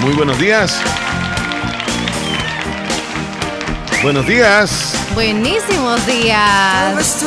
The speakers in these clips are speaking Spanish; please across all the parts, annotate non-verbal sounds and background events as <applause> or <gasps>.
Muy buenos días. Buenos días. Buenísimos días.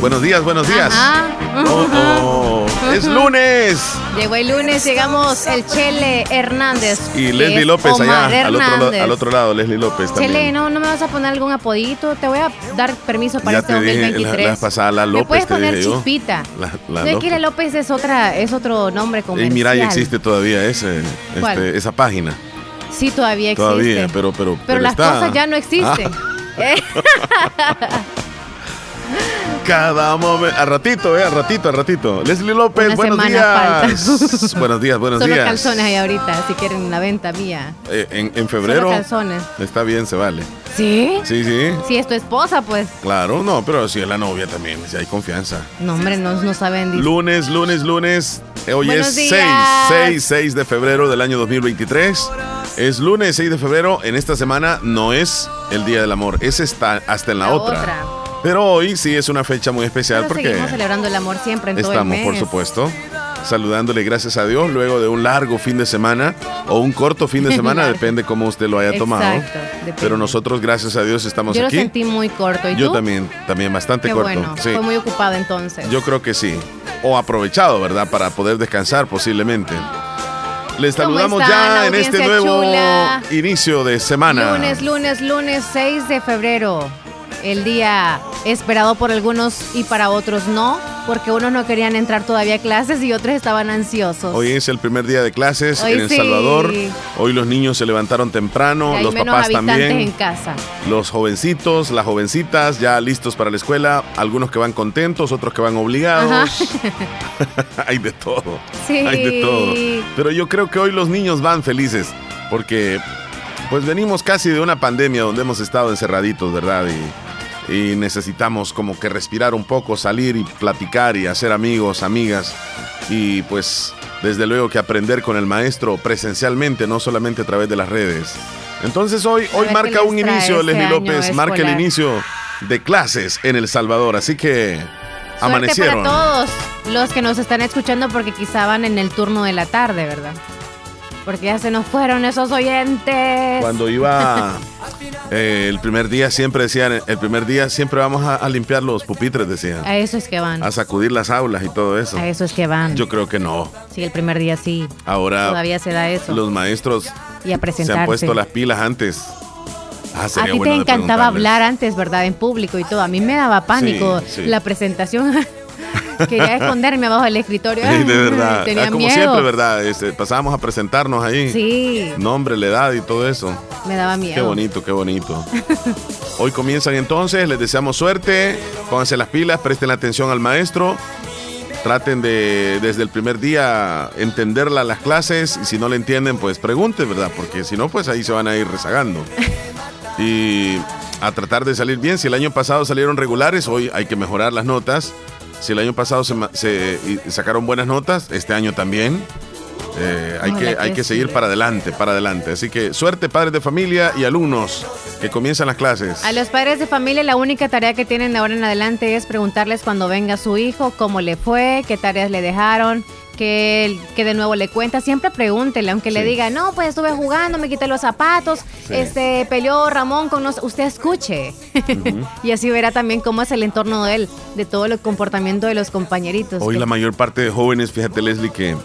Buenos días, buenos días. Ajá. Oh, oh. <laughs> Es lunes. Llegó el lunes, llegamos el Chele Hernández. Y Leslie es López Omar allá, al otro, al otro lado, Leslie López también. Chele, ¿no, ¿no me vas a poner algún apodito? Te voy a dar permiso para Ya este te dije la, 2023. la pasada, la Me López, puedes te poner. Chispita. La, la no es que la López. Es otra, es otro nombre Y comercial. mira, ya existe todavía ese, este, esa página. Sí, todavía existe. Todavía, pero, pero, Pero, las está. cosas ya no existen. Eh, <laughs> <laughs> Cada momento, a ratito, eh, a ratito, a ratito. Leslie López, Una buenos días. <laughs> buenos días, buenos Solo días. calzones ahí ahorita, si quieren la venta mía. Eh, en, en febrero. Solo calzones. Está bien, se vale. ¿Sí? Sí, sí. Si es tu esposa, pues. Claro, no, pero si es la novia también, si hay confianza. No, hombre, no, no saben. Lunes, lunes, lunes. Hoy Buenos es días. 6, 6, 6 de febrero del año 2023. Es lunes 6 de febrero. En esta semana no es el Día del Amor, es esta, hasta en la, La otra. otra. Pero hoy sí es una fecha muy especial Pero porque seguimos celebrando el amor siempre en todo el estamos, mes. por supuesto, saludándole gracias a Dios luego de un largo fin de semana o un corto fin de <laughs> semana, depende cómo usted lo haya tomado. Exacto, depende. Pero nosotros, gracias a Dios, estamos Yo lo aquí. sentí muy corto. ¿Y Yo tú? también, también bastante Qué corto. bueno. sí. Fue muy ocupado entonces. Yo creo que sí. O aprovechado, ¿verdad? Para poder descansar posiblemente. Les ¿Cómo saludamos ya en este nuevo chula? inicio de semana. Lunes, lunes, lunes 6 de febrero. El día esperado por algunos y para otros no, porque unos no querían entrar todavía a clases y otros estaban ansiosos. Hoy es el primer día de clases Hoy en El sí. Salvador. Hoy los niños se levantaron temprano, los menos papás también. en casa. Los jovencitos, las jovencitas ya listos para la escuela, algunos que van contentos, otros que van obligados. <laughs> Hay de todo. Sí. Hay de todo. Pero yo creo que hoy los niños van felices porque pues venimos casi de una pandemia donde hemos estado encerraditos, ¿verdad? Y, y necesitamos como que respirar un poco, salir y platicar y hacer amigos, amigas y pues desde luego que aprender con el maestro presencialmente, no solamente a través de las redes. Entonces hoy, hoy marca un inicio, este Leslie López, marca el inicio de clases en El Salvador, así que Suerte amanecieron. para todos los que nos están escuchando porque quizá van en el turno de la tarde, ¿verdad? Porque ya se nos fueron esos oyentes. Cuando iba eh, el primer día, siempre decían, el primer día siempre vamos a, a limpiar los pupitres, decían. A eso es que van. A sacudir las aulas y todo eso. A eso es que van. Yo creo que no. Sí, el primer día sí. Ahora Todavía se da eso. los maestros y a se han puesto las pilas antes. Ah, A ti te bueno encantaba hablar antes, ¿verdad? En público y todo. A mí me daba pánico Sí, sí. la presentación. <laughs> Quería esconderme abajo del escritorio. Sí, de verdad. <laughs> Tenía Ah, Como miedo. siempre, ¿verdad? Este, pasábamos a presentarnos ahí. Sí, Nombre, la edad y todo eso. me daba miedo. Qué bonito, qué bonito. Hoy comienzan entonces, les deseamos suerte, pónganse las pilas, presten la atención al maestro, traten de desde el primer día entenderla las clases y si no le entienden, pues pregunten, ¿verdad? Porque si no, pues ahí se van a ir rezagando. <laughs> Y a tratar de salir bien, si el año pasado salieron regulares, hoy hay que mejorar las notas. Si el año pasado se, sacaron buenas notas, este año también. Eh, hay, que, hay que seguir para adelante, para adelante. Así que suerte padres de familia y alumnos que comienzan las clases. A los padres de familia la única tarea que tienen de ahora en adelante es preguntarles cuando venga su hijo, cómo le fue, qué tareas le dejaron, que, que de nuevo le cuenta. Siempre pregúntele, aunque le diga, no, pues estuve jugando, me quité los zapatos, Sí. este peleó Ramón con nos... Usted escuche. <laughs> y así verá también cómo es el entorno de él, de todo el comportamiento de los compañeritos. Hoy que- la mayor parte de jóvenes, fíjate Leslie, que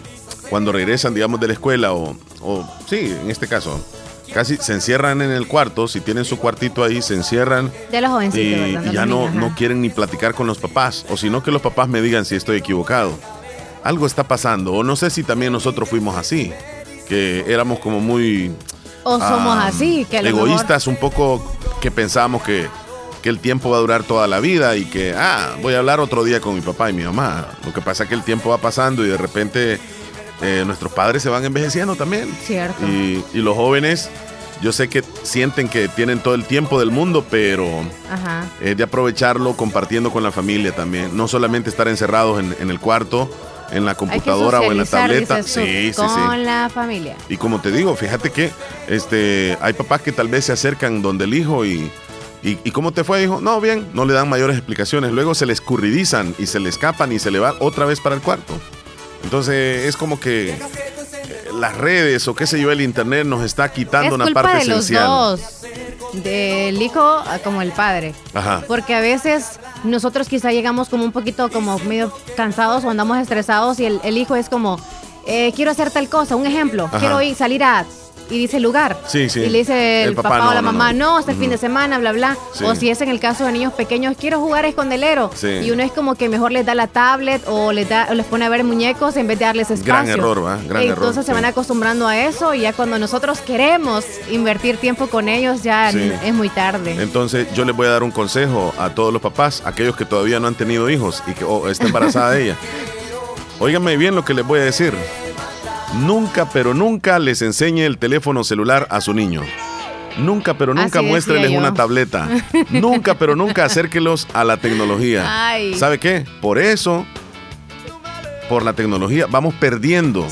cuando regresan, digamos, de la escuela o, o sí, en este caso, casi se encierran en el cuarto, si tienen su cuartito ahí, se encierran De los jovencitos, y, ¿verdad? y Los ya no, niños, no quieren ni platicar con los papás, o si no que los papás me digan si estoy equivocado. Algo está pasando, o no sé si también nosotros fuimos así, que éramos como muy O somos ah, así, que mejor- egoístas, un poco que pensábamos que, que el tiempo va a durar toda la vida y que, ah, voy a hablar otro día con mi papá y mi mamá. Lo que pasa es que el tiempo va pasando y de repente eh, nuestros padres se van envejeciendo también. Cierto. Y, y los jóvenes, yo sé que sienten que tienen todo el tiempo del mundo, pero Ajá. es de aprovecharlo compartiendo con la familia también. No solamente estar encerrados en, en el cuarto, en la computadora o en la tableta. Sí, sí, con sí. la familia. Y como te digo, fíjate que este, hay papás que tal vez se acercan donde el hijo y, y, y ¿cómo te fue, hijo? No, bien, no le dan mayores explicaciones. Luego se le escurridizan y se le escapan y se le va otra vez para el cuarto. Entonces es como que las redes o qué sé yo, el internet nos está quitando una parte de esencial. Los dos, del hijo como el padre. Ajá. Porque a veces nosotros quizá llegamos como un poquito como medio cansados o andamos estresados y el, hijo es como, eh, quiero hacer tal cosa, un ejemplo, quiero ir salir a y dice el lugar. Sí, sí. Y le dice el, papá, o la mamá, no, este fin de semana, bla, bla. O si es en el caso de niños pequeños, quiero jugar escondelero. Y uno es como que mejor les da la tablet o les, da, les pone a ver muñecos en vez de darles espacio. Gran error, ¿va? Gran Entonces se van acostumbrando a eso y ya cuando nosotros queremos invertir tiempo con ellos, ya es muy tarde. Entonces yo les voy a dar un consejo a todos los papás, aquellos que todavía no han tenido hijos y que oh, está embarazada de ella. <laughs> Óiganme bien lo que les voy a decir. Nunca, pero nunca les enseñe el teléfono celular a su niño. Nunca, pero nunca muéstrenles una tableta. <laughs> nunca, pero nunca acérquelos a la tecnología. ¿Sabe qué? Por eso, por la tecnología, vamos perdiendo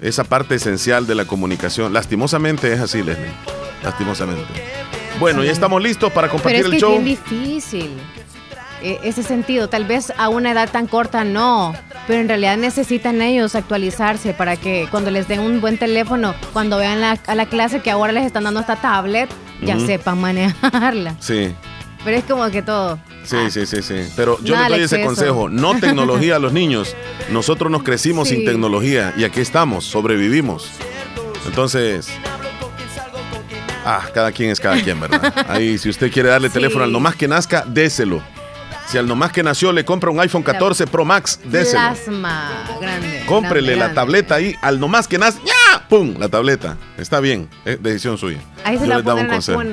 esa parte esencial de la comunicación. Lastimosamente es así, Leslie. Lastimosamente. Bueno, ya estamos listos para compartir pero es que el show. Es difícil. E, ese sentido. Tal vez a una edad tan corta no, pero en realidad necesitan ellos actualizarse para que cuando les den un buen teléfono, cuando vean a la clase que ahora les están dando esta tablet, ya sepan manejarla. Sí. Pero es como que todo. Sí, sí, sí, sí. Pero yo les doy ese consejo. No <laughs> tecnología a los niños. Nosotros nos crecimos sin tecnología y aquí estamos, sobrevivimos. Entonces, ah, cada quien es cada quien, ¿verdad? <laughs> Ahí, si usted quiere darle teléfono al nomás que nazca, déselo. Si al nomás que nació le compra un iPhone 14 Pro Max, déselo. Plasma grande. Cómprele la tableta ahí, al nomás que nace, ¡ya! ¡Pum! La tableta. Está bien, decisión suya. Ahí se la les un consejo. <laughs> en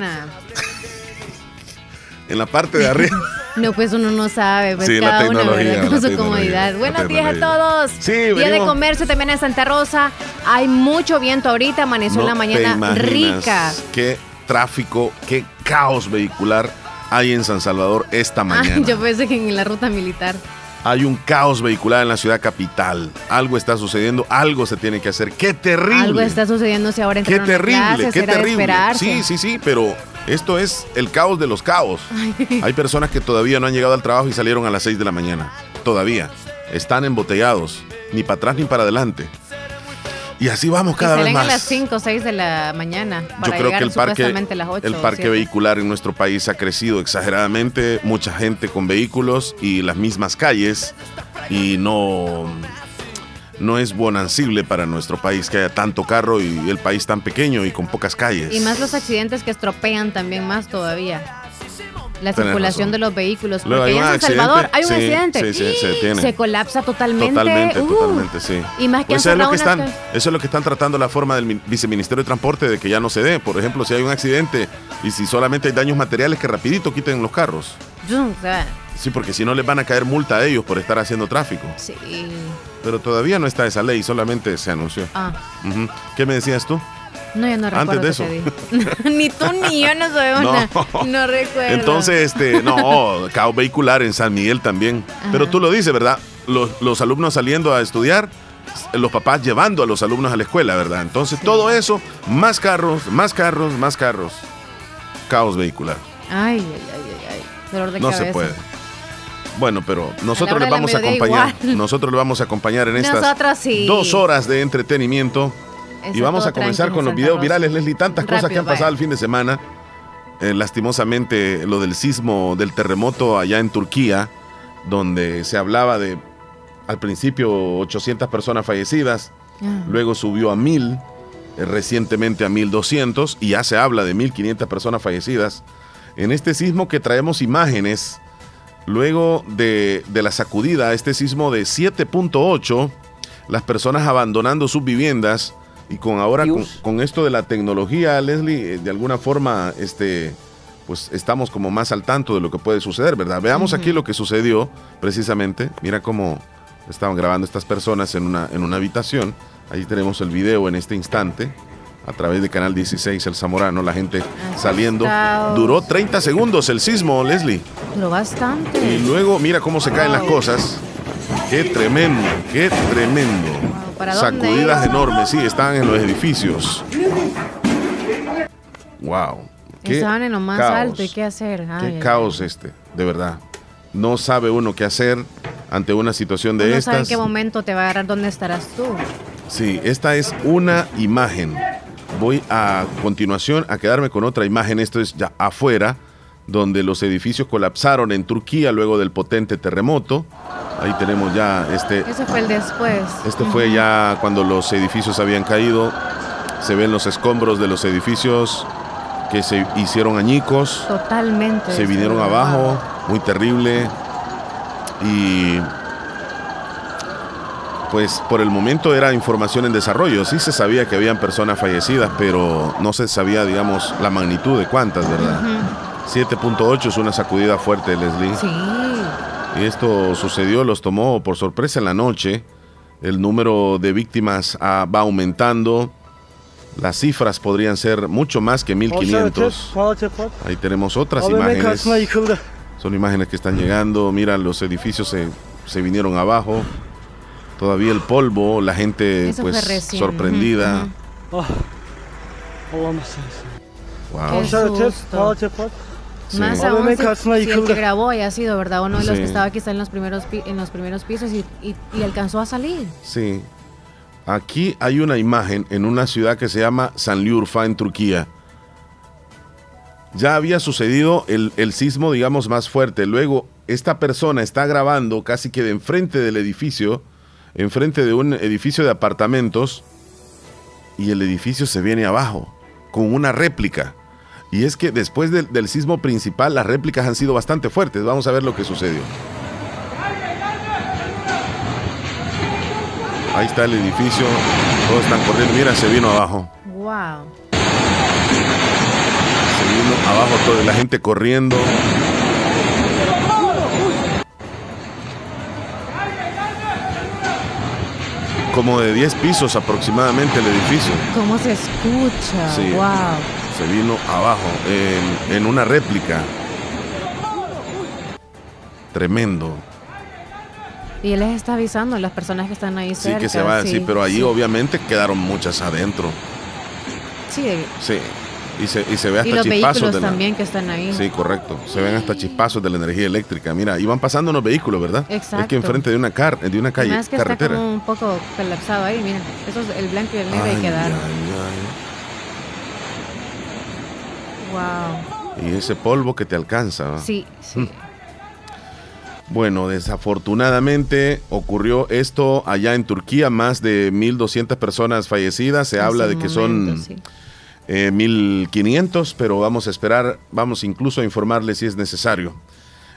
la parte de arriba. <laughs> No, pues uno no sabe, pues sí, cada uno con su comodidad. Buenos días a todos. Sí, Día de comercio también en Santa Rosa. Hay mucho viento ahorita, amaneció en la mañana rica. Qué tráfico, qué caos vehicular hay en San Salvador esta ah, mañana. yo pensé que en la ruta militar. Hay un caos vehicular en la ciudad capital. Algo está sucediendo, algo se tiene que hacer. ¡Qué terrible! Algo está sucediendo si ahora Qué terrible, qué terrible. Sí, sí, sí, pero esto es el caos de los caos. Hay personas que todavía no han llegado al trabajo y salieron a las 6 de la mañana. Todavía. Están embotellados, ni para atrás ni para adelante. Y así vamos cada vez más. a las 5 o 6 de la mañana. Para Yo creo que el parque, el parque vehicular en nuestro país ha crecido exageradamente. Mucha gente con vehículos y las mismas calles. Y no, no es bonancible para nuestro país que haya tanto carro y el país tan pequeño y con pocas calles. Y más los accidentes que estropean también más todavía la circulación de los vehículos. Porque en San Salvador hay un accidente. se, colapsa totalmente. Totalmente, uh. totalmente, sí. Y más que pues eso, es lo que están, eso es lo que están tratando la forma del viceministerio de Transporte de que ya no se dé. Por ejemplo, si hay un accidente y si solamente hay daños materiales, que rapidito quiten los carros. Sí, porque si no les van a caer multa a ellos por estar haciendo tráfico. Sí. Pero todavía no está esa ley, solamente se anunció. Ah. ¿Qué me decías tú? No, ya no recuerdo. Antes de eso. <laughs> ni tú ni yo no sabemos no. nada. No recuerdo. Entonces, este, no, <laughs> caos vehicular en San Miguel también. Pero tú lo dices, ¿verdad? Los, los, alumnos saliendo a estudiar, los papás llevando a los alumnos a la escuela, ¿verdad? Entonces, todo eso, más carros, más carros, más carros. Caos vehicular. Ay, ay, ay, ay. Dolor de no se puede. Bueno, pero nosotros les vamos a acompañar. <laughs> Nosotros le vamos a acompañar en estas dos horas de entretenimiento y vamos a comenzar con los videos virales, Leslie. Tantas cosas que han pasado el fin de semana. Eh, lastimosamente, lo del sismo, del terremoto allá en Turquía, donde se hablaba de, al principio, 800 personas fallecidas, ah. luego subió a 1000, eh, recientemente a 1200, y ya se habla de 1500 personas fallecidas. En este sismo que traemos imágenes, luego de, de la sacudida, este sismo de 7.8, las personas abandonando sus viviendas, y con ahora, con, esto de la tecnología, Leslie, eh, de alguna forma, este, pues estamos como más al tanto de lo que puede suceder, ¿verdad? Veamos aquí lo que sucedió precisamente. Mira cómo estaban grabando estas personas en una, en una habitación. Ahí tenemos el video en este instante a través de Canal 16, El Zamorano, la gente saliendo. Duró 30 segundos el sismo, Leslie. Duró bastante. Y luego mira cómo se caen las cosas. Qué tremendo, qué tremendo. Sacudidas enormes, sí, están en los edificios. Wow. Estaban en lo más alto y qué hacer. qué caos este, de verdad. No sabe uno qué hacer. ante una situación de Uno estas. sabe en qué momento te va a agarrar dónde estarás tú. Sí, esta es una imagen. Voy a continuación a quedarme con otra imagen. Esto es ya afuera, donde los edificios colapsaron en Turquía luego del potente terremoto. Ahí tenemos ya este. Ese fue el después. Este fue ya cuando los edificios habían caído. Se ven los escombros de los edificios que se hicieron añicos. Totalmente. Se vinieron abajo, muy terrible. Y pues por el momento era información en desarrollo. Sí se sabía que habían personas fallecidas, pero no se sabía, digamos, la magnitud de cuántas, ¿verdad? 7.8 es una sacudida fuerte, Leslie. Sí. Y esto sucedió, los tomó por sorpresa en la noche. El número de víctimas ah, va aumentando. Las cifras podrían ser mucho más que 1500. Ahí tenemos otras imágenes. Son imágenes que están llegando. Mira, los edificios se, se vinieron abajo. Todavía el polvo, la gente Eso pues sorprendida. Wow. Sí. Más aún si, si el que grabó haya sido, ¿verdad? Uno de los Sí. que estaba quizá en los primeros, en los primeros pisos y, y- y alcanzó a salir. Sí. Aquí hay una imagen en una ciudad que se llama Sanliurfa en Turquía. Ya había sucedido el, el sismo, digamos, más fuerte. Luego, esta persona está grabando casi que de enfrente del edificio, enfrente de un edificio de apartamentos, y el edificio se viene abajo, con una réplica. Y es que después del, del sismo principal, las réplicas han sido bastante fuertes. Vamos a ver lo que sucedió. Ahí está el edificio, todos están corriendo. Mira, se vino abajo. Wow. Se vino abajo toda la gente corriendo. Como de 10 pisos aproximadamente el edificio. ¿Cómo se escucha? Sí. Wow. Se vino abajo en, en una réplica. Tremendo. Y él les está avisando a las personas que están ahí Sí, que se va, sí, pero ahí sí. obviamente quedaron muchas adentro. Sí, Sí. Y se, y se ve hasta y los chispazos vehículos de la- también que están ahí. Sí, correcto. Se ven hasta chispazos de la energía eléctrica. Mira, iban pasando unos vehículos, ¿verdad? Exacto. Es que enfrente de una car de una calle, Más que está carretera. como un poco colapsado ahí, mira. Eso es el blanco y el negro Ay, quedaron. ay, Wow. Y ese polvo que te alcanza. Sí, sí. Mm. Bueno, desafortunadamente ocurrió esto allá en Turquía, más de 1.200 personas fallecidas. Se habla de que son sí. eh, 1.500, pero vamos a esperar, vamos incluso a informarles si es necesario.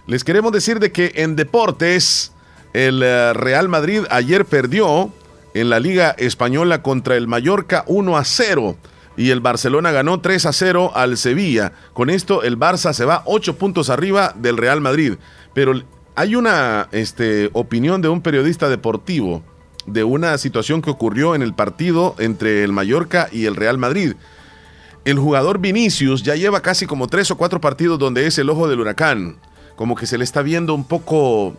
Les queremos decir de que en deportes, el eh, Real Madrid ayer perdió en la Liga Española contra el Mallorca 1 a 0 y el Barcelona ganó 3 a 0 al Sevilla. Con esto el Barça se va 8 puntos arriba del Real Madrid. Pero hay una este, opinión de un periodista deportivo de una situación que ocurrió en el partido entre el Mallorca y el Real Madrid. El jugador Vinicius ya lleva casi como tres o cuatro partidos donde es el ojo del huracán. Como que se le está viendo un poco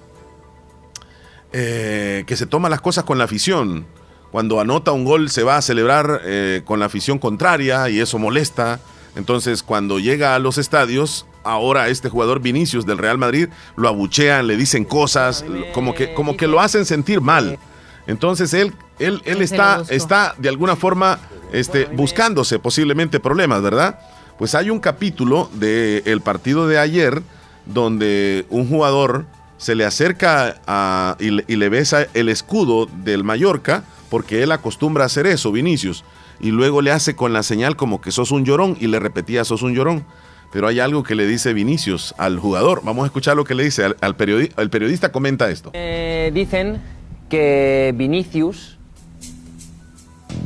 eh, que se toma las cosas con la afición. Cuando anota un gol se va a celebrar eh, con la afición contraria y eso molesta. Entonces cuando llega a los estadios, ahora este jugador Vinicius del Real Madrid lo abuchean, le dicen cosas, como que, como que lo hacen sentir mal. Entonces él, él, él está, está de alguna forma este, buscándose posiblemente problemas, ¿verdad? Pues hay un capítulo del partido de ayer donde un jugador se le acerca a- y, le, y le besa el escudo del Mallorca, porque él acostumbra a hacer eso, Vinicius, y luego le hace con la señal como que sos un llorón y le repetía sos un llorón. Pero hay algo que le dice Vinicius al jugador. Vamos a escuchar lo que le dice. Al, el periodista comenta esto. Eh, dicen que Vinicius,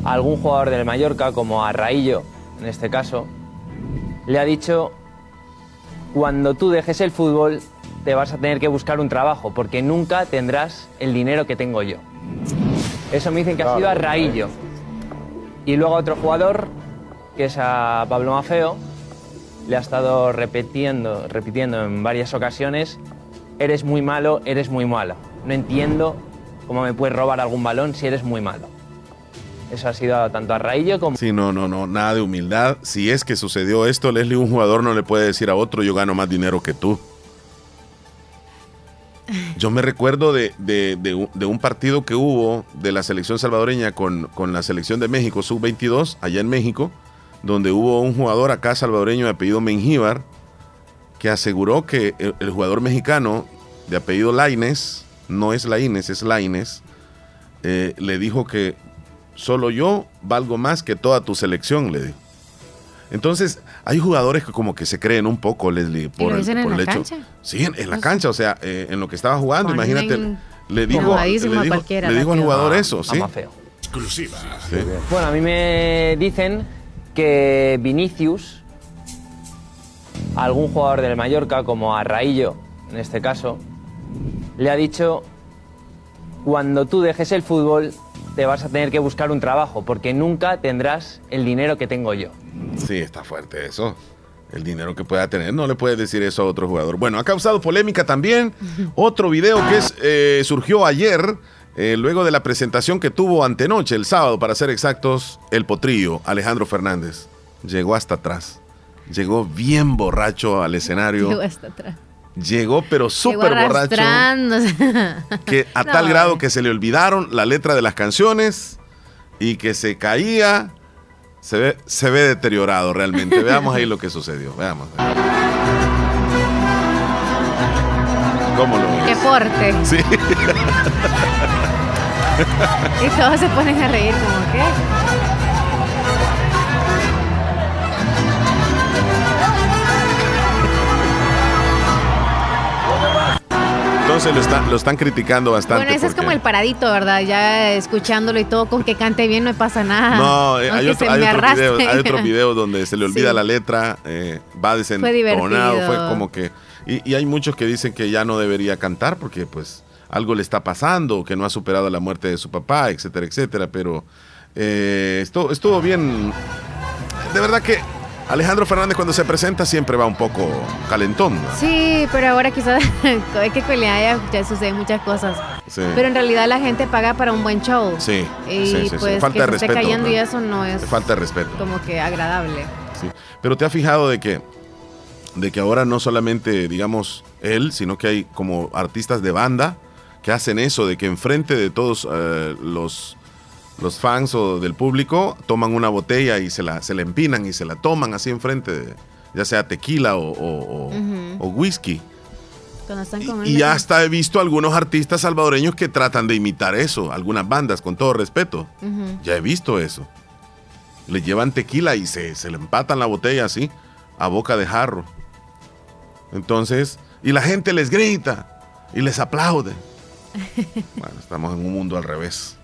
algún jugador del Mallorca, como a en este caso, le ha dicho, cuando tú dejes el fútbol te vas a tener que buscar un trabajo, porque nunca tendrás el dinero que tengo yo. Eso me dicen que ha sido a Raillo. Y luego otro jugador, que es a Pablo Mafeo, le ha estado repitiendo, repitiendo en varias ocasiones, eres muy malo, eres muy malo. No entiendo cómo me puedes robar algún balón si eres muy malo. Eso ha sido tanto a Raillo como... Sí, no, no, no, nada de humildad. Si es que sucedió esto, Leslie, un jugador no le puede decir a otro, yo gano más dinero que tú. Yo me recuerdo de, un partido que hubo de la selección salvadoreña con, la selección de México, sub-22, allá en México, donde hubo un jugador acá salvadoreño de apellido Mengíbar, que aseguró que el, jugador mexicano de apellido Laines, no es Laines, es Laines, eh, le dijo que solo yo valgo más que toda tu selección, le dijo. Entonces, hay jugadores que como que se creen un poco, Leslie, por, el, en la Cancha? Sí, en, la cancha, o sea, eh, en lo que estaba jugando, imagínate, le dijo, le dijo, al jugador eso, ¿sí? Exclusiva. Bueno, a mí me dicen que Vinicius, algún jugador del Mallorca, como a Raillo, en este caso, le ha dicho, cuando tú dejes el fútbol, te vas a tener que buscar un trabajo, porque nunca tendrás el dinero que tengo yo. Sí, está fuerte eso. El dinero que pueda tener, no le puedes decir eso a otro jugador. Bueno, ha causado polémica también <laughs> otro video que es, eh, surgió ayer, eh, luego de la presentación que tuvo antenoche, el sábado, para ser exactos, el potrillo, Alejandro Fernández. Llegó hasta atrás. Llegó bien borracho al escenario. Llegó hasta atrás. Llegó, pero súper borracho. Que <laughs> a tal grado que se le olvidaron la letra de las canciones y que se caía se ve, se ve deteriorado realmente. Veamos ahí lo que sucedió. Veamos. ¿Cómo lo ves? Qué fuerte. Sí. <laughs> y todos se ponen a reír como, ¿qué? Entonces lo, lo están criticando bastante. Bueno, ese es como el paradito, ¿verdad? Ya escuchándolo y todo, con que cante bien no pasa nada. No, eh, hay, otro, hay, otro <laughs> video, donde se le olvida la letra, eh, va desentonado, fue, fue como que... Y, hay muchos que dicen que ya no debería cantar porque pues algo le está pasando, que no ha superado la muerte de su papá, etcétera, etcétera, pero eh, estuvo, estuvo bien. De verdad que Alejandro Fernández cuando se presenta siempre va un poco calentón. Sí, pero ahora quizás <laughs> es que con ya, ya suceden muchas cosas. Pero en realidad la gente paga para un buen show. Sí. Y sí, pues falta que de esté cayendo y eso no es. Falta de respeto. Como que agradable. Sí. Pero te has fijado de que de que ahora no solamente digamos él, sino que hay como artistas de banda que hacen eso de que enfrente de todos eh, los los fans o del público toman una botella y se la, se la empinan y se la toman así enfrente, de, ya sea tequila o, whisky. Y, hasta he visto algunos artistas salvadoreños que tratan de imitar eso, algunas bandas, con todo respeto. Ya he visto eso. Le llevan tequila y se, se le empatan la botella así, a boca de jarro. Entonces, y la gente les grita y les aplaude. <laughs> bueno, estamos en un mundo al revés.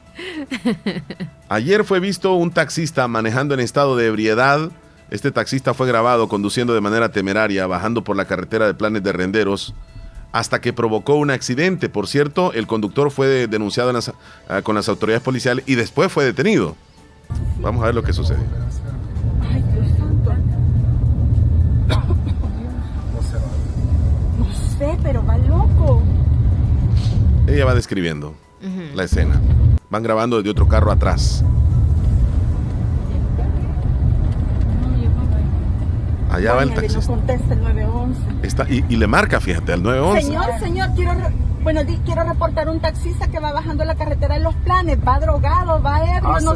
Ayer fue visto un taxista manejando en estado de ebriedad. Este taxista fue grabado conduciendo de manera temeraria, bajando por la carretera de Planes de Renderos, hasta que provocó un accidente. Por cierto, el conductor fue denunciado ah, con las autoridades policiales y después fue detenido. Vamos a ver lo que sucede. No sé, pero va loco. Ella va describiendo la escena. Van grabando desde otro carro atrás. Allá va el taxista. No contesta el 911. Está, y, y, le marca, fíjate, al 911. Señor, señor, quiero, bueno, quiero reportar un taxista que va bajando la carretera de los planes. Va drogado, va ebrio, no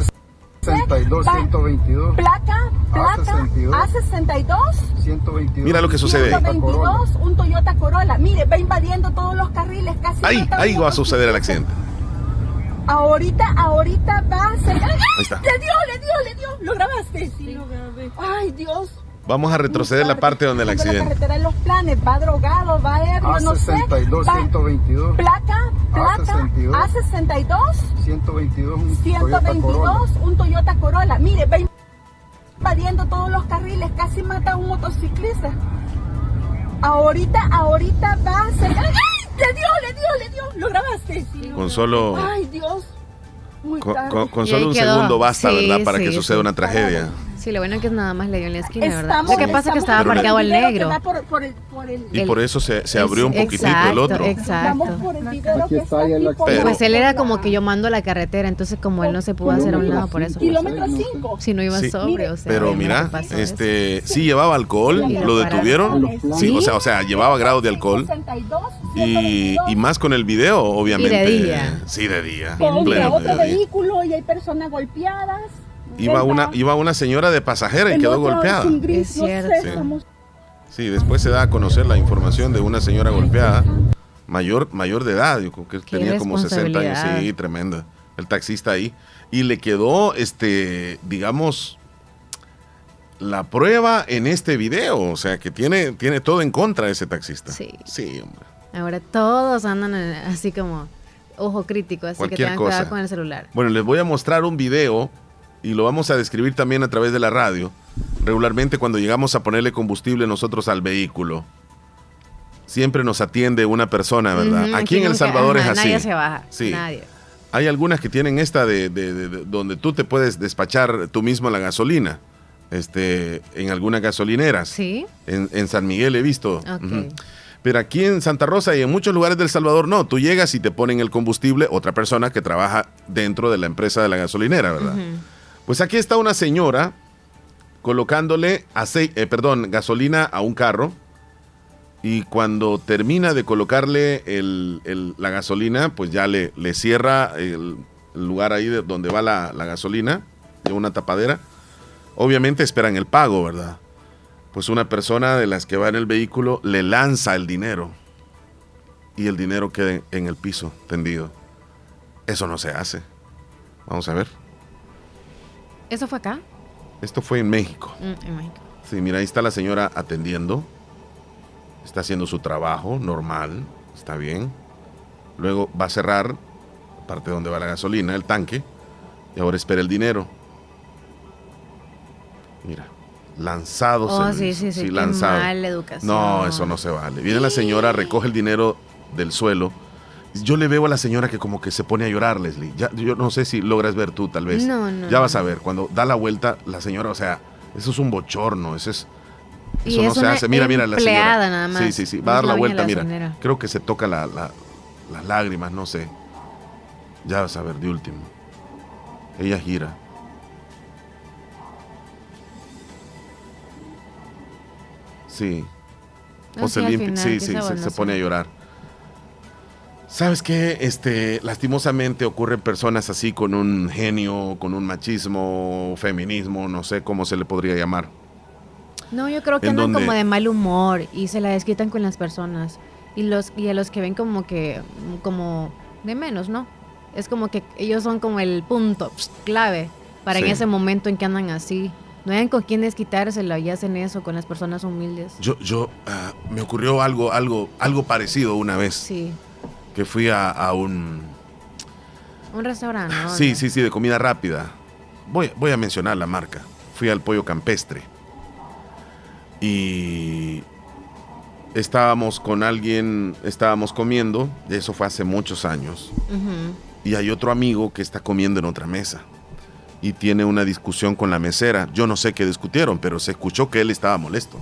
62, 122. Placa, placa, A62. 122. Mira lo que sucede. 122, un Toyota Corolla. Mire, va invadiendo todos los carriles, casi. Ahí, ahí va a suceder el accidente. Ahorita, ahorita va a ser. Ahí está. Le dio, le dio, le dio. ¿Lo grabaste? Sí, lo grabé. Ay, Dios. Vamos a retroceder la parte donde el accidente. La carretera de los planes, va drogado, va ebrio, no sé. 62, 122. Placa, placa, A62. 122, un 122, un Toyota Corolla. Mire, va invadiendo todos los carriles, casi mata a un motociclista. Ahorita, ahorita va a ser. ¡Ay! Le dio, le dio, le dio. ¿Lo grabaste? Sí. Con solo. Ay, Dios. con, solo un segundo basta, ¿verdad? Para que suceda una tragedia. Sí, lo bueno es que nada más le dio en la esquina, ¿verdad? Estamos- Lo que pasa es que estaba parqueado al negro. da por- por el- por el- Y El- por eso se, se abrió un poquitito exacto, el otro. Exacto. Aquí está aquí Pero- Pues él era como que yo mando a la carretera, entonces como él no se pudo hacer a un lado por eso. Kilómetro 5. Si no iba Sí. sobrio, o sea. Pero mira, este, sí llevaba alcohol, lo lo detuvieron. Sí, o sea, o sea, llevaba grado de alcohol. 62, Y, y más con el video, obviamente. Y de día. Sí, de día. Pleno otro vehículo y hay personas golpeadas. Iba una, iba una señora de pasajera y quedó golpeada. es cierto. Sí. después se da a conocer la información de una señora golpeada, mayor, mayor de edad, yo creo que Qué tenía como 60 años, sí, tremenda. El taxista ahí. Y le quedó, este, digamos, la prueba en este video. O sea, que tiene, tiene todo en contra de ese taxista. Sí. Sí, hombre. Ahora todos andan así como ojo crítico, así que tengan cosa. cuidado con el celular. Bueno, les voy a mostrar un video y lo vamos a describir también a través de la radio. Regularmente cuando llegamos a ponerle combustible nosotros al vehículo, siempre nos atiende una persona, ¿verdad? Aquí en El Salvador ajá, es así. Nadie se baja. Sí. Nadie. Hay algunas que tienen esta de, de- de- de- donde tú te puedes despachar tú mismo la gasolina. Este, en algunas gasolineras. Sí. En, en San Miguel he visto. Pero aquí en Santa Rosa y en muchos lugares del Salvador no. Tú llegas y te ponen el combustible otra persona que trabaja dentro de la empresa de la gasolinera, ¿verdad? Pues aquí está una señora colocándole aceite, perdón, gasolina a un carro. Y cuando termina de colocarle la gasolina, pues ya le, cierra el, lugar ahí de donde va la, la gasolina, de una tapadera. Obviamente esperan el pago, ¿verdad? Pues una persona de las que va en el vehículo le lanza el dinero y el dinero queda en el piso tendido. Eso no se hace. Vamos a ver. ¿Eso fue acá? Esto fue en México. Mm, en México. Sí, mira, ahí está la señora atendiendo. Está haciendo su trabajo normal. Está bien. Luego va a cerrar la parte donde va la gasolina, el tanque. Y ahora espera el dinero. Mira, lanzados. Oh, sí, sí, sí. qué lanzado. educación. No, eso no se vale. Viene la señora, recoge el dinero del suelo. Yo le veo a la señora que como que se pone a llorar, Leslie. Ya, yo no sé si logras ver tú, tal vez. No, no, Ya vas no. a ver, cuando da la vuelta, la señora, o sea, eso es un bochorno, eso es... Y Eso no es se una hace. Mira, mira la señora. nada más. Sí, sí, sí. No Va a dar la vuelta, la mira. Creo que se toca la- la- las lágrimas, no sé. Ya vas a ver, de último. Ella gira. Sí. No, O sí, se limpia. final, Sí, sí, se, se no pone a llorar. ¿Sabes qué? Este, lastimosamente ocurren personas así con un genio, con un machismo, feminismo, no sé cómo se le podría llamar. No, yo creo que ¿En andan como de mal humor y se la desquitan con las personas. Y los y a los que ven como que como de menos, ¿no? Es como que ellos son como el punto clave para en ese momento en que andan así. No hayan con quién desquitárselo y hacen eso con las personas humildes. Yo, yo, ah, me ocurrió algo, algo, algo parecido una vez Sí. Que fui a, a un, Un restaurante, ¿no? sí, sí, sí, de comida rápida. Voy, voy a mencionar la marca. Fui al pollo campestre y estábamos con alguien, estábamos comiendo. Eso fue hace muchos años. Y hay otro amigo que está comiendo en otra mesa y tiene una discusión con la mesera. Yo no sé qué discutieron, pero se escuchó que él estaba molesto.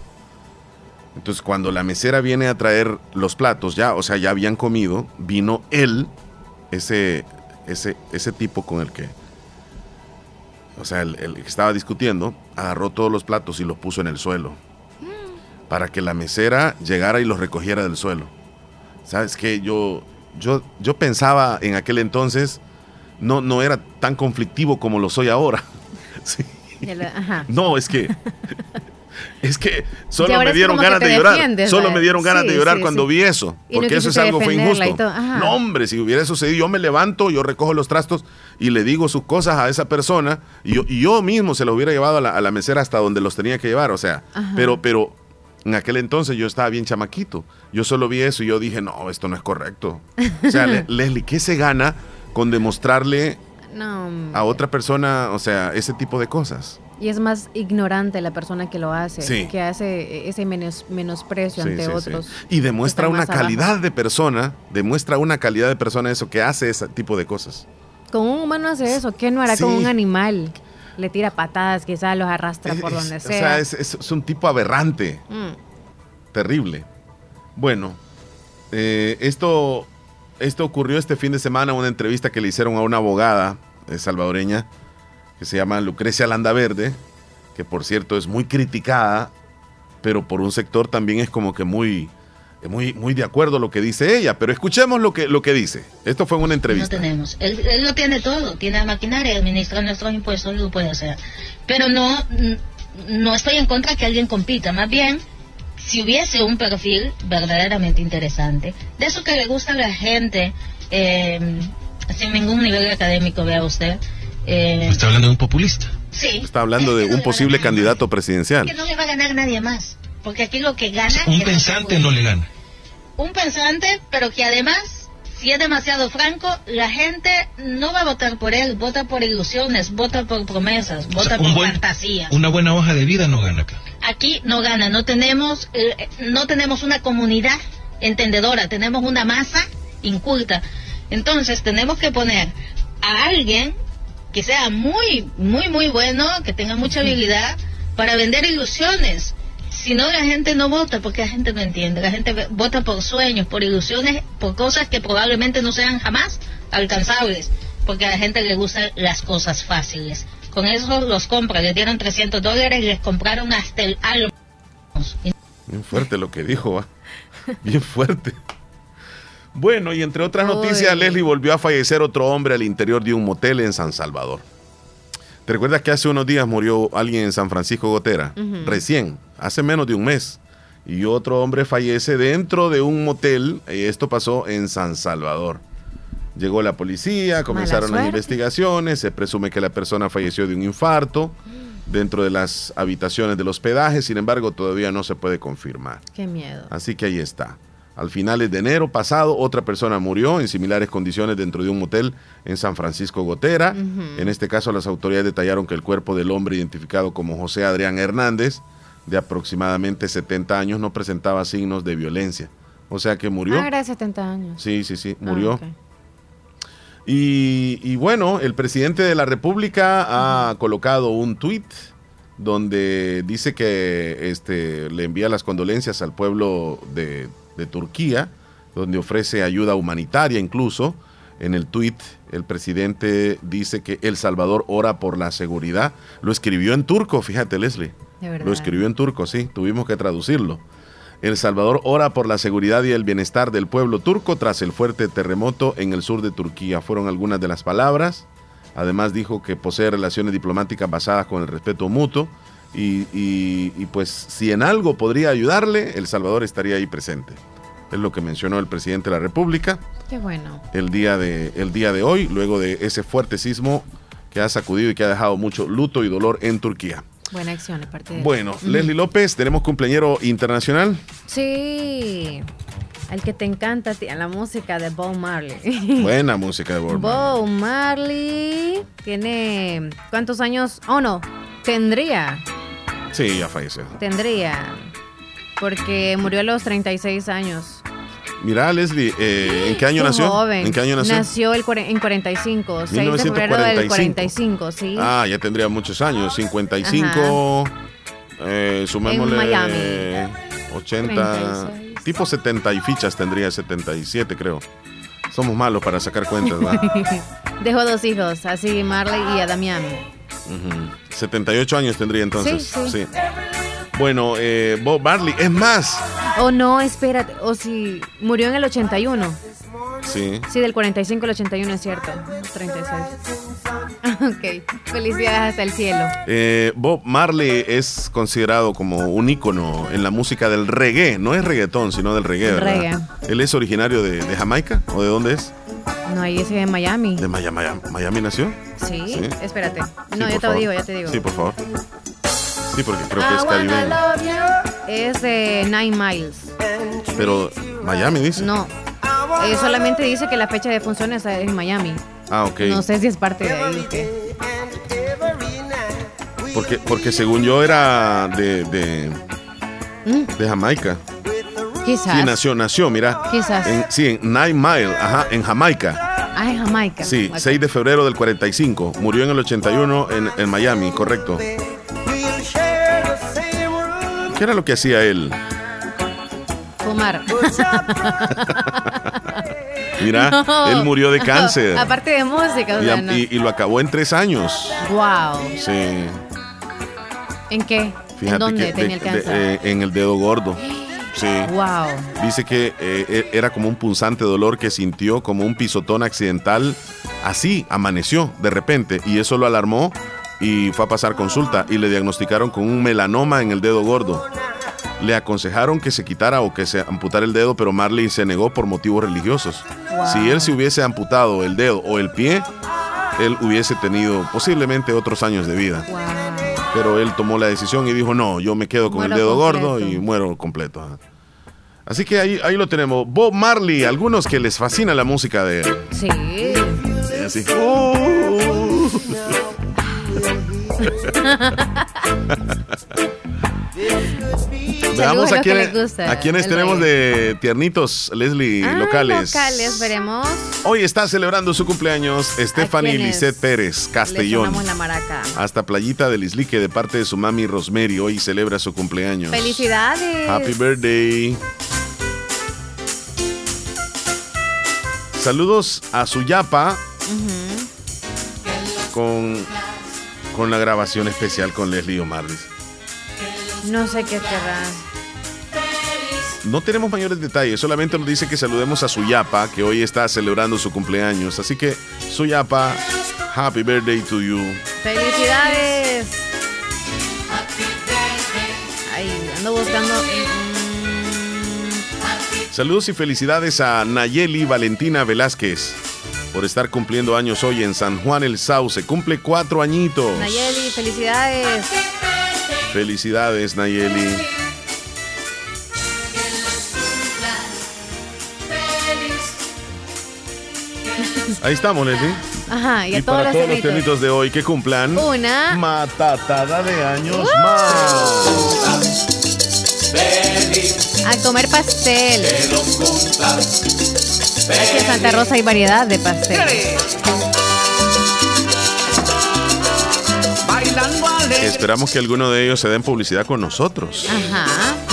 Entonces, cuando la mesera viene a traer los platos, ya, o sea, ya habían comido, vino él, ese, ese, ese tipo con el que, o sea, el, el que estaba discutiendo, agarró todos los platos y los puso en el suelo para que la mesera llegara y los recogiera del suelo. ¿Sabes qué? Yo, yo, yo pensaba en aquel entonces, no, no era tan conflictivo como lo soy ahora. <laughs> Sí. Ajá. No, es que. Es que solo me dieron ganas de llorar. defiendes, Solo me dieron ganas Sí, de llorar sí, cuando sí. vi eso. Porque eso es algo fue injusto. No, hombre, si hubiera sucedido, yo me levanto, yo recojo los trastos y le digo sus cosas a esa persona y yo, y yo mismo se lo hubiera llevado a la, a la mesera hasta donde los tenía que llevar. O sea, Ajá. pero, pero en aquel entonces yo estaba bien chamaquito. Yo solo vi eso y yo dije, no, esto no es correcto. O sea, Le- <laughs> Leslie, ¿qué se gana con demostrarle No. a otra persona, o sea, ese tipo de cosas? Y es más ignorante la persona que lo hace, Sí. que hace ese menos, menosprecio Sí, ante sí, otros. Y demuestra una calidad abajo. de persona, demuestra una calidad de persona eso que hace ese tipo de cosas. Con un humano hace eso, ¿qué no hará con un animal? le tira patadas, quizás los arrastra por donde es- sea. O sea, es, es- es un tipo aberrante, Mm. terrible. Bueno, eh, esto, esto ocurrió este fin de semana, una entrevista que le hicieron a una abogada eh, salvadoreña que se llama Lucrecia Landaverde, que por cierto es muy criticada, pero por un sector también es como que muy, muy, muy de acuerdo a lo que dice ella. Pero escuchemos lo que, lo que dice. Esto fue en una No entrevista. tenemos. Él, él lo tiene todo, tiene la maquinaria, administra nuestros impuestos, lo puede hacer. Pero no, no estoy en contra que alguien compita, más bien, si hubiese un perfil verdaderamente interesante, de eso que le gusta a la gente, eh, sin ningún nivel académico, vea usted. Eh, Está hablando de un populista. sí. Está hablando de no un posible candidato presidencial. Que no le va a ganar nadie más, porque aquí lo que gana... Un es pensante no le gana. un pensante, pero que además, si es demasiado franco, la gente no va a votar por él, vota por ilusiones, vota por promesas, O vota sea, por un buen- fantasías. Una buena hoja de vida no gana acá. Aquí no gana, no tenemos, eh, no tenemos una comunidad entendedora, tenemos una masa inculta. Entonces tenemos que poner a alguien que sea muy, muy, muy bueno, que tenga mucha habilidad para vender ilusiones. Si no, la gente no vota porque la gente no entiende. La gente vota por sueños, por ilusiones, por cosas que probablemente no sean jamás alcanzables, porque a la gente le gustan las cosas fáciles. Con eso los compra, le dieron 300 dólares y les compraron hasta el alma. Bien fuerte lo que dijo, va. <laughs> Bien fuerte. Bueno, y entre otras Uy. noticias, Leslie volvió a fallecer otro hombre al interior de un motel en San Salvador. ¿Te recuerdas que hace unos días murió alguien en San Francisco Gotera? Recién, hace menos de un mes. Y otro hombre fallece dentro de un motel. Y esto pasó en San Salvador. Llegó la policía, comenzaron las investigaciones. Se presume que la persona falleció de un infarto dentro de las habitaciones del hospedaje. Sin embargo, todavía no se puede confirmar. Qué miedo. Así que ahí está. Al finales de enero pasado, otra persona murió en similares condiciones dentro de un motel en San Francisco Gotera. En este caso, las autoridades detallaron que el cuerpo del hombre identificado como José Adrián Hernández, de aproximadamente 70 años, no presentaba signos de violencia. O sea que murió. Ah, era de 70 años. Sí, sí, sí, Ah, murió. y bueno, el presidente de la República ha colocado un tuit donde dice que este, le envía las condolencias al pueblo de, de Turquía, donde ofrece ayuda humanitaria incluso. En el tuit, el presidente dice que El Salvador ora por la seguridad. Lo escribió en turco, fíjate Leslie. De. Lo escribió en turco, sí, tuvimos que traducirlo. El Salvador ora por la seguridad y el bienestar del pueblo turco tras el fuerte terremoto en el sur de Turquía. Fueron algunas de las palabras. Además dijo que posee relaciones diplomáticas basadas con el respeto mutuo y, y- y pues si en algo podría ayudarle, El Salvador estaría ahí presente. Es lo que mencionó el presidente de la República Qué bueno. el día de, el día de hoy, luego de ese fuerte sismo que ha sacudido y que ha dejado mucho luto y dolor en Turquía. Buena acción de parte de Bueno. Leslie López, tenemos cumpleañero internacional. Sí. El que te encanta, tía, la música de Bob Marley. <laughs> Buena música de Bob Marley. Bob Marley tiene. ¿Cuántos años? Oh, no. Tendría. Sí, ya falleció. Tendría. Porque murió a los 36 años. Mira, Leslie, eh, ¿en qué año Qué nació? joven. ¿En qué año nació? el cuare- en 45. 6 de febrero del 45, sí. Ah, ya tendría muchos años. 55. Eh, sumémosle. En Miami. 80. 36. Tipo 70 y fichas tendría 77, creo. Somos malos para sacar cuentas, ¿va? <laughs> Dejó dos hijos, así Marley y a Damián. Ujú. 78 años tendría entonces. Sí, sí. Bueno, eh, Bob Marley, es más. O no, espérate. O si murió en el 81. Sí. Sí, del 45 al 81 es cierto. 36. Ok. Felicidades hasta el cielo. Eh, Bob Marley es considerado como un ícono en la música del reggae. No es reggaetón, sino del reggae, ¿verdad? Reggae. ¿Él es originario de, de Jamaica? ¿O de dónde es? No, ahí ese de Miami. ¿De Miami, Miami nació? Sí. Sí. Espérate. Sí, No, yo te favor. digo, ya te digo. Sí, por favor. Sí, porque creo que es caribeño. Es de Nine Miles. Pero Miami dice. No. Eh, solamente dice que la fecha de función es en Miami. Ah, ok. No sé si es parte de ahí. qué. Porque, porque según yo era de, de, Mm, de Jamaica. Quizás. Sí, nació, nació, mira. Quizás. En- sí, en Nine Mile, ajá, en Jamaica. Ah, en Jamaica. Sí, Ok. 6 de febrero del 45. Murió en el 81 en, en Miami, correcto. ¿Qué era lo que hacía él? Fumar. <laughs> Mira, No. él murió de cáncer. <laughs> Aparte de música, o Y, sea, no. y- y lo acabó en tres años. Wow. Sí. ¿En qué? Fíjate ¿En dónde que tenía el de- cáncer? eh, en el dedo gordo. <gasps> Sí. wow. Dice que eh, e- era como un punzante dolor que sintió como un pisotón accidental. Así amaneció de repente y eso lo alarmó y fue a pasar consulta y le diagnosticaron con un melanoma en el dedo gordo. Le aconsejaron que se quitara o que se amputara el dedo, pero Marley se negó por motivos religiosos. Wow. Si él se hubiese amputado el dedo o el pie, él hubiese tenido posiblemente otros años de vida. Wow. Pero él tomó la decisión y dijo, no, yo me quedo con Muero el dedo gordo y muero completo. Así que ahí, ahí lo tenemos. Bob Marley, algunos que les fascina la música de él. Sí. Y así, <laughs> "Oh". <laughs> <laughs> Veamos a les gusta a quiénes tenemos de tiernitos, Leslie, Ah, locales. locales, veremos. Hoy está celebrando su cumpleaños Stephanie? Lisette Pérez, Castellón. sonamos la maraca. Hasta Playita del Islique de parte de su mami Rosemary. Hoy celebra su cumpleaños. Felicidades. Happy birthday. Saludos a su yapa Ujú. con, con la grabación especial con Leslie Omar. No sé qué querrá. No tenemos mayores detalles, solamente nos dice que saludemos a su yapa, que hoy está celebrando su cumpleaños. Así que, su yapa, happy birthday to you. Felicidades. Ay, ando buscando. mm, Saludos y felicidades a Nayeli Valentina Velázquez por estar cumpliendo años hoy en San Juan el Sauce. Cumple cuatro añitos. Nayeli, felicidades. Felicidades, Nayeli. Ahí estamos, Leslie. Ajá, y a Y todos para los todos los temitos. temitos de hoy que cumplan Una. matatada de años ¡Uh! más. A comer pastel. Aquí en Santa Rosa hay variedad de pastel. Esperamos que alguno de ellos se den publicidad con nosotros. Ajá.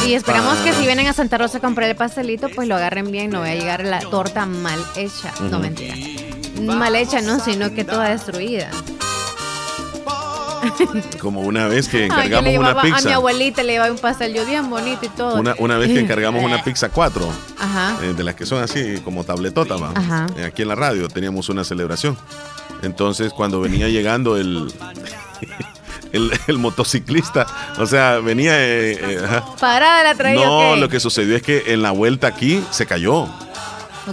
Y esperamos Ah. que si vienen a Santa Rosa a comprar el pastelito, pues lo agarren bien, no vaya a llegar la torta mal hecha. No mentira. Mal hecha no, sino que toda destruida. <laughs> Como una vez que encargamos una llevaba a mi pizza. abuelita le llevaba un pastel yo bien bonito y todo. Una, una vez que encargamos una <laughs> pizza 4, Ajá. eh, de las que son así como tabletota, va. Ajá. Eh, aquí en la radio teníamos una celebración. Entonces, cuando venía llegando el, el, el motociclista, o sea, venía... eh, eh, ajá. Parada la traía. No, lo que sucedió es que en la vuelta aquí se cayó.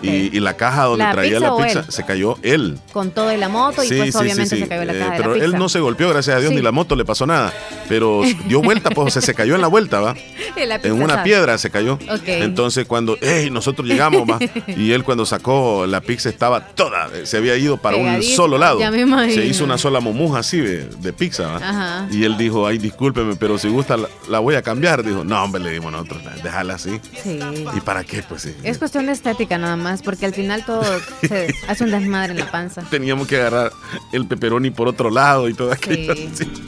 Y, y la caja donde ¿La traía la pizza se cayó él. Con todo y la moto y Sí, pues sí, obviamente sí. se cayó la Eh, caja de pero la pizza. él no se golpeó, gracias a Dios, ni la moto le pasó nada. Pero dio vuelta, pues, o sea, se cayó en la vuelta, ¿va? <laughs> La En una piedra se cayó. Ok. Entonces, cuando, hey, nosotros llegamos, va. <laughs> Y él, cuando sacó la pizza, estaba toda, se había ido para un solo lado. ya me imagino. Se hizo una sola momuja así de, de pizza, ¿va? Ajá. Y él dijo, ay, discúlpeme, pero si gusta, la, la voy a cambiar. Dijo, no, hombre, le dimos nosotros, déjala así. Sí. ¿Y para qué? Pues sí. Es cuestión de estética nada más, porque al final todo se hace un desmadre en la panza. Teníamos que agarrar el pepperoni por otro lado y todo aquello. Sí. <laughs>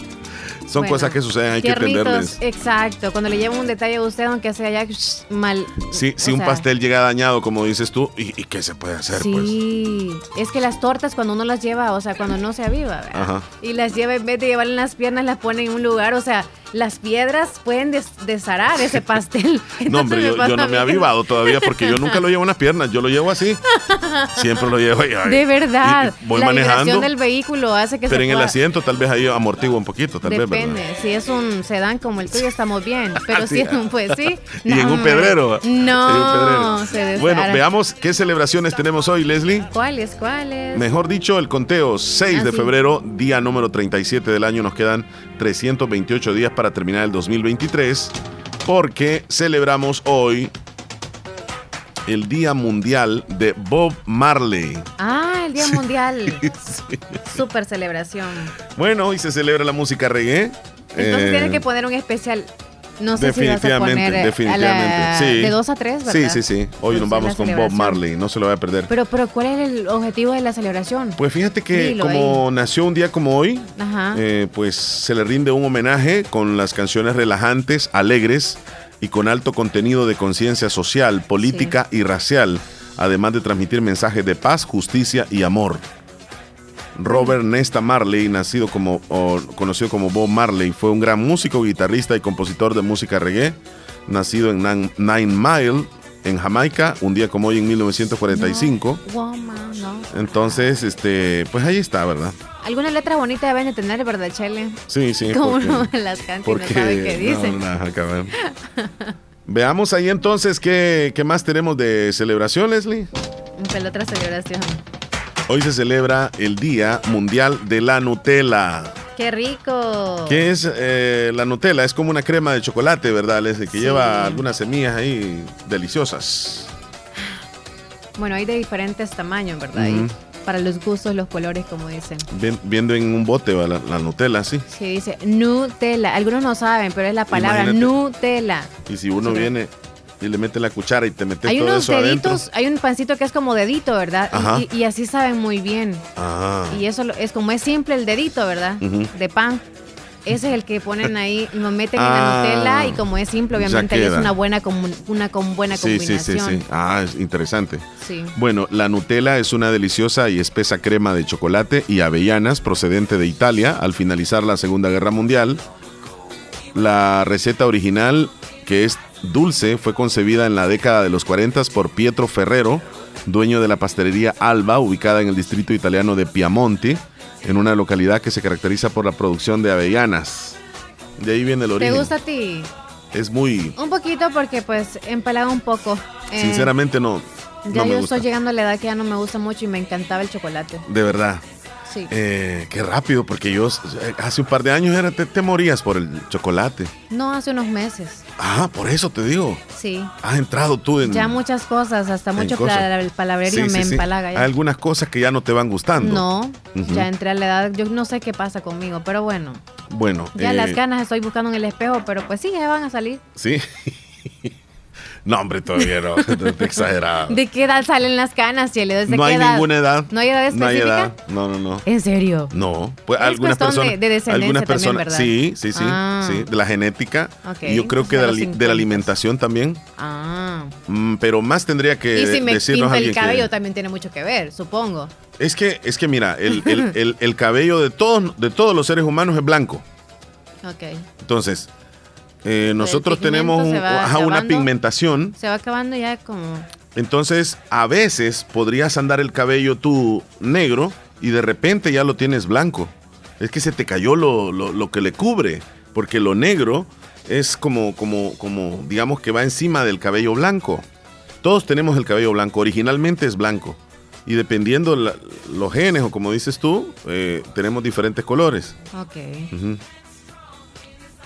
Son Bueno, cosas que suceden, hay que entenderles. Exacto, cuando le lleva un detalle a usted, aunque sea ya shh, mal. Sí, si un pastel llega dañado, como dices tú, ¿y, y qué se puede hacer? Pues? Sí, es que las tortas cuando uno las lleva, o sea, cuando no se aviva, ¿verdad? Ajá. Y las lleva en vez de llevarlas en las piernas, las pone en un lugar, o sea, las piedras pueden des- desharar ese <laughs> pastel. No, hombre, yo, no me he avivado todavía porque yo nunca lo llevo en las piernas, yo lo llevo así. <laughs> Siempre lo llevo ahí. De verdad, Y voy la manejando, del vehículo hace que pero se en el asiento tal vez ahí amortigua un poquito, tal vez, Depende, si es un sedán como el tuyo estamos bien, <laughs> pero si es un pues sí. Y en un pedrero. No, un pedrero. se. Bueno, veamos qué celebraciones tenemos hoy, Leslie. ¿Cuáles, cuáles? Mejor dicho, el conteo 6 Ah, de sí. febrero, día número 37 del año. Nos quedan 328 días para terminar el 2023 porque celebramos hoy el Día Mundial de Bob Marley. Ah, el Día Mundial. <laughs> Sí. Super celebración. Bueno, hoy se celebra la música reggae. Entonces Eh, tiene que poner un especial No sé si vas a Definitivamente, poner eh, a definitivamente. la- sí. de 2 a 3, ¿verdad? Sí, sí, sí. Hoy Pues nos vamos con Bob. Marley, no se lo va a perder. Pero, pero ¿cuál es el objetivo de la celebración? Pues fíjate que Dilo como nació un día como hoy, Ajá. eh, pues se le rinde un homenaje con las canciones relajantes, alegres y con alto contenido de conciencia social, política y racial, además de transmitir mensajes de paz, justicia y amor. Robert Nesta Marley, nacido como o conocido como Bob Marley, fue un gran músico, guitarrista y compositor de música reggae, nacido en Nine Mile, en Jamaica, un día como hoy en 1945. Woman, no. Entonces, este, pues ahí está, ¿verdad? Alguna letra bonita deben de tener, ¿verdad, Chele? Sí, sí. Como uno <laughs> las canta y no porque sabe qué dice. no, no. <laughs> Veamos ahí entonces qué, qué más tenemos de celebración, Leslie. Pero otra celebración. Hoy se celebra el Día Mundial de la Nutella. ¡Qué rico! ¿Qué es eh, la Nutella? Es como una crema de chocolate, ¿verdad? Que Sí. lleva algunas semillas ahí deliciosas. Bueno, hay de diferentes tamaños, ¿verdad? Ujú. para los gustos, los colores, como dicen. Viendo en un bote la, la Nutella, sí. Sí, dice Nutella. Algunos no saben, pero es la palabra Imagínate. Nutella. Y si uno Sí. viene y le mete la cuchara y te metes Hay todo unos eso adentro. deditos, hay un pancito que es como dedito, ¿verdad? Y- Ajá. Y, y así saben muy bien. Ah. Y eso es como es simple el dedito, ¿verdad? De pan. Ese es el que ponen ahí lo meten Ah. en la Nutella y como es simple, obviamente es una buena una con buena Sí, sí, sí, combinación. sí. Ah, es interesante. Sí. Bueno, la Nutella es una deliciosa y espesa crema de chocolate y avellanas procedente de Italia al finalizar la Segunda Guerra Mundial. La receta original, que es dulce, fue concebida en la década de los 40 por Pietro Ferrero, dueño de la pastelería Alba, ubicada en el distrito italiano de Piamonte, en una localidad que se caracteriza por la producción de avellanas. De ahí viene el ¿Te origen. gusta a ti? Es muy... Un poquito porque pues empalaga un poco. Eh, Sinceramente no, Ya no me yo gusta. estoy llegando a la edad que ya no me gusta mucho y me encantaba el chocolate. De verdad. Sí. Eh, qué rápido, porque yo eh, hace un par de años era, te, te morías por el chocolate. No, hace unos meses. Ah, por eso te digo. Sí. Has entrado tú en. Ya muchas cosas, hasta mucho cosas. pala- palabrerío Sí, me sí. empalaga Hay ya. algunas cosas que ya no te van gustando. No, ya entré a la edad, yo no sé qué pasa conmigo, pero bueno, Bueno, ya eh, las ganas estoy buscando en el espejo, pero pues sí, ya van a salir. Sí. <laughs> no, hombre, todavía no. <laughs> te exagerado. ¿De qué edad salen las canas, Chele? ¿Desde No qué hay edad? ninguna edad. ¿No hay edad No hay específica? edad. No, no, no. ¿En serio? No, pues Es algunas personas, de- de descendencia algunas también, personas, ¿verdad? sí, sí, sí, Ah. sí, de la genética Ok, y yo creo que de la, de la 50. alimentación también, Ah. Mm, pero más tendría que y si me decirnos pinto el alguien que- cabello también tiene mucho que ver, supongo. Es que, es que mira, el, el- <laughs> el- el cabello de todos, de todos los seres humanos es blanco. Ok. Entonces, eh, nosotros tenemos un- va ajá, una acabando. pigmentación. Se va acabando ya como... Entonces, a veces podrías andar el cabello tú negro y de repente ya lo tienes blanco. Es que se te cayó lo, lo- lo que le cubre, porque lo negro es como, como, como, digamos que va encima del cabello blanco. Todos tenemos el cabello blanco, originalmente es blanco. Y dependiendo la- los genes o como dices tú, eh, tenemos diferentes colores. Ok. Ujú.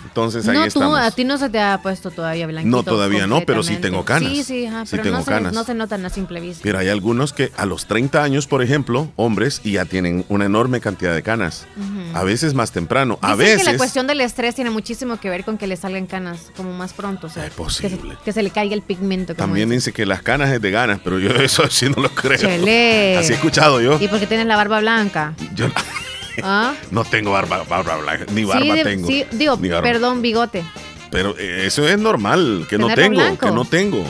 Entonces ahí no, tú, estamos. a ti no se te ha puesto todavía blanquito. No, todavía no, pero sí tengo canas. Sí, sí, ajá, Sí pero tengo no, canas. Se, no se notan a simple vista. Pero hay algunos que a los 30 años, por ejemplo, hombres, y ya tienen una enorme cantidad de canas. A veces más temprano. A Dicen veces. que la cuestión del estrés tiene muchísimo que ver con que le salgan canas como más pronto. O sea, Es posible. Que se, que se le caiga el pigmento. Como También dice que las canas es de ganas, pero yo <laughs> eso sí no lo creo. Chele. Así he escuchado yo. ¿Y por qué tienes la barba blanca? Yo ¿Ah? <laughs> no tengo barba, barba blanca, ni barba sí, de- tengo. sí, digo, barba. perdón, bigote. Pero eh, eso es normal, que no tengo, blanco. que no tengo.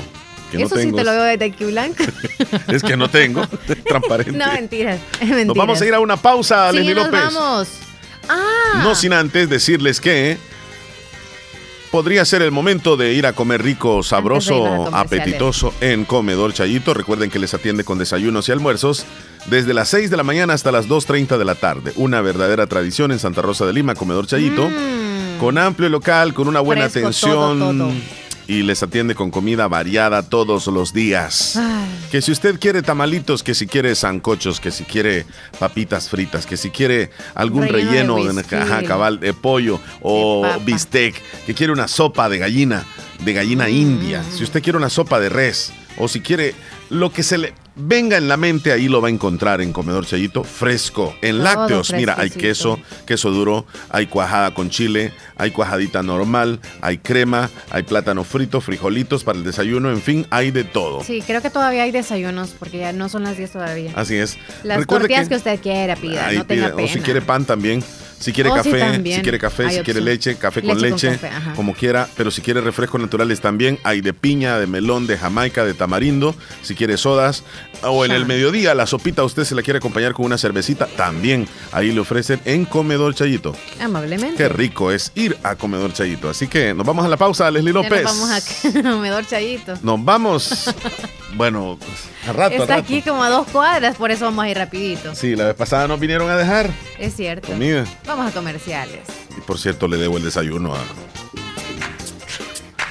Que Eso no sí te lo veo desde aquí blanco. <laughs> Es que no tengo, <laughs> transparente. no, mentiras. Nos vamos a ir a una pausa, Sí, Leslie nos López. vamos. Ah. No sin antes decirles que podría ser el momento de ir a comer rico, sabroso, apetitoso en Comedor Chayito. Recuerden que les atiende con desayunos y almuerzos desde las 6 de la mañana hasta las 2.30 de la tarde. Una verdadera tradición en Santa Rosa de Lima, Comedor Chayito. Mm. Con amplio local, con una buena Fresco, atención. todo, todo. Y les atiende con comida variada todos los días. Ay. Que si usted quiere tamalitos, que si quiere zancochos, que si quiere papitas fritas, que si quiere algún Relleno relleno de de, ajá, cabal de pollo o De bistec, que quiere una sopa de gallina, de gallina Mm. india, si usted quiere una sopa de res o si quiere lo que se le venga en la mente, ahí lo va a encontrar en Comedor Chayito fresco. En Todo lácteos, mira, hay queso, queso duro, hay cuajada con chile, hay cuajadita normal, hay crema, hay plátano frito, frijolitos para el desayuno, en fin, hay de todo. Sí, creo que todavía hay desayunos porque ya no son las 10 todavía. Así es. Las Recuerde tortillas que, usted quiera, pida, no tenga pide, pena. O si quiere pan también. Si quiere Oh, café, si quiere café, Hay si quiere leche, café con Leche con café, como quiera. Pero si quiere refrescos naturales también, hay de piña, de melón, de jamaica, de tamarindo. Si quiere sodas. O en el mediodía, la sopita, usted se la quiere acompañar con una cervecita, también. Ahí le ofrecen en Comedor Chayito. Amablemente. Qué rico es ir a Comedor Chayito. Así que nos vamos a la pausa, Leslie López. nos vamos a <laughs> comedor chayito. Nos vamos. bueno, a rato, a Está rato. aquí como a dos cuadras, por eso vamos a ir rapidito. Sí, la vez pasada nos vinieron a dejar Es cierto. comida. Vamos a comerciales. Y por cierto, le debo el desayuno a.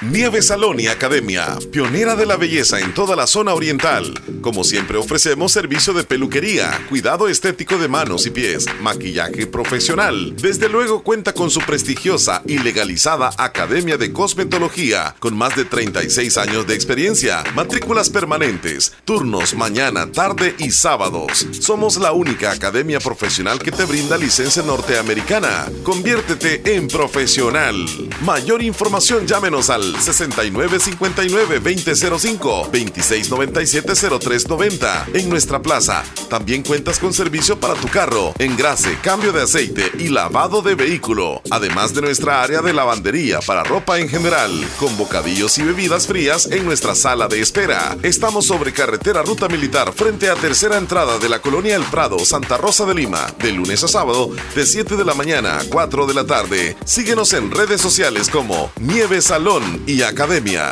Nieve Salón y Academia, pionera de la belleza en toda la zona oriental. Como siempre ofrecemos servicio de peluquería, cuidado estético de manos y pies, maquillaje profesional. Desde luego cuenta con su prestigiosa y legalizada Academia de Cosmetología, con más de 36 años de experiencia, matrículas permanentes, turnos mañana, tarde y sábados. Somos la única academia profesional que te brinda licencia norteamericana. Conviértete en profesional. Mayor información llámenos al 6959-2005, 2697-0390 en nuestra plaza. También cuentas con servicio para tu carro, engrase, cambio de aceite y lavado de vehículo. Además de nuestra área de lavandería para ropa en general, con bocadillos y bebidas frías en nuestra sala de espera. Estamos sobre carretera Ruta Militar frente a tercera entrada de la colonia El Prado, Santa Rosa de Lima, de lunes a sábado, de 7 de la mañana a 4 de la tarde. Síguenos en redes sociales como Nieve Salón y Academia.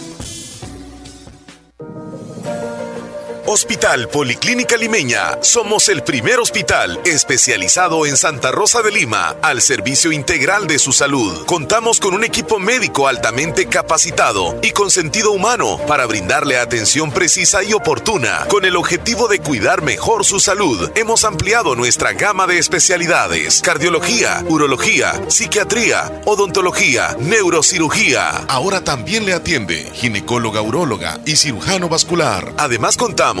Hospital Policlínica Limeña. Somos el primer hospital especializado en Santa Rosa de Lima al servicio integral de su salud. Contamos con un equipo médico altamente capacitado y con sentido humano para brindarle atención precisa y oportuna. Con el objetivo de cuidar mejor su salud, hemos ampliado nuestra gama de especialidades: cardiología, urología, psiquiatría, odontología, neurocirugía. Ahora también le atiende ginecóloga, uróloga y cirujano vascular. Además contamos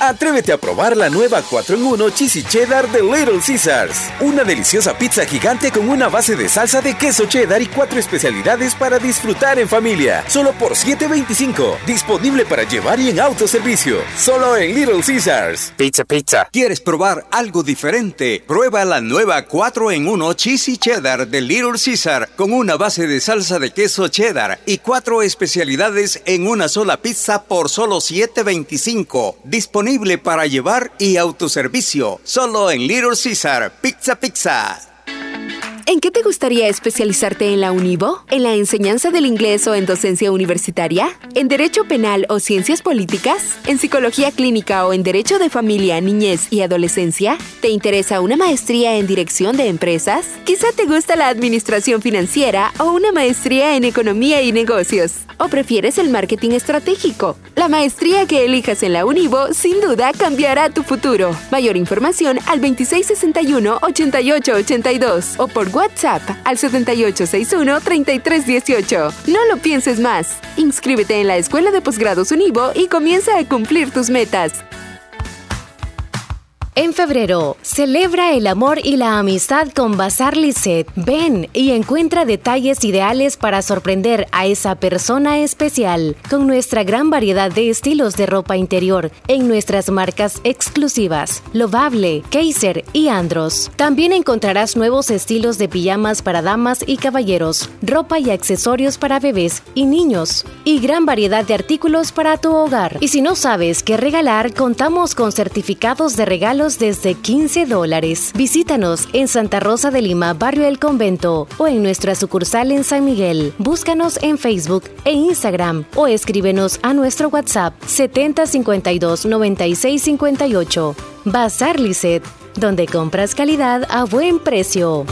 Atrévete a probar la nueva 4 en 1 Cheesy Cheddar de Little Caesars. Una deliciosa pizza gigante con una base de salsa de queso cheddar y cuatro especialidades para disfrutar en familia. Solo por $7.25. Disponible para llevar y en autoservicio. Solo en Little Caesars. Pizza, pizza. ¿Quieres probar algo diferente? Prueba la nueva 4 en 1 Cheesy Cheddar de Little Caesar con una base de salsa de queso cheddar y cuatro especialidades en una sola pizza por solo $7.25. Para llevar y autoservicio. Solo en Little Caesar. Pizza, pizza. ¿En qué te gustaría especializarte en la Univo? ¿En la enseñanza del inglés o en docencia universitaria? ¿En derecho penal o ciencias políticas? ¿En psicología clínica o en derecho de familia, niñez y adolescencia? ¿Te interesa una maestría en dirección de empresas? Quizá te gusta la administración financiera o una maestría en economía y negocios. ¿O prefieres el marketing estratégico? La maestría que elijas en la Univo sin duda cambiará tu futuro. Mayor información al 2661-8882 o por WhatsApp al 7861-3318. No lo pienses más. Inscríbete en la Escuela de Posgrados Univo y comienza a cumplir tus metas. En febrero, celebra el amor y la amistad con Bazar Lisset. Ven y encuentra detalles ideales para sorprender a esa persona especial con nuestra gran variedad de estilos de ropa interior en nuestras marcas exclusivas, Lovable, Kaiser y Andros. También encontrarás nuevos estilos de pijamas para damas y caballeros, ropa y accesorios para bebés y niños, y gran variedad de artículos para tu hogar. Y si no sabes qué regalar, contamos con certificados de regalo desde 15 dólares. Visítanos en Santa Rosa de Lima, Barrio El Convento, o en nuestra sucursal en San Miguel. Búscanos en Facebook e Instagram o escríbenos a nuestro WhatsApp 7052 9658. Bazar Lisset, donde compras calidad a buen precio.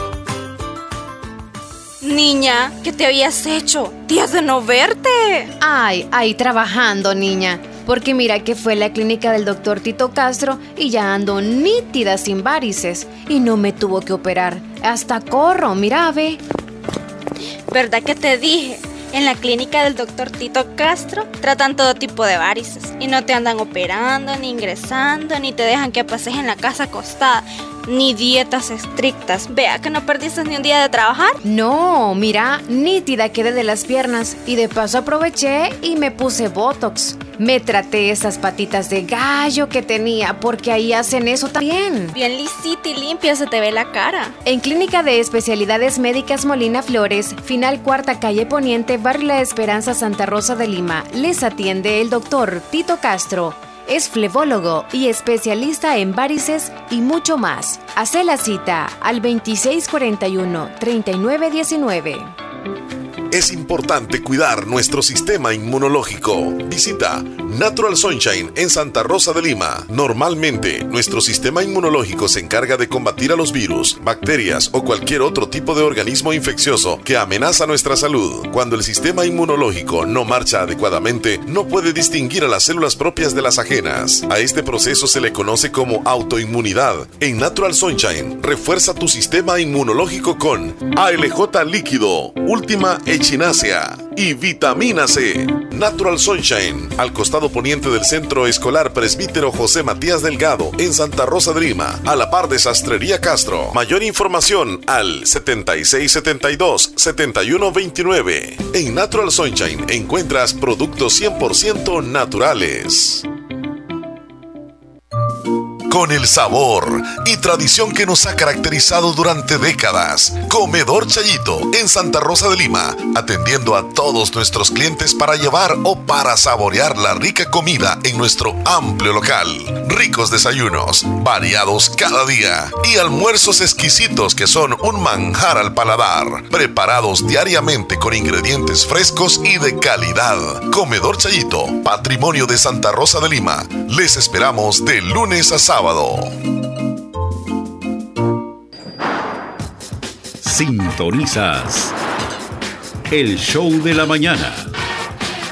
Niña, ¿qué te habías hecho? Días de no verte. Ay, ahí trabajando, niña. Porque mira que fue la clínica del doctor Tito Castro y ya ando nítida sin varices. Y no me tuvo que operar. Hasta corro, mira, ve. ¿Verdad que te dije? En la clínica del doctor Tito Castro tratan todo tipo de varices y no te andan operando, ni ingresando, ni te dejan que pases en la casa acostada, ni dietas estrictas. Vea que no perdiste ni un día de trabajar. No, mira, nítida quedé de las piernas y de paso aproveché y me puse Botox. Me traté esas patitas de gallo que tenía porque ahí hacen eso también. Bien lisita y limpia se te ve la cara. En Clínica de Especialidades Médicas Molina Flores, final cuarta calle Poniente, Barrio La Esperanza, Santa Rosa de Lima, les atiende el doctor Tito Castro. Es flebólogo y especialista en varices y mucho más. Hace la cita al 2641-3919. Es importante cuidar nuestro sistema inmunológico. Visita Natural Sunshine en Santa Rosa de Lima. Normalmente, nuestro sistema inmunológico se encarga de combatir a los virus, bacterias o cualquier otro tipo de organismo infeccioso que amenaza nuestra salud. Cuando el sistema inmunológico no marcha adecuadamente, no puede distinguir a las células propias de las ajenas. A este proceso se le conoce como autoinmunidad. En Natural Sunshine, refuerza tu sistema inmunológico con ALJ líquido, última echinacea y vitamina C. Natural Sunshine, al costado poniente del Centro Escolar Presbítero José Matías Delgado, en Santa Rosa de Lima, a la par de Sastrería Castro. Mayor información al 7672-7129. En Natural Sunshine encuentras productos 100% naturales con el sabor y tradición que nos ha caracterizado durante décadas. Comedor Chayito en Santa Rosa de Lima, atendiendo a todos nuestros clientes para llevar o para saborear la rica comida en nuestro amplio local. Ricos desayunos, variados cada día y almuerzos exquisitos que son un manjar al paladar, preparados diariamente con ingredientes frescos y de calidad. Comedor Chayito, patrimonio de Santa Rosa de Lima. Les esperamos de lunes a sábado. Sintonizas el show de la mañana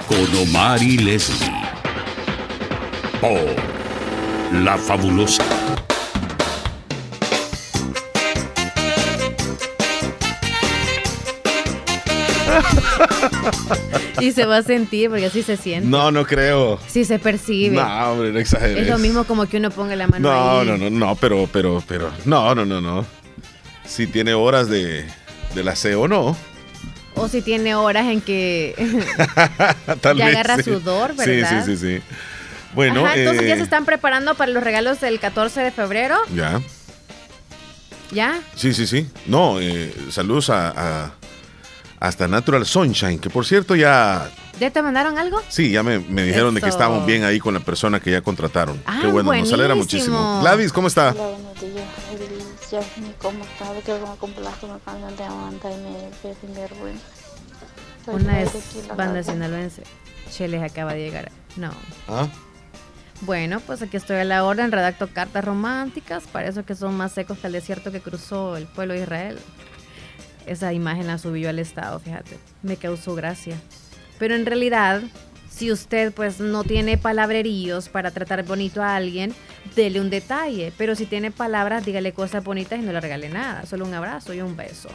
con Omar y Leslie por La Fabulosa. <laughs> <laughs> y se va a sentir porque así se siente. No, no creo. Sí se percibe. No, hombre, no exageres. Es lo mismo como que uno ponga la mano no, ahí. No, no, no, pero, pero, pero, no, no, no, no. Si tiene horas de, del aseo, no. O si tiene horas en que <laughs> Tal ya vez, agarra sí. sudor, ¿verdad? Sí, sí, sí, sí. Bueno, Ajá, entonces eh, ya se están preparando para los regalos del 14 de febrero. Ya. ¿Ya? Sí, sí, sí. No, eh, saludos a, a- hasta Natural Sunshine, que por cierto ya, ¿Ya te mandaron algo? sí, ya me, me dijeron de que Eso. estábamos bien ahí con la persona que ya contrataron. Ah, Qué bueno, nos alegra buenísimo. muchísimo. Gladys, ¿cómo está? Hola, buenos días. Jasmine, ¿cómo está? Quiero que me complaste una canción de Amanda y me vergüenza. Soy Una es banda sinaloense. Che, les acaba de llegar. No. ¿Ah? Bueno, pues aquí estoy a la orden, redacto cartas románticas, para eso que son más secos que el desierto que cruzó el pueblo de Israel. Esa imagen la subí yo al estado, fíjate. Me causó gracia. Pero en realidad, si usted pues no tiene palabreríos para tratar bonito a alguien, dele un detalle. Pero si tiene palabras, dígale cosas bonitas y no le regale nada. Solo un abrazo y un beso.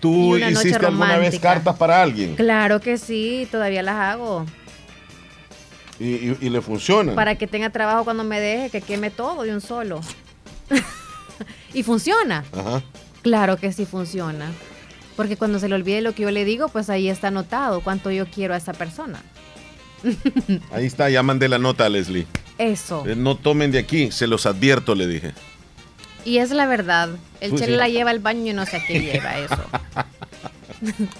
¿Tú Y hiciste alguna vez cartas para alguien? Claro que sí, todavía las hago. Y, y- y le funciona. Para que tenga trabajo cuando me deje, que queme todo de un solo. <laughs> y funciona. Ajá. Claro que sí funciona. Porque cuando se le olvide lo que yo le digo, pues ahí está anotado cuánto yo quiero a esa persona. <laughs> Ahí está, ya mandé la nota a Leslie. Eso. Eh, No tomen de aquí, se los advierto, le dije. Y es la verdad. El Pues chele la lleva al baño y no sé a qué lleva eso.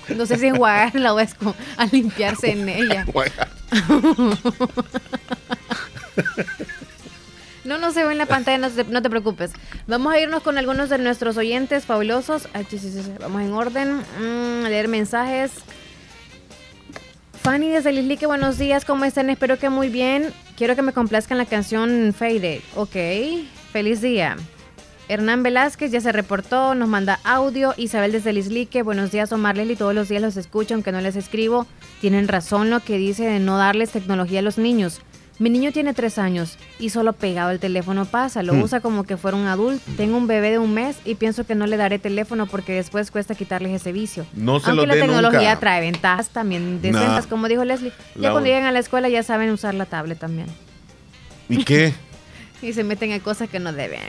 <laughs> no sé si enjuagarla o es como a limpiarse en ella. <laughs> No, no se ve en la pantalla, no te, no te preocupes. Vamos a irnos con algunos de nuestros oyentes fabulosos. Vamos en orden. Mm, leer mensajes. Fanny desde Lislique, buenos días, ¿cómo están? Espero que muy bien. Quiero que me complazcan la canción Faded. Ok, feliz día. Hernán Velázquez ya se reportó, nos manda audio. Isabel desde Lislique, buenos días, Omar Leslie, todos los días los escucho, aunque no les escribo. Tienen razón lo que dice de no darles tecnología a los niños. Mi niño tiene tres años y solo pegado el teléfono pasa, lo Hmm. usa como que fuera un adulto. Tengo un bebé de un mes y pienso que no le daré teléfono porque después cuesta quitarles ese vicio. No se Aunque lo la tecnología nunca. trae ventajas también desventajas, Nah. como dijo Leslie. Ya La- cuando llegan a la escuela ya saben usar la tablet también. ¿Y qué? <laughs> Y se meten en cosas que no deben.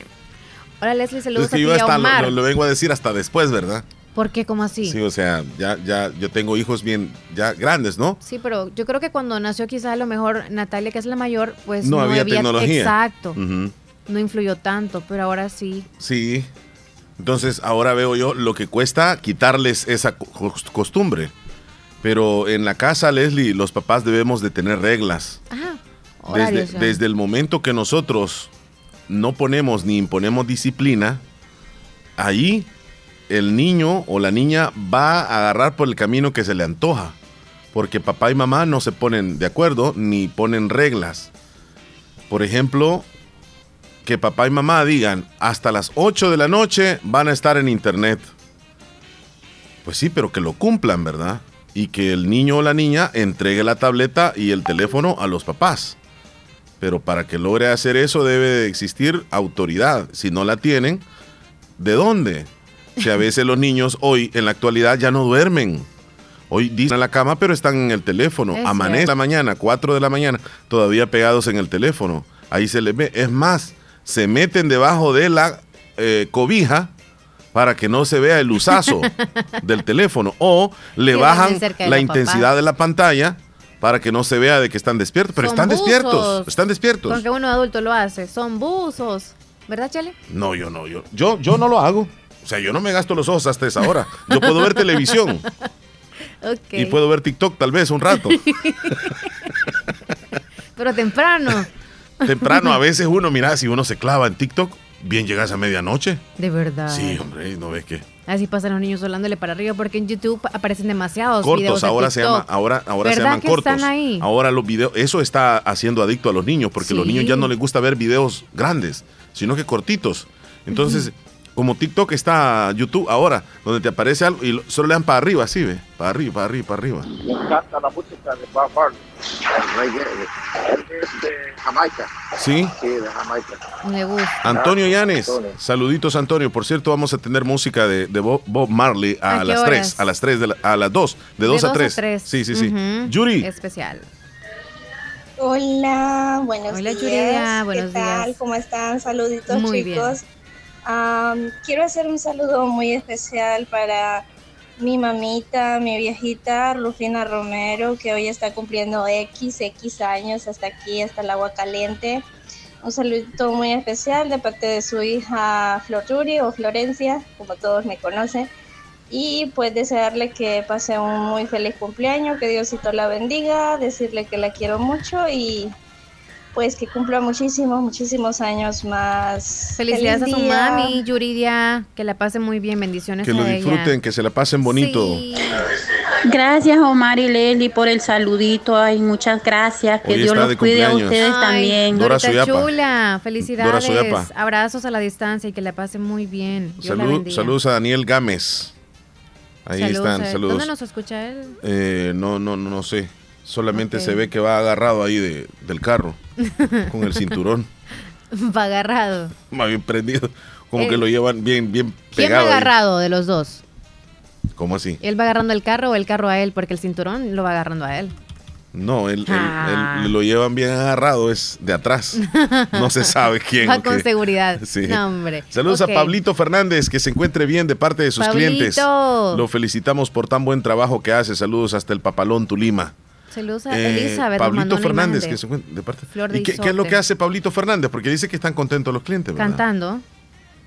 Hola Leslie, saludos Es que a ti yo a hasta lo, Omar. lo- lo vengo a decir hasta después, ¿verdad? ¿Por qué? ¿Cómo así? Sí, o sea, ya, ya, yo tengo hijos bien, ya grandes, ¿no? Sí, pero yo creo que cuando nació quizás a lo mejor Natalia, que es la mayor, pues No había tecnología. Exacto. No influyó tanto, pero ahora sí. Sí. Entonces, ahora veo yo lo que cuesta quitarles esa co- cos- costumbre. Pero en la casa, Leslie, los papás debemos de tener reglas. Ajá. Desde, desde el momento que nosotros no ponemos ni imponemos disciplina, ahí el niño o la niña va a agarrar por el camino que se le antoja. Porque papá y mamá no se ponen de acuerdo ni ponen reglas. Por ejemplo, que papá y mamá digan hasta las 8 de la noche van a estar en internet. Pues sí, pero que lo cumplan, ¿verdad? Y que el niño o la niña entregue la tableta y el teléfono a los papás. Pero para que logre hacer eso debe de existir autoridad. Si no la tienen, ¿de dónde? Si a veces los niños hoy en la actualidad ya no duermen. Hoy dicen en la cama, pero están en el teléfono. Es Amanece cierto. la mañana, 4 de la mañana, todavía pegados en el teléfono. Ahí se les ve. Es más, se meten debajo de la eh, cobija para que no se vea el usazo <laughs> del teléfono. O le Que bajan la intensidad papás. de la pantalla para que no se vea de que están despiertos. Pero Son están despiertos, están despiertos. Con que uno adulto lo hace. Son buzos. ¿Verdad, Chele? No, yo no, yo, yo, yo no lo hago. O sea, yo no me gasto los ojos hasta esa hora. Yo puedo ver televisión y puedo ver TikTok tal vez un rato. Pero temprano. Temprano a <laughs> veces uno, mira, si uno se clava en TikTok, bien llegas a medianoche. De verdad. Sí, hombre, no ves que Así pasan los niños volándole para arriba porque en YouTube aparecen demasiados videos cortos de ahora se llama, ahora, ahora se ¿Verdad llaman que cortos. están ahí? Ahora los videos, eso está haciendo adicto a los niños porque los Sí. niños ya no les gusta ver videos grandes, sino que cortitos. Entonces, como TikTok está YouTube ahora, donde te aparece algo y lo- solo le dan para arriba, así ve, para arriba, para arriba, para arriba. Me encanta la música de Bob Marley. El reggae. Él es de Jamaica. Sí. Sí, de Jamaica. Me gusta. Antonio Llanes, Antonio. saluditos Antonio. Por cierto, vamos a tener música de, de Bob, Bob Marley a, ¿A qué las horas? 3, a las 3, de la- a las 2, de 2 a 3. Sí, sí, sí. Ujú. Yuri, Especial. Hola, buenos Hola, días. Yuridia, ¿Qué buenos tal? días. ¿Cómo están? Saluditos, Muy bien. Am, quiero hacer un saludo muy especial para mi mamita, mi viejita Rufina Romero, que hoy está cumpliendo X, X años hasta aquí, hasta el agua caliente. Un saludito muy especial de parte de su hija Floruri o Florencia, como todos me conocen. Y pues desearle que pase un muy feliz cumpleaños, que Diosito la bendiga, decirle que la quiero mucho y pues que cumpla muchísimos, muchísimos años más. Felicidades Feliz a su día. mami, Yuridia. Que la pase muy bien. Bendiciones que a lo ella. disfruten, que se la pasen bonito. Gracias Omar y Leli por el saludito. Ay, muchas gracias. Que Hoy Dios los de cuide a ustedes Ay, también. Dora chula, felicidades. Dora. Abrazos a la distancia y que la pase muy bien. Salud- saludos a Daniel Gámez. Ahí Saludos están, él. saludos. ¿Dónde nos escucha él? Eh, no, no, no, no sé. Solamente se ve que va agarrado ahí de- del carro con el cinturón, <laughs> Va agarrado. más bien prendido, como Eh, que lo llevan bien, bien ¿Quién va pegado. ahí. agarrado de los dos? ¿Cómo así? ¿Él va agarrando el carro o el carro a él? Porque el cinturón lo va agarrando a él. No, él, él- Ah. él lo llevan bien agarrado, es de atrás. No se <laughs> sabe quién. Va con seguridad. <laughs> Sí. No, hombre. Saludos a Pablito Fernández, que se encuentre bien de parte de sus Pablito. clientes. Lo felicitamos por tan buen trabajo que hace. Saludos hasta el Papalón, Tulima. Saludos a Eh, Elizabeth. Pablito Fernández, que se encuentra de parte. Flor de ¿Y qué, qué es lo que hace Pablito Fernández? Porque dice que están contentos los clientes, ¿verdad? Cantando.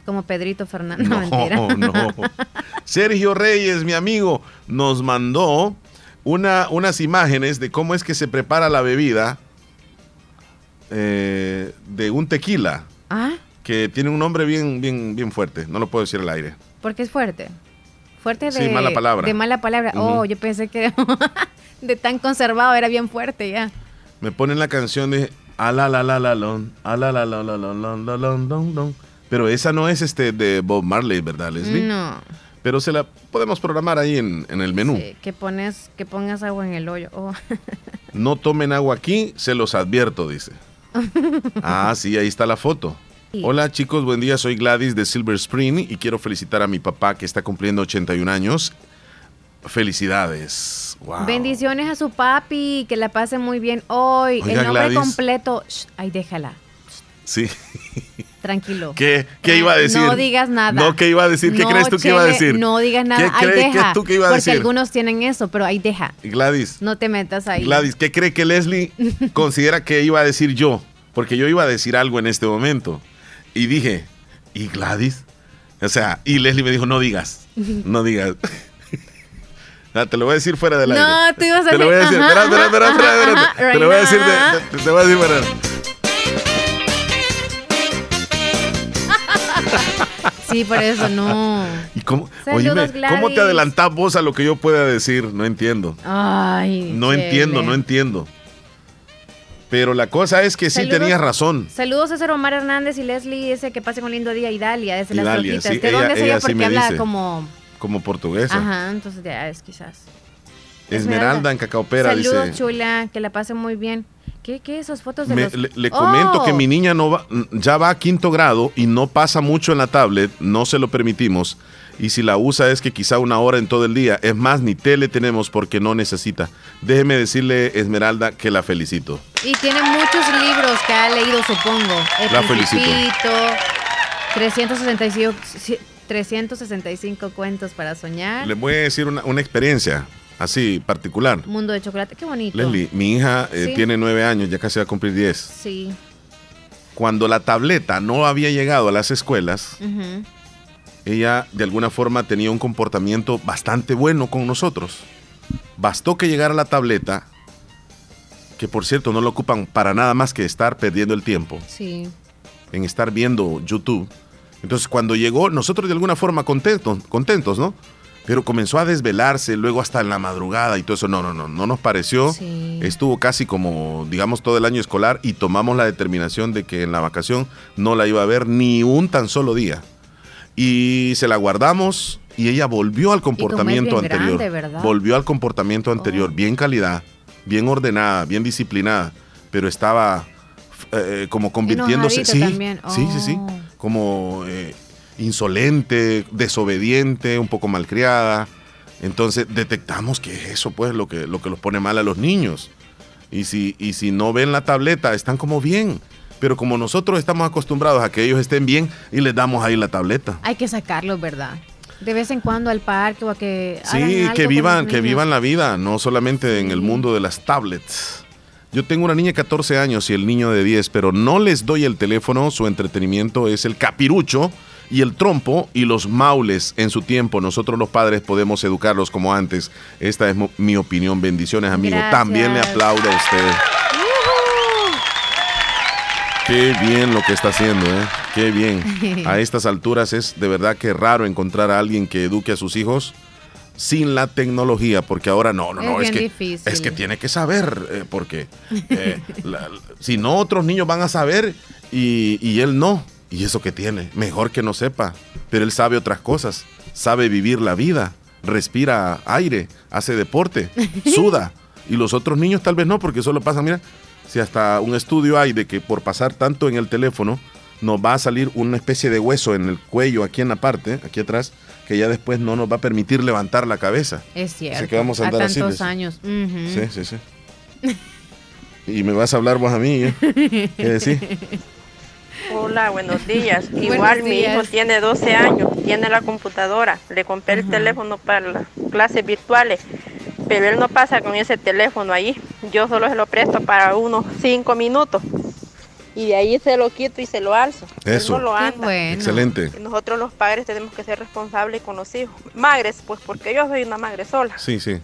Como Pedrito Fernández. No, No, mentira. <laughs> no. Sergio Reyes, mi amigo, nos mandó una, unas imágenes de cómo es que se prepara la bebida eh, de un tequila Ah, que tiene un nombre bien, bien, bien fuerte. No lo puedo decir al aire. porque es fuerte. Fuerte de. Sí, mala palabra. De mala palabra. Oh, yo pensé que <laughs> de tan conservado era bien fuerte ya. Me ponen la canción de ala la la la lon, ala la la la la la la lon, don, don. Pero esa no es este de Bob Marley, ¿verdad, Leslie? No. Pero se la podemos programar ahí en, en el menú. Sí, que pones, que pongas agua en el hoyo. Oh. No tomen agua aquí, se los advierto, dice. <laughs> Ah, sí, ahí está la foto. Hola chicos, buen día, soy Gladys de Silver Spring y quiero felicitar a mi papá que está cumpliendo 81 años. Felicidades. Wow. Bendiciones a su papi, que la pase muy bien hoy. Oiga, el nombre Gladys. completo. Shh, ay, déjala. Sí. Tranquilo. ¿Qué, qué iba a Eh, decir? No digas nada. No, ¿qué iba a decir? ¿Qué No, crees tú que iba a decir? No digas nada. ¿Qué ahí crees deja. que tú que iba a Porque decir? algunos tienen eso, pero ahí deja. Gladys, No te metas ahí. Gladys, ¿qué cree que Leslie <laughs> considera que iba a decir yo? Porque yo iba a decir algo en este momento. Y dije, ¿y Gladys? O sea, y Leslie me dijo, no digas, no digas. <laughs> Ah, te lo voy a decir fuera del aire. No, tú ibas a Te lo voy a decir, decir, espera, espera, espera, espera, Te lo voy a decir, te, te voy a decir fuera. <laughs> Sí, por eso no. ¿Y cómo, Saludos, oíme, ¿cómo te adelantás vos a lo que yo pueda decir? No entiendo. Ay. No entiendo, no entiendo. Pero la cosa es que sí Saludos- tenías razón. Saludos a César Omar Hernández y Leslie. Dice que pasen un lindo día. Idalia, desde las troquitas. sí, ¿De ella- dónde es ella Porque habla dice. como. Como portuguesa. Ajá, entonces ya es quizás. Esmeralda en Cacaopera Saludos, dice. chula. Que la pasen muy bien. ¿Qué, qué esas fotos de Me- los... le, le comento Oh, que mi niña no va, ya va a quinto grado y no pasa mucho en la tablet, no se lo permitimos. Y si la usa es que quizá una hora en todo el día. Es más, ni tele tenemos porque no necesita. Déjeme decirle, Esmeralda, que la felicito. Y tiene muchos libros que ha leído, supongo. El La felicito. Principito, 365, sí, 365 cuentos para soñar. Les voy a decir una, una experiencia así particular. Mundo de chocolate, qué bonito. Leslie, mi hija eh, Sí. tiene nueve años, ya casi va a cumplir diez. Sí. Cuando la tableta no había llegado a las escuelas, ujú. Ella de alguna forma tenía un comportamiento bastante bueno con nosotros. Bastó que llegara la tableta, que por cierto no lo ocupan para nada más que estar perdiendo el tiempo Sí. en estar viendo YouTube. Entonces cuando llegó, nosotros de alguna forma contentos, contentos, ¿no? Pero comenzó a desvelarse, luego hasta en la madrugada y todo eso. No, no, no, no nos pareció. Sí. Estuvo casi como, digamos, todo el año escolar y tomamos la determinación de que en la vacación no la iba a ver ni un tan solo día. Y se la guardamos y ella volvió al comportamiento bien anterior. Oh. volvió al comportamiento anterior, bien calidad, bien ordenada, bien disciplinada, pero estaba eh, como convirtiéndose. Sí, también. sí, sí, sí. Oh. Como eh, insolente, desobediente, un poco malcriada. Entonces detectamos que eso pues lo que, lo que los pone mal a los niños. Y si, y si no ven la tableta, están como bien. Pero como nosotros estamos acostumbrados a que ellos estén bien y les damos ahí la tableta. Hay que sacarlos, ¿verdad? De vez en cuando al parque o a que. hagan Sí, algo que vivan, que vivan la vida, no solamente en el mundo de las tablets. Yo tengo una niña de 14 años y el niño de 10, pero no les doy el teléfono, su entretenimiento es el capirucho y el trompo y los maules en su tiempo. Nosotros los padres podemos educarlos como antes. Esta es mi opinión. Bendiciones, amigo. Gracias. También le aplaudo a usted. Qué bien lo que está haciendo, ¿eh? Qué bien. <laughs> A estas alturas es de verdad que raro encontrar a alguien que eduque a sus hijos sin la tecnología, porque ahora no, no, Es no, es que, difícil. es que tiene que saber, eh, porque eh, <laughs> la- si no, otros niños van a saber y, y él no. Y eso que tiene, mejor que no sepa, pero él sabe otras cosas, sabe vivir la vida, respira aire, hace deporte, <laughs> suda, y los otros niños tal vez no, porque solo pasan, mira, si hasta un estudio hay de que por pasar tanto en el teléfono nos va a salir una especie de hueso en el cuello, aquí en la parte, aquí atrás, que ya después no nos va a permitir levantar la cabeza. Es cierto. Así que vamos a andar así, tantos años. Sí, sí, sí. Y me vas a hablar vos a mí. ¿eh? ¿Qué decís? Hola, buenos días. Buenos Igual mi días. hijo tiene 12 años, tiene la computadora, le compré el teléfono para las clases virtuales, pero él no pasa con ese teléfono ahí. Yo solo se lo presto para unos 5 minutos y de ahí se lo quito y se lo alzo. Él Eso. no lo anda. Excelente. Nosotros los padres tenemos que ser responsables con los hijos. Magres, pues porque yo soy una madre sola. Sí, sí.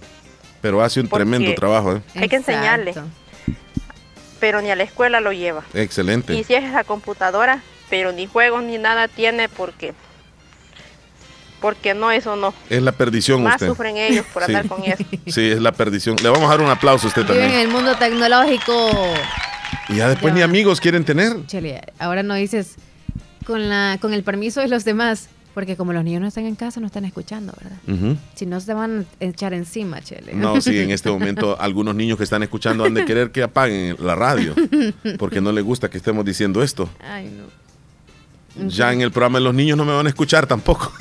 Pero hace un Porque- tremendo trabajo. ¿eh? Hay que enseñarle. Pero ni a la escuela lo lleva. Excelente. Y si es esa computadora, pero ni juegos ni nada tiene porque porque no, eso no. Es la perdición Más usted. sufren ellos por Sí. andar con eso. <laughs> Sí, es la perdición. Le vamos a dar un aplauso a usted Viven en también. el mundo tecnológico. Y ya después ni amigos quieren tener. Chele, ahora no dices con, la, con el permiso de los demás, porque como los niños no están en casa, no están escuchando, ¿verdad? Si no, se van a echar encima, Chele. No, sí, en este <laughs> momento algunos niños que están escuchando han de querer que apaguen la radio, porque no les gusta que estemos diciendo esto. Ay, no. Ya en el programa de los niños no me van a escuchar tampoco.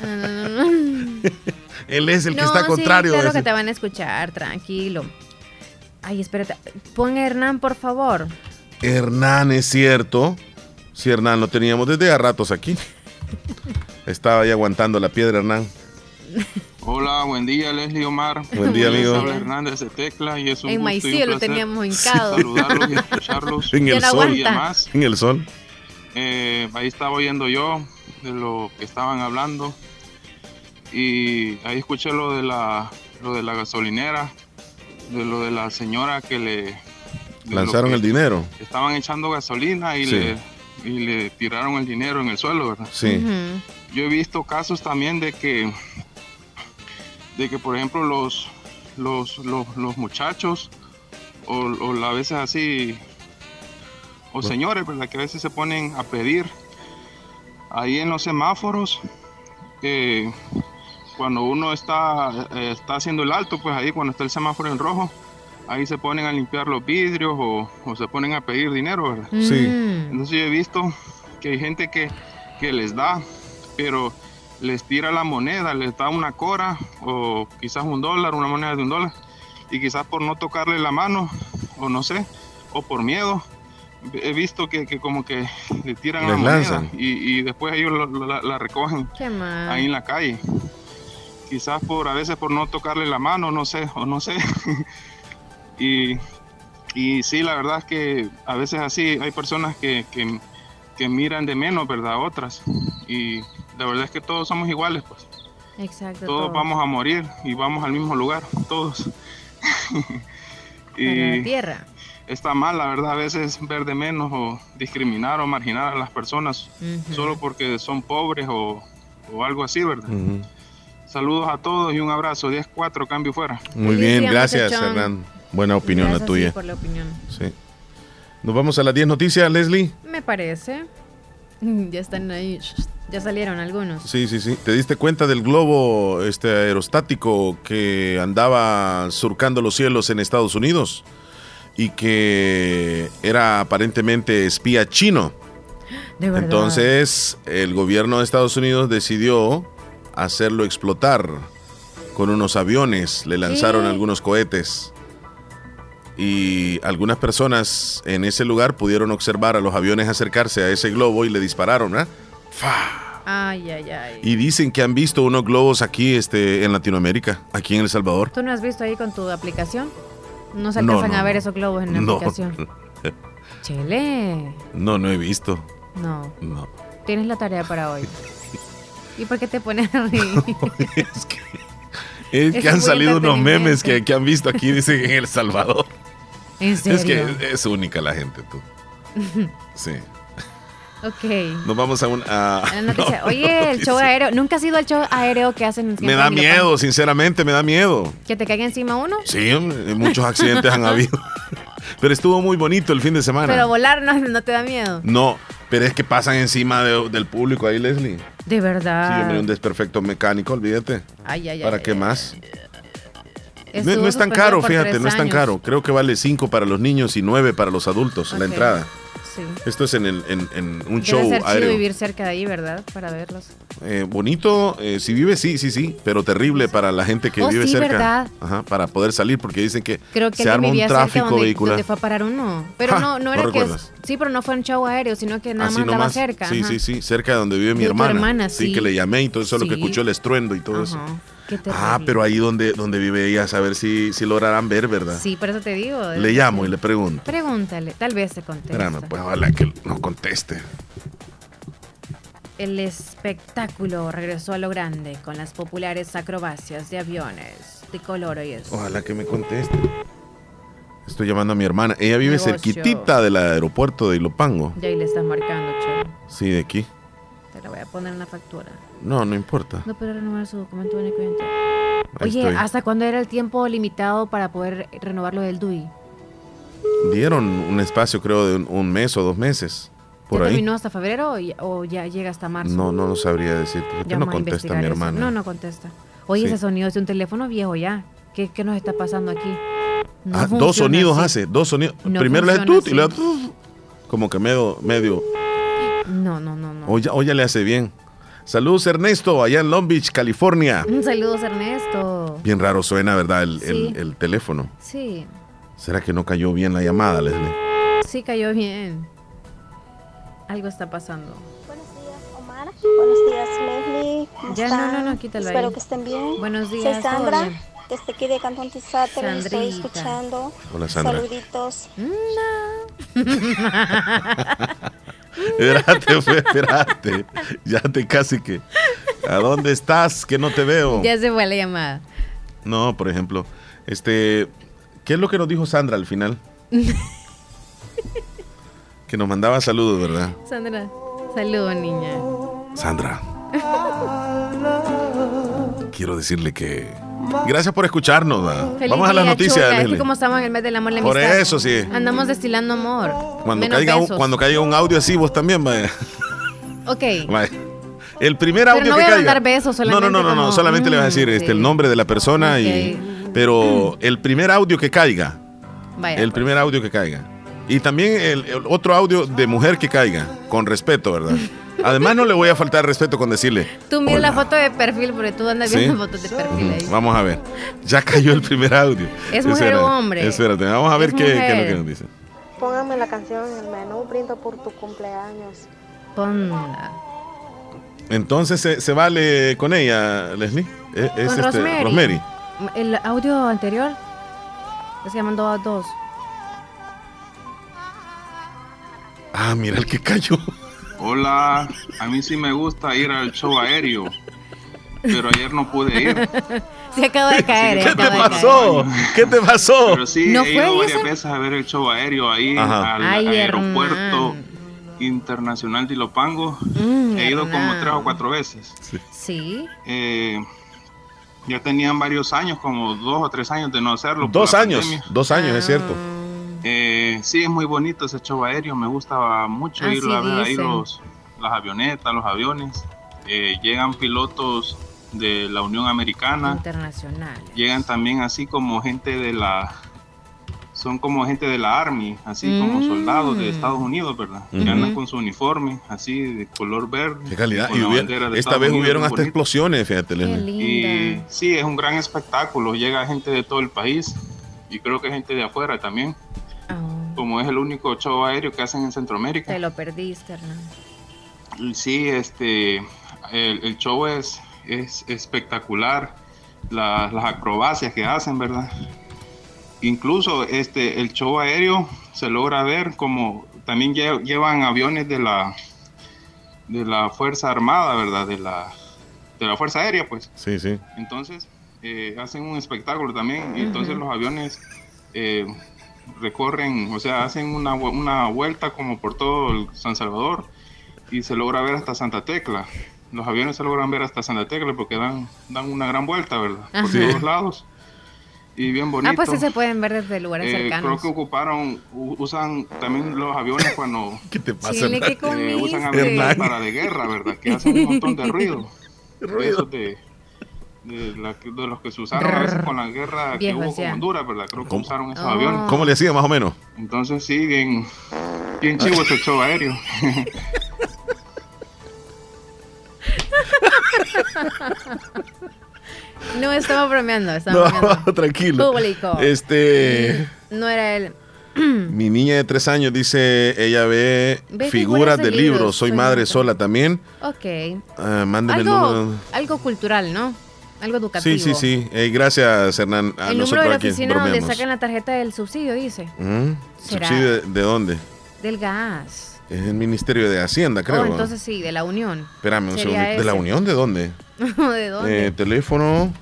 <laughs> Él es el que No, está sí, contrario. claro ese. que te van a escuchar, tranquilo. Ay, espérate. Pon a Hernán, por favor. Hernán, es cierto. Sí, Hernán, lo teníamos desde a ratos aquí. <laughs> Estaba ahí aguantando la piedra, Hernán. Hola, buen día, Leslie Omar. Buen día, amigo. habla Hernández de Tecla y es un En gusto y un Maicillo lo teníamos hincado. Saludarlos y escucharlos. <laughs> En el sol. Y además, En el sol. Eh, ahí estaba oyendo yo de lo que estaban hablando y ahí escuché lo de la lo de la gasolinera, de lo de la señora que le Lanzaron que el dinero. Estaban echando gasolina y Sí. le y le tiraron el dinero en el suelo, ¿verdad? Sí. Yo he visto casos también de que, de que por ejemplo los, los, los, los muchachos o, o a veces así, o señores, ¿verdad? Que a veces se ponen a pedir ahí en los semáforos, eh, cuando uno está, eh, está haciendo el alto, pues ahí cuando está el semáforo en rojo, ahí se ponen a limpiar los vidrios o, o se ponen a pedir dinero, ¿verdad? Sí. Entonces yo he visto que hay gente que, que les da, pero les tira la moneda, les da una cora o quizás un dólar, una moneda de un dólar, y quizás por no tocarle la mano, o no sé, o por miedo, he visto que, que como que le tiran la Les moneda lanzan. y, y después ellos lo- lo- la, la recogen Qué mal. ahí en la calle. Quizás por a veces por no tocarle la mano, no sé, o no sé. <laughs> y, y sí, la verdad es que a veces así hay personas que, que, que miran de menos, ¿verdad? A otras. Y la verdad es que todos somos iguales, pues. Exacto. Todos todo. vamos a morir y vamos al mismo lugar, todos. <laughs> Para la tierra. Está mal, la verdad, a veces ver de menos o discriminar o marginar a las personas solo porque son pobres o, o algo así, ¿verdad? Saludos a todos y un abrazo. 10-4, cambio fuera. Muy bien, gracias, muchachón. Hernán. Buena opinión Gracias, la sí, tuya. por la opinión. Sí. Nos vamos a las 10 noticias, Leslie. Me parece. <laughs> Ya están ahí. Ya salieron algunos. Sí, sí, sí. ¿Te diste cuenta del globo este aerostático que andaba surcando los cielos en Estados Unidos? Y que era aparentemente espía chino. De verdad. Entonces, el gobierno de Estados Unidos decidió hacerlo explotar con unos aviones. Le lanzaron algunos cohetes. Y algunas personas en ese lugar pudieron observar a los aviones acercarse a ese globo y le dispararon, ¿ah? Ay, ay, ay. Y dicen que han visto unos globos aquí este, en Latinoamérica, aquí en El Salvador. ¿Tú no has visto ahí con tu aplicación? No se alcanzan no, a ver esos globos en la No, aplicación. <laughs> Chele. no, no he visto. No. No. Tienes la tarea para hoy. <laughs> ¿Y por qué te pones a reír? <laughs> Es que Es han salido unos memes que, que han visto aquí, dicen en El Salvador. ¿En Es que es única la gente, tú. Sí. Ok. Nos vamos a un. a- <laughs> no, Oye, el show aéreo. ¿Nunca has ido al show aéreo que hacen? Me da miedo, sinceramente, me da miedo. ¿Que te caiga encima uno? Sí, muchos accidentes han habido. <laughs> Pero estuvo muy bonito el fin de semana. Pero volar no, te da miedo. No, pero es que pasan encima de- del público ahí, Leslie. De Sí, verdad. hombre, un desperfecto mecánico, olvídate. Ay, ay, ay. ¿Para ay, qué más? No, es tan caro, fíjate, no es tan caro. Creo que vale 5 para los niños y 9 para los adultos la entrada. Sí. Esto es en, el- en, en un Debe show ser chido aéreo. vivir cerca de ahí, ¿verdad? Para verlos. Eh, bonito, eh, si vive, sí, sí, sí, pero terrible para la gente que Oh, vive sí, cerca. ¿verdad? Ajá, para poder salir, porque dicen que Creo que se arma un tráfico donde, vehicular. donde fue a parar uno. Pero Ja, <laughs> no, no ¿no era que. recuerdas? Sí, pero no fue un show aéreo, sino que nada Así más estaba nomás. cerca. Sí, ajá. sí, sí, cerca de donde vive mi De hermana. hermana, sí. sí. que le llamé y todo eso, lo que escuchó el estruendo y todo eso. Ajá. Qué Ah, pero ahí donde, donde vive ella, a ver si, si lograrán ver, ¿verdad? Sí, por eso te digo. Le llamo y le pregunto. Pregúntale, tal vez te conteste. Pues ojalá que nos conteste. El espectáculo regresó a lo grande con las populares acrobacias de aviones de color y eso. Ojalá que me conteste. Estoy llamando a mi hermana. Ella vive Negocio. cerquitita del aeropuerto de Ilopango. Ya ahí le estás marcando, che. Sí, de aquí. Te la voy a poner en la factura. No, no importa. No puede renovar su documento único Oye, estoy. ¿hasta cuándo era el tiempo limitado para poder renovar lo del DUI? Dieron un espacio, creo, de un, un mes o dos meses. Por ¿Ya ahí. terminó hasta febrero o ya, o ya llega hasta marzo? No, no, no sabría decirte. ¿Por qué Ya no contesta mi eso. hermana? No, no contesta. Oye, Sí. ese sonido es de un teléfono viejo ya. ¿Qué, qué nos está pasando aquí? No Ah, dos sonidos así. hace, dos sonidos. No Primero funciona tut y tut. Como que medio, medio. No, no, no, no. O ya, o ya le hace bien. Saludos Ernesto, allá en Long Beach, California. Un saludo, Ernesto. Bien raro suena, ¿verdad? El, Sí. el teléfono. Sí, ¿Será que no cayó bien la llamada, Leslie? sí cayó bien. Algo está pasando. Buenos días, Leslie. ¿Cómo Ya, no, están? no, no, quítalo Espero ahí. que estén bien. Buenos días, Soy ¿todo Sandra, desde aquí de Cantón Tizate, los estoy escuchando. Hola, Sandra. Saluditos. <laughs> <laughs> Espérate, fue, espérate. Ya te casi que. ¿A dónde estás? Que no te veo. Ya se fue la llamada. No, por ejemplo, este. ¿Qué es lo que nos dijo Sandra al final? <laughs> Que nos mandaba saludos, ¿verdad? Sandra, saludo, niña. Sandra, <laughs> quiero decirle que. Gracias por escucharnos. Vamos a las noticias. Es que como estamos en el mes del amor la Por amistad. eso sí. Andamos destilando amor. Cuando Menos caiga, un, cuando caiga un audio así, vos también, vaya. Ok. Vaya. El primer Pero audio no que voy a caiga. besos, no, no, solamente no, no, no, como, solamente le vas a decir mm, este, sí. el nombre de la persona y. Pero el primer audio que caiga. Vaya. el primer audio que caiga. Y también el, el otro audio de mujer que caiga, con respeto, ¿verdad? <laughs> Además, no le voy a faltar respeto con decirle. Tú mira la foto de perfil porque tú andas ¿Sí? viendo fotos de perfil ahí. Vamos a ver. Ya cayó el primer audio. ¿Es mujer Espérate, o hombre? Espérate, vamos a ver Es qué, qué es lo que nos dice. Póngame la canción en el menú, brindo por tu cumpleaños. Ponla. Entonces, ¿se, se vale con ella, Leslie? Es, es Con este, Rosemary. Rosemary. El audio anterior es que mandó a dos. Ah, mira el que cayó. Hola, a mí sí me gusta ir al show aéreo, pero ayer no pude ir. <laughs> Se acaba de caer. eh, ¿Qué te pasó? ¿Qué te pasó? Pero sí, ¿No he fue, ido varias veces a ver el show aéreo ahí Ajá. al Ay, aeropuerto internacional de Ilopango. Mm, he ido como tres o cuatro veces. Sí. Eh, ya tenían varios años, como dos o tres años de no hacerlo. Dos años, pandemia. dos años, es cierto. Eh, sí, es muy bonito ese show aéreo. Me gusta mucho Así ir a ver ahí los, las avionetas, los aviones. Eh, llegan pilotos de la Unión Americana. Internacional. Llegan también así como gente de la... Son como gente de la Army, así como Mm. soldados de Estados Unidos, ¿verdad? Que Ujú. andan con su uniforme, así de color verde. Qué calidad. con Y la hubiera- bandera de esta Estados vez Unidos, hubieron hasta bonito. explosiones, fíjate, Leslie. Y sí, es un gran espectáculo. Llega gente de todo el país y creo que gente de afuera también. Como es el único show aéreo que hacen en Centroamérica. Te lo perdiste, Hernán. Sí, este, el, el show es, es espectacular. La- las acrobacias que hacen, ¿verdad? Incluso este, el show aéreo se logra ver como también lle- llevan aviones de la, de la Fuerza Armada, ¿verdad? De la, de la Fuerza Aérea, pues. Sí, sí. Entonces, eh, hacen un espectáculo también. Y entonces los aviones eh, recorren, o sea, hacen una, una vuelta como por todo el San Salvador y se logra ver hasta Santa Tecla. Los aviones se logran ver hasta Santa Tecla porque dan, dan una gran vuelta, ¿verdad? Por Ajá. todos lados. Y bien bonito. Ah, pues sí se pueden ver desde lugares Eh, creo cercanos. que ocuparon, usan también los aviones cuando... <laughs> ¿Qué te pasa, Chile, ¿qué Eh, usan aviones Hernán. para de guerra, ¿verdad? Que hacen un montón de <laughs> ruido. Ruido. Esos de, de, la de los que se usaron a veces con la guerra que hubo con. Honduras, ¿verdad? Creo que usaron esos Oh. aviones. ¿Cómo le hacía más o menos? Entonces sí, bien, Bien chivo ese show aéreo. No, estamos bromeando, estamos No, bromeando. <laughs> tranquilo. Público. Este. No era él. <clears throat> Mi niña de tres años dice, ella ve, Ve figuras de libros. libros, Soy soy madre sola también. Ok. Ah, mándeme el Algo, número. algo cultural, ¿no? Algo educativo. Sí, sí, sí. Gracias, Hernán. A El número de la oficina donde sacan la tarjeta del subsidio, dice. ¿Mm? ¿Subsidio de, de dónde? Del gas. Es el Ministerio de Hacienda, creo. Oh, entonces sí, de la Unión. Espérame un segundo. ¿De la. Unión? ¿De dónde? <laughs> ¿De dónde? Eh, teléfono.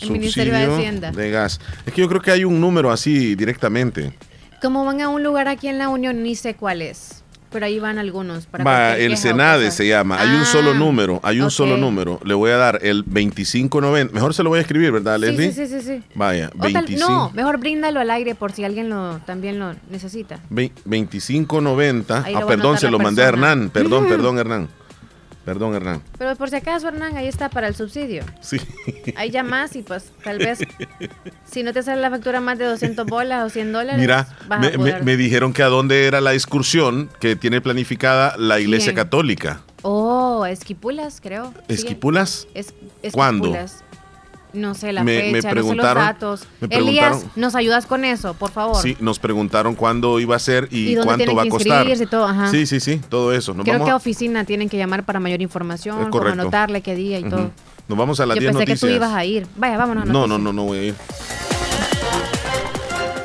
El Ministerio de Hacienda. De gas. Es que yo creo que hay un número así directamente. Como van a un lugar aquí en la Unión, ni sé cuál es. Pero ahí van algunos. Para Va, el Senade se llama. Hay un Ah, solo número. Hay un ok. solo número. Le voy a dar el 2590. Mejor se lo voy a escribir, ¿verdad, Leslie? sí, sí, sí, sí. Vaya, O tal- 25. no, mejor bríndalo al aire por si alguien lo también lo necesita. Ve- 2590. Ahí lo Ah, perdón, se lo mandé a persona. Hernán. Perdón, perdón, Hernán. Perdón, Hernán. Pero por si acaso, Hernán, ahí está para el subsidio. Sí. Ahí llamas y pues tal vez <laughs> si no te sale la factura más de 200 bolas o 100 dólares, Mira, vas me, a me- poder... me dijeron que a dónde era la excursión que tiene planificada la Iglesia. Católica. Oh, Esquipulas, creo. ¿Esquipulas? Es, ¿Cuándo? No sé la Me- me fecha, no sé los datos. me Elías, ¿nos ayudas con eso, por favor? Sí, nos preguntaron cuándo iba a ser y, ¿Y dónde cuánto va a costar. inscribirse y todo? Ajá. Sí, sí, sí, todo eso. Nos Creo vamos que a- oficina tienen que llamar para mayor información, correcto. anotarle qué día y todo. Nos vamos a las Yo 10 pensé que tú ibas a ir. Vaya, vámonos. a No, no, no, no voy a ir.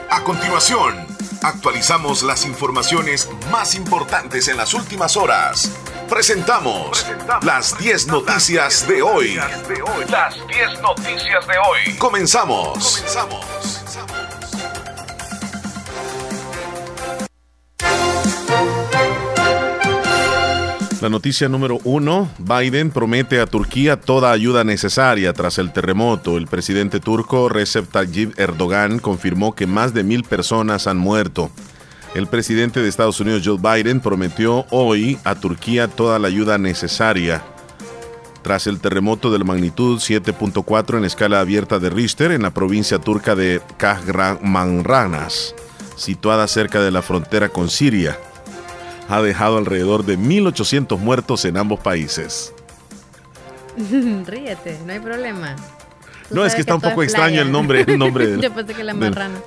A continuación, actualizamos las informaciones más importantes en las últimas horas. Presentamos las 10 noticias de hoy. Las 10 noticias de hoy. Comenzamos. La noticia número uno, Biden promete a Turquía toda ayuda necesaria tras el terremoto. El presidente turco Recep Tayyip Erdogan confirmó que más de mil personas han muerto. El presidente de Estados Unidos, Joe Biden, prometió hoy a Turquía toda la ayuda necesaria. Tras el terremoto de la magnitud 7.4 en escala abierta de Richter en la provincia turca de Kahramanmaraş, situada cerca de la frontera con Siria, ha dejado alrededor de 1.800 muertos en ambos países. <laughs> Ríete, no hay problema. Tú No, es que está un poco es extraño el nombre, el nombre <laughs> del, Yo pensé que la marrana.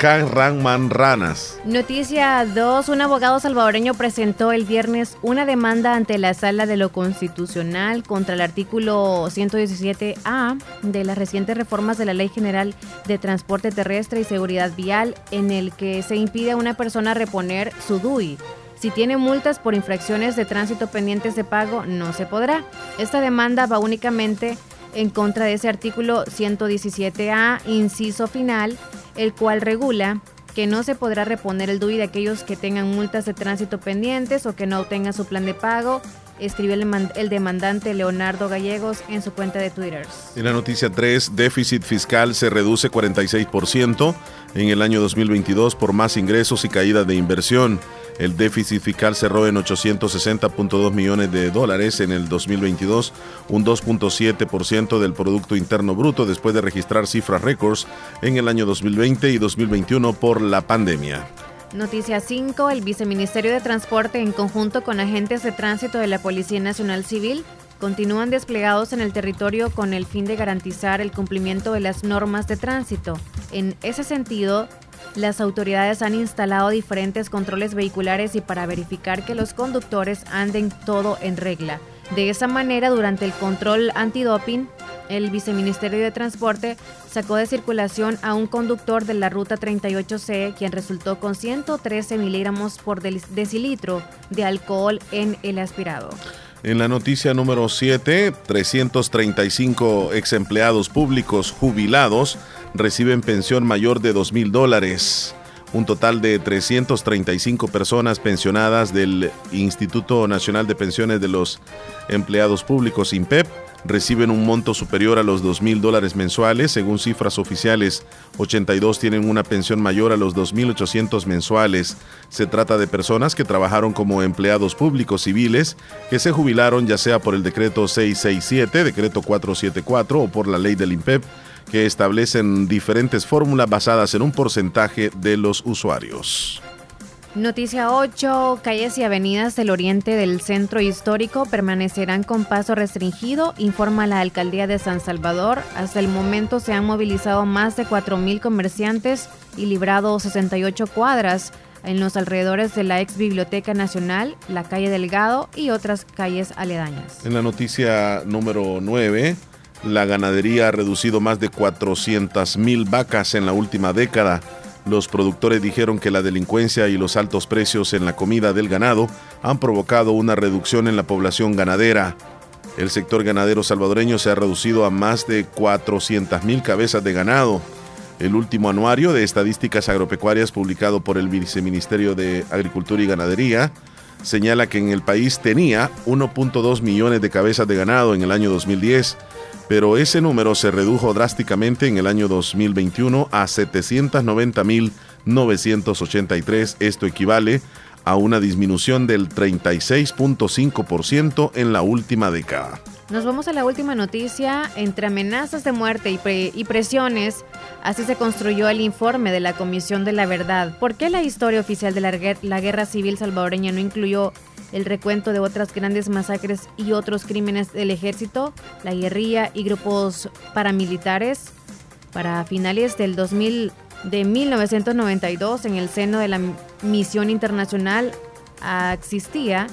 Kahramanmaraş. Noticia 2. Un abogado salvadoreño presentó el viernes una demanda ante la Sala de lo Constitucional contra el artículo 117A de las recientes reformas de la Ley General de Transporte Terrestre y Seguridad Vial, en el que se impide a una persona reponer su DUI. Si tiene multas por infracciones de tránsito pendientes de pago, no se podrá. Esta demanda va únicamente en contra de ese artículo 117A, inciso final, el cual regula que no se podrá reponer el DUI de aquellos que tengan multas de tránsito pendientes o que no obtengan su plan de pago, escribió el, man- el demandante Leonardo Gallegos en su cuenta de Twitter. En la noticia 3, déficit fiscal se reduce 46% en el año 2022 por más ingresos y caída de inversión. El déficit fiscal cerró en 860.2 millones de dólares en el 2022, un 2.7% del Producto Interno Bruto después de registrar cifras récords en el año 2020 y 2021 por la pandemia. Noticia 5. El Viceministerio de Transporte, en conjunto con agentes de tránsito de la Policía Nacional Civil, continúan desplegados en el territorio con el fin de garantizar el cumplimiento de las normas de tránsito. En ese sentido, las autoridades han instalado diferentes controles vehiculares y para verificar que los conductores anden todo en regla. De esa manera, durante el control antidoping, el Viceministerio de Transporte sacó de circulación a un conductor de la ruta 38C, quien resultó con 113 miligramos por decilitro de alcohol en el aspirado. En la noticia número 7, 335 ex empleados públicos jubilados reciben pensión mayor de 2 mil dólares. Un total de 335 personas pensionadas del Instituto Nacional de Pensiones de los Empleados Públicos, INPEP, reciben un monto superior a los 2 mil dólares mensuales. Según cifras oficiales, 82 tienen una pensión mayor a los 2.800 mensuales. Se trata de personas que trabajaron como empleados públicos civiles, que se jubilaron ya sea por el decreto 667, decreto 474 o por la ley del INPEP, que establecen diferentes fórmulas basadas en un porcentaje de los usuarios. Noticia 8. Calles y avenidas del oriente del centro histórico permanecerán con paso restringido, informa la alcaldía de San Salvador. Hasta el momento se han movilizado más de 4.000 comerciantes y librado 68 cuadras en los alrededores de la ex Biblioteca Nacional, la calle Delgado y otras calles aledañas. En la noticia número 9, la ganadería ha reducido más de 400 mil vacas en la última década. Los productores dijeron que la delincuencia y los altos precios en la comida del ganado han provocado una reducción en la población ganadera. El sector ganadero salvadoreño se ha reducido a más de 400 mil cabezas de ganado. El último anuario de estadísticas agropecuarias publicado por el Viceministerio de Agricultura y Ganadería señala que en el país tenía 1.2 millones de cabezas de ganado en el año 2010 pero ese número se redujo drásticamente en el año 2021 a 790.983. Esto equivale a una disminución del 36.5% en la última década. Nos vamos a la última noticia. Entre amenazas de muerte y, presiones, así se construyó el informe de la Comisión de la Verdad. ¿Por qué la historia oficial de la, la guerra civil salvadoreña no incluyó el recuento de otras grandes masacres y otros crímenes del ejército, la guerrilla y grupos paramilitares. Para finales del 2000 de 1992, en el seno de la misión internacional, existía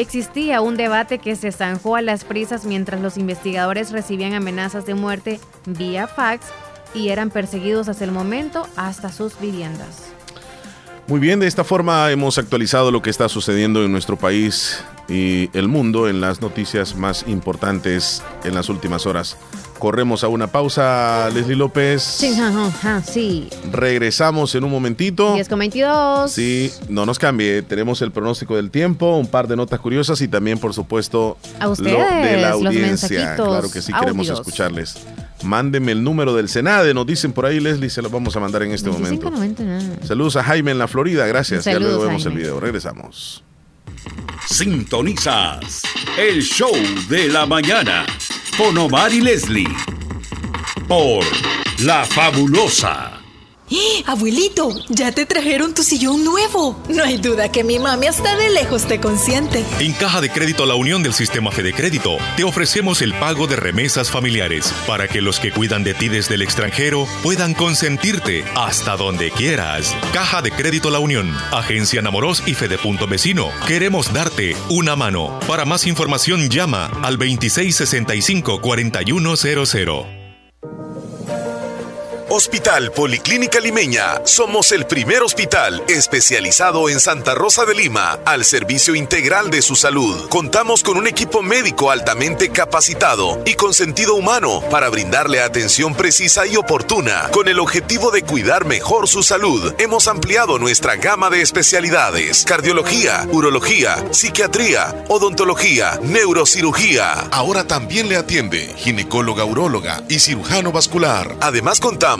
Existía un debate que se zanjó a las prisas mientras los investigadores recibían amenazas de muerte vía fax y eran perseguidos hasta el momento hasta sus viviendas. Muy bien, de esta forma hemos actualizado lo que está sucediendo en nuestro país y el mundo en las noticias más importantes en las últimas horas. Corremos a una pausa, Leslie López. Sí, sí. Regresamos en un momentito. 10 con 22. Sí, no nos cambie. Tenemos el pronóstico del tiempo, un par de notas curiosas y también, por supuesto, a ustedes, lo de la los audiencia. claro que sí, queremos audios. escucharles. Mándeme el número del Senade, nos dicen por ahí, Leslie, se lo vamos a mandar en este momento. 25.90 nada. Saludos a Jaime en la Florida, gracias. ya Saludos, luego vemos Jaime. el video. Regresamos. Sintonizas el show de la mañana con Omar y Leslie por La Fabulosa. ¡Eh, <gasps> Abuelito, ya te trajeron tu sillón nuevo. No hay duda que mi mami hasta de lejos te consiente. En Caja de Crédito La Unión del Sistema Fede Crédito te ofrecemos el pago de remesas familiares para que los que cuidan de ti desde el extranjero puedan consentirte hasta donde quieras. Caja de Crédito La Unión, Agencia Namoros y Fede Punto Vecino. Queremos darte una mano. Para más información llama al 2665 4100. Hospital Policlínica Limeña. Somos el primer hospital especializado en Santa Rosa de Lima al servicio integral de su salud. Contamos con un equipo médico altamente capacitado y con sentido humano para brindarle atención precisa y oportuna. Con el objetivo de cuidar mejor su salud, hemos ampliado nuestra gama de especialidades: cardiología, urología, psiquiatría, odontología, neurocirugía. Ahora también le atiende ginecóloga, uróloga y cirujano vascular. Además contamos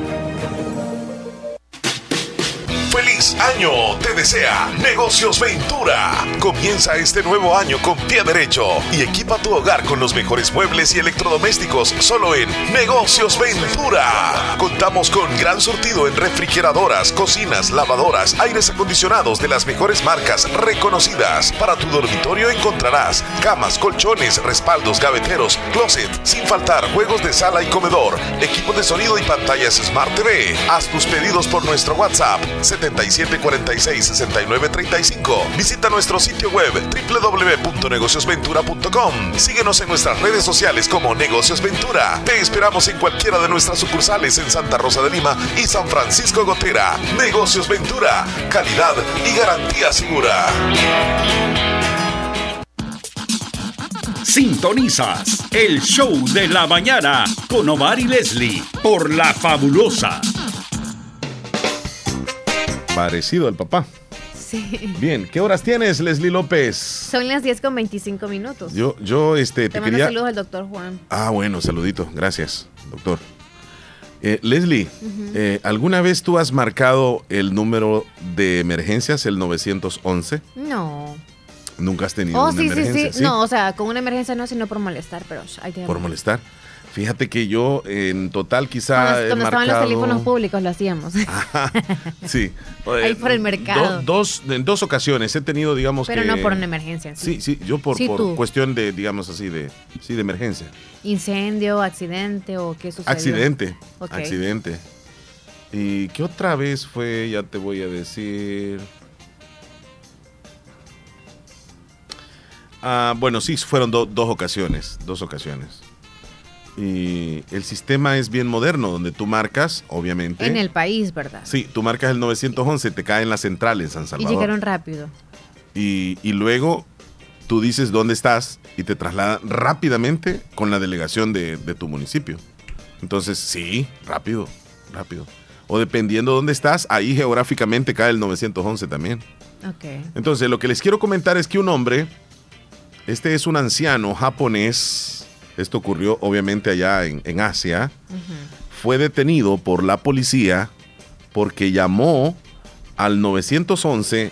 Feliz año te desea Negocios Ventura. Comienza este nuevo año con pie derecho y equipa tu hogar con los mejores muebles y electrodomésticos solo en Negocios Ventura. Contamos con gran surtido en refrigeradoras, cocinas, lavadoras, aires acondicionados de las mejores marcas reconocidas. Para tu dormitorio encontrarás camas, colchones, respaldos, gaveteros, closet, sin faltar juegos de sala y comedor, equipo de sonido y pantallas Smart TV. Haz tus pedidos por nuestro WhatsApp 7746-6935. Visita nuestro sitio web www.negociosventura.com. Síguenos en nuestras redes sociales como Negocios Ventura. Te esperamos en cualquiera de nuestras sucursales en Santa Rosa de Lima y San Francisco Gotera. Negocios Ventura, calidad y garantía segura. Sintonizas el show de la mañana con Omar y Leslie por La Fabulosa. Parecido al papá. Sí. Bien, ¿qué horas tienes, Leslie López? Son las 10 con 25 minutos. Yo, yo, este, te, te mando quería. saludos al doctor Juan. Ah, bueno, saludito. Gracias, doctor. Eh, Leslie, eh, ¿alguna vez tú has marcado el número de emergencias, el 911? No. Nunca has tenido Oh, una sí, sí, emergencia. sí, No, o sea, con una emergencia no, sino por molestar, pero hay que Por molestar. Fíjate que yo en total quizá Cuando, estaban los teléfonos públicos lo hacíamos. <laughs> Sí. Ahí Eh, por el mercado. do- dos, en dos ocasiones he tenido, digamos pero que... no por una emergencia. en Sí, sí, yo por, Sí, por tú. cuestión de, digamos así, de, sí, de emergencia. Incendio, accidente o qué sucedió. Accidente. Ok. Accidente. ¿Y qué otra vez fue? Ya te voy a decir. Ah, bueno, sí, fueron do- dos ocasiones. Dos ocasiones. Y el sistema es bien moderno, donde tú marcas, obviamente. En el país, ¿verdad? Sí, tú marcas el 911, te cae en la central en San Y Salvador. llegaron rápido. Y, y luego tú dices dónde estás y te trasladan rápidamente con la delegación de, de tu municipio. Entonces, sí, rápido, rápido. O dependiendo dónde estás, ahí geográficamente cae el 911 también. Ok. Entonces, lo que les quiero comentar es que un hombre, este es un anciano japonés, esto ocurrió obviamente allá en, en Asia, fue detenido por la policía porque llamó al 911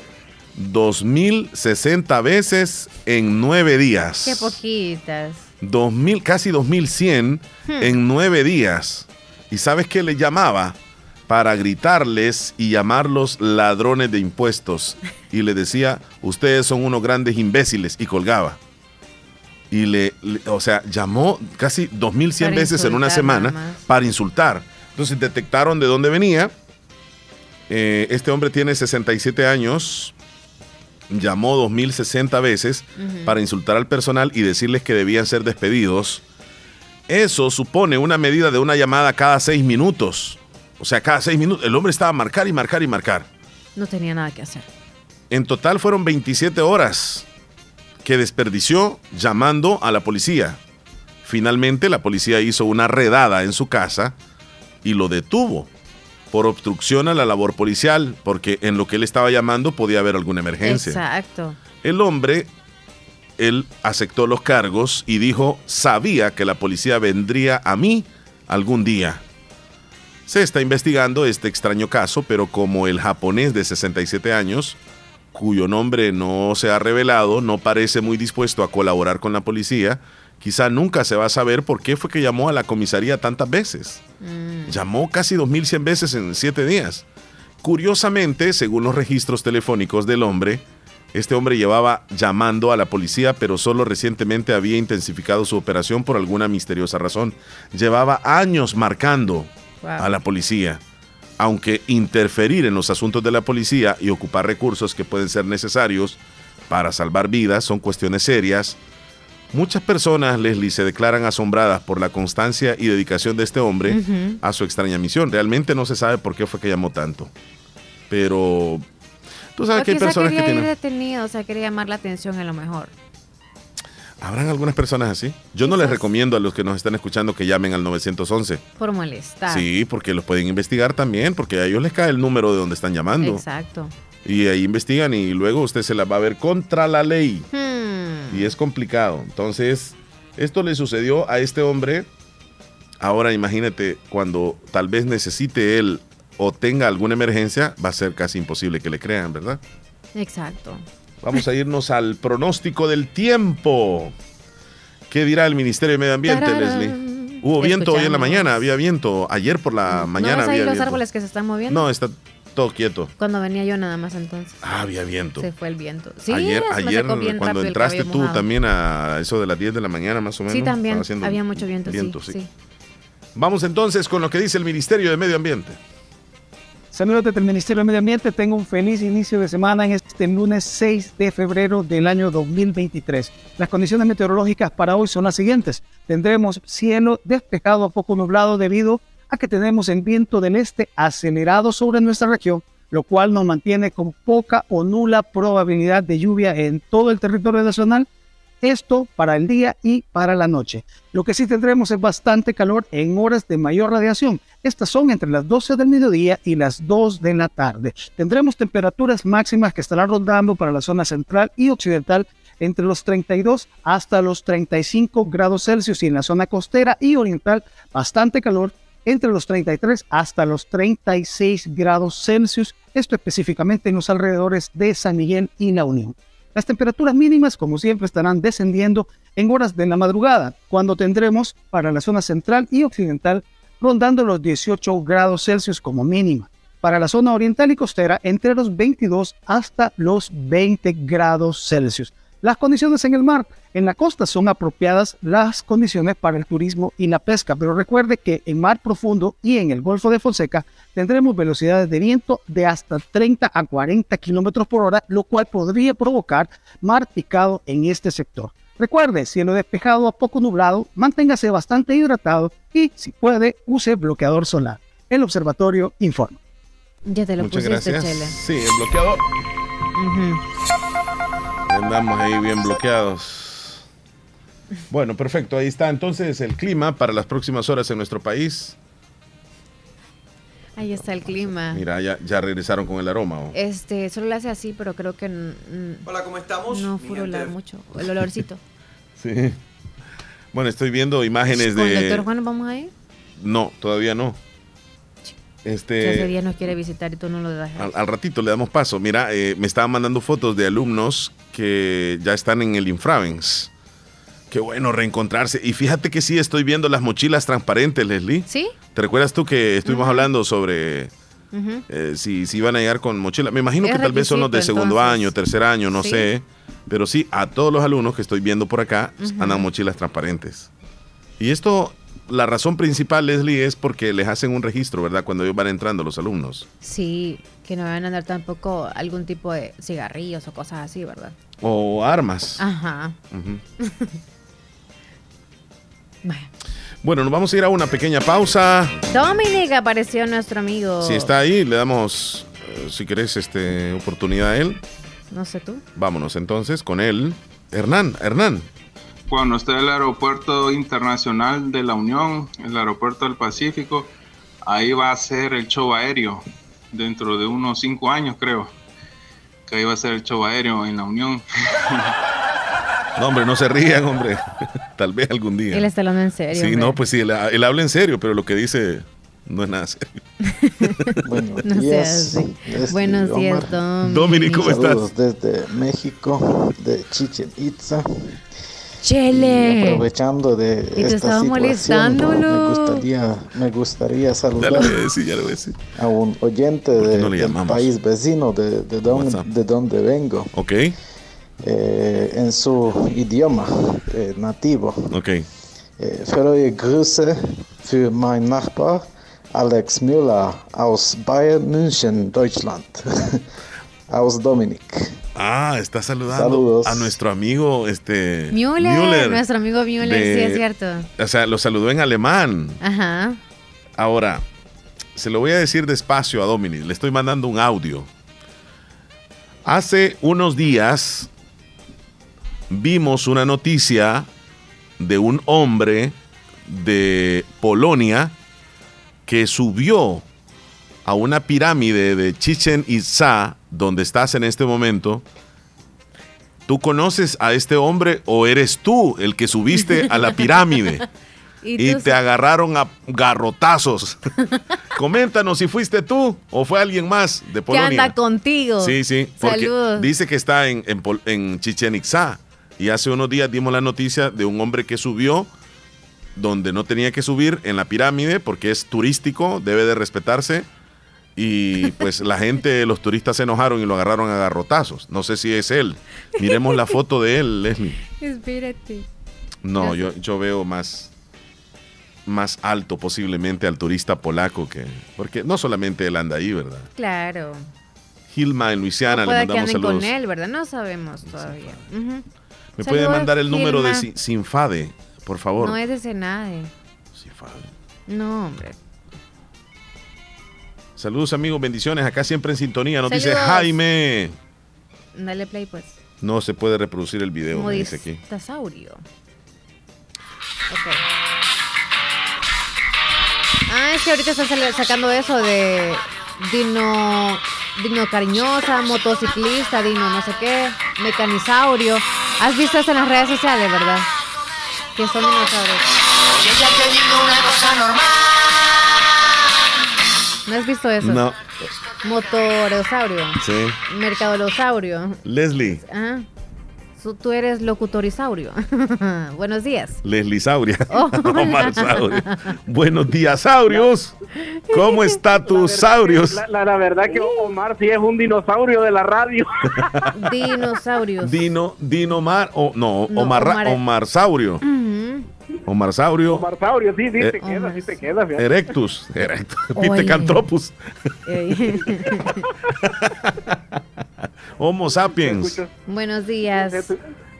2060 veces en nueve días. Qué poquitas. 2000, casi 2100 Hmm. en nueve días. ¿Y sabes qué le llamaba? Para gritarles y llamarlos ladrones de impuestos. Y le decía, ustedes son unos grandes imbéciles. Y colgaba. Y le, le- o sea, llamó casi 2100 Para veces en una semana para insultar. Entonces detectaron de dónde venía. Eh, este hombre tiene 67 años. Llamó 2060 veces Ujú. para insultar al personal y decirles que debían ser despedidos. Eso supone una medida de una llamada cada seis minutos. O sea, cada seis minutos. El hombre estaba a marcar y marcar y marcar. No tenía nada que hacer. En total fueron 27 horas que desperdició llamando a la policía. Finalmente la policía hizo una redada en su casa y lo detuvo por obstrucción a la labor policial, porque en lo que él estaba llamando podía haber alguna emergencia. Exacto. El hombre, él aceptó los cargos y dijo, sabía que la policía vendría a mí algún día. Se está investigando este extraño caso, pero como el japonés de 67 años, cuyo nombre no se ha revelado, no parece muy dispuesto a colaborar con la policía, quizá nunca se va a saber por qué fue que llamó a la comisaría tantas veces. Llamó casi 2100 veces en 7 días. Curiosamente, según los registros telefónicos del hombre, este hombre llevaba llamando a la policía, pero solo recientemente había intensificado su operación por alguna misteriosa razón. Llevaba años marcando Wow. a la policía. Aunque interferir en los asuntos de la policía y ocupar recursos que pueden ser necesarios para salvar vidas son cuestiones serias, muchas personas, Leslie, se declaran asombradas por la constancia y dedicación de este hombre a su extraña misión. Realmente no se sabe por qué fue que llamó tanto. Pero tú sabes O que hay personas quería que ir tienen... detenido, o sea, quería llamar la atención a lo mejor. ¿Habrán algunas personas así? Yo no les recomiendo a los que nos están escuchando que llamen al 911. Por molestar. Sí, porque los pueden investigar también, porque a ellos les cae el número de donde están llamando. Exacto. Y ahí investigan y luego usted se las va a ver contra la ley. Hmm. Y es complicado. Entonces, esto le sucedió a este hombre. Ahora imagínate, cuando tal vez necesite él o tenga alguna emergencia, va a ser casi imposible que le crean, ¿verdad? Exacto. Vamos a irnos al pronóstico del tiempo. ¿Qué dirá el Ministerio de Medio Ambiente. Leslie? Hubo viento hoy en la mañana, había viento. Ayer por la mañana ¿No ves ahí había los viento. árboles que se están moviendo? No, está todo quieto. Cuando venía yo nada más entonces. Ah, había viento. Se fue el viento. Sí, ayer, ayer cuando entraste tú mojado. también a eso de las 10 de la mañana más o menos. Sí, también. Había mucho viento, sí, sí. Vamos entonces con lo que dice el Ministerio de Medio Ambiente. Saludos desde el Ministerio de Medio Ambiente. Tengo un feliz inicio de semana en este lunes 6 de febrero del año 2023. Las condiciones meteorológicas para hoy son las siguientes. Tendremos cielo despejado a poco nublado debido a que tenemos el viento del este acelerado sobre nuestra región, lo cual nos mantiene con poca o nula probabilidad de lluvia en todo el territorio nacional Esto para el día y para la noche. Lo que sí tendremos es bastante calor en horas de mayor radiación. Estas son entre las 12 del mediodía y las 2 de la tarde. Tendremos temperaturas máximas que estarán rondando para la zona central y occidental entre los 32 hasta los 35 grados Celsius y en la zona costera y oriental bastante calor entre los 33 hasta los 36 grados Celsius, esto específicamente en los alrededores de San Miguel y La Unión. Las temperaturas mínimas, como siempre, estarán descendiendo en horas de la madrugada, cuando tendremos para la zona central y occidental rondando los 18 grados Celsius como mínima. Para la zona oriental y costera, entre los 22 hasta los 20 grados Celsius. Las condiciones en el mar, en la costa son apropiadas las condiciones para el turismo y la pesca, pero recuerde que en mar profundo y en el Golfo de Fonseca tendremos velocidades de viento de hasta 30 a 40 kilómetros por hora, lo cual podría provocar mar picado en este sector. Recuerde, cielo despejado a poco nublado, manténgase bastante hidratado y, si puede, use bloqueador solar. El observatorio informa. Ya te lo Muchas pusiste, gracias. Chele. Sí, el bloqueador. Andamos ahí bien bloqueados. Bueno, perfecto. Ahí está entonces el clima para las próximas horas en nuestro país. Ahí está el clima. Mira, ya, ya regresaron con el aroma. ¿o? Este, solo lo hace así, pero creo que Hola, ¿cómo estamos? no furula mucho. El olorcito. <laughs> Sí. Bueno, estoy viendo imágenes ¿Con el doctor de... Juan vamos a ir? No, todavía no. Que ese Este, día nos quiere visitar y tú no lo dejas. al, al ratito le damos paso. Mira, eh, me estaban mandando fotos de alumnos que ya están en el Infravens. Qué bueno reencontrarse. Y fíjate que sí, estoy viendo las mochilas transparentes, Leslie. ¿Sí? ¿Te recuerdas tú que estuvimos hablando sobre eh, si, si iban a llegar con mochila? Me imagino Es que tal vez son los de segundo entonces. año, tercer año, no Sí. sé. Pero sí, a todos los alumnos que estoy viendo por acá Ujú. andan mochilas transparentes. Y esto, la razón principal, Leslie, es porque les hacen un registro, ¿verdad? Cuando ellos van entrando los alumnos. Sí, que no van a andar tampoco algún tipo de cigarrillos o cosas así, ¿verdad? O armas. Ajá. <laughs> Bueno, nos vamos a ir a una pequeña pausa. Dominic apareció nuestro amigo. Si está ahí, le damos, eh, si querés, este, oportunidad a él. No sé tú. Vámonos entonces con él. Hernán, Hernán. Cuando esté el aeropuerto internacional de la Unión, el aeropuerto del Pacífico, ahí va a ser el show aéreo, dentro de unos cinco años creo, que ahí va a ser el show aéreo en la Unión. No, hombre, no se rían, hombre. <laughs> Tal vez algún día. Él está hablando en serio. Sí, hombre. no, pues sí, él, él habla en serio, pero lo que dice no es nada serio. <laughs> No días. Leslie, Buenos días, Omar. Dominic. Dominic, ¿cómo estás? Saludos desde México, de Chichen Itza. Y Chele. aprovechando de te esta estaba situación, molestándolo. me gustaría, me gustaría Ya saludar lo voy a decir, ya lo voy a decir. a un oyente de- no del país vecino de, de, don- de donde vengo, Ok, eh, en su idioma eh, nativo. ok. Eh, Freue Grüße für mein Nachbar Alex Müller aus Bayern München, Deutschland. <laughs> aus Dominik. Ah, está saludando Saludos. a nuestro amigo este Müller, nuestro amigo Müller, de- sí es cierto. O sea, lo saludó en alemán. Ajá. Ahora, se lo voy a decir despacio a Dominic. Le estoy mandando un audio. Hace unos días vimos una noticia de un hombre de Polonia que subió a una pirámide de Chichen Itza, donde estás en este momento. ¿Tú conoces a este hombre o eres tú el que subiste a la pirámide? <laughs> Y te agarraron a garrotazos. <laughs> Coméntanos si fuiste tú o fue alguien más de ¿Qué Polonia. anda contigo? Sí, sí, porque Saludos. dice que está en, en Chichen Itza. Y hace unos días dimos la noticia de un hombre que subió donde no tenía que subir en la pirámide porque es turístico, debe de respetarse. Y pues la gente, los turistas se enojaron y lo agarraron a garrotazos. No sé si es él. Miremos la foto de él, Leslie. Espérate. No, yo, yo veo más, más alto posiblemente al turista polaco que. Porque no solamente él anda ahí, ¿verdad? Claro. Gilma en Luisiana, le que mandamos anden saludos. con él, ¿verdad? No sabemos todavía. ¿Me puede mandar el número de Sinfade, por favor? No es de Senade. Sinfade. No, hombre. Saludos amigos, bendiciones. Acá siempre en sintonía. Nos dice. Jaime. Dale play, pues. No se puede reproducir el video, me dice aquí. Modistasaurio. Ok. Ah, es que ahorita están sacando eso de dino, dino cariñosa, motociclista, dino no sé qué, mecanisaurio. ¿Has visto eso en las redes sociales, verdad? Que son dinosaurios. Yo ya te digo una cosa normal. ¿No has visto eso? No, Motorosaurio. sí. Mercadolosaurio. Leslie, Ajá. Su- Tú eres locutorisaurio. <laughs> Buenos días. Leslie Sauria. <laughs> Oh. <laughs> Omar Saurio. Buenos días, saurios. ¿Cómo está tus saurios? La, la- la verdad que Omar sí es un dinosaurio de la radio. Dinosaurios. Dino, Dino Mar, o no, No, Omar, Omar- Omar Saurio. Omar Saurio. Omarsaurio, sí, sí, Eh, te queda, sí te queda. fíjate. Erectus. Erectus. <laughs> Ey. <laughs> Homo sapiens. Buenos días.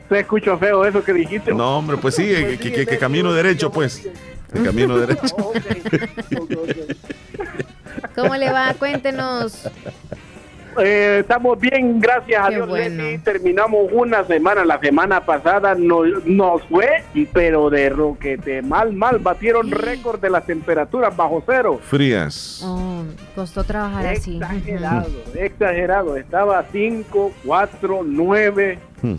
Se escuchó feo eso que dijiste. No, hombre, pues sí, que, que- que- que camino derecho, pues. Que camino derecho. ¿Cómo le va? Cuéntenos. Eh, estamos bien, gracias a Qué Dios. bueno. Leslie. terminamos una semana. La semana pasada nos, nos fue, pero de roquete mal, mal. Batieron récord de las temperaturas bajo cero. Frías. Oh, costó trabajar así. Exagerado, exagerado. Estaba 5, 4, 9. Hmm.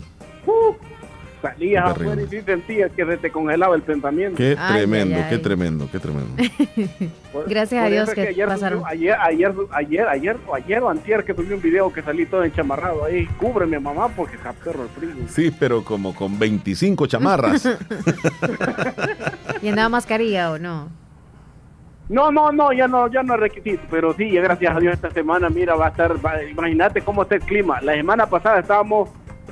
Salías Qué afuera y sí sentías que se te congelaba el pensamiento. Qué Ay, tremendo, ay, qué ay. tremendo, qué tremendo. <laughs> Por- Gracias a por Dios eso es que ayer, pasaron. subió- ayer, ayer, ayer, ayer, o ayer o antier que subí un video que salí todo enchamarrado ahí. Cúbreme, mamá, porque está perro el frío. Sí, pero como con 25 chamarras. <laughs> ¿Y andaba mascarilla o no? No, no, no, ya no, ya no es requisito, pero sí, ya gracias a Dios esta semana, mira, va a estar, va- imagínate cómo está el clima. La semana pasada estábamos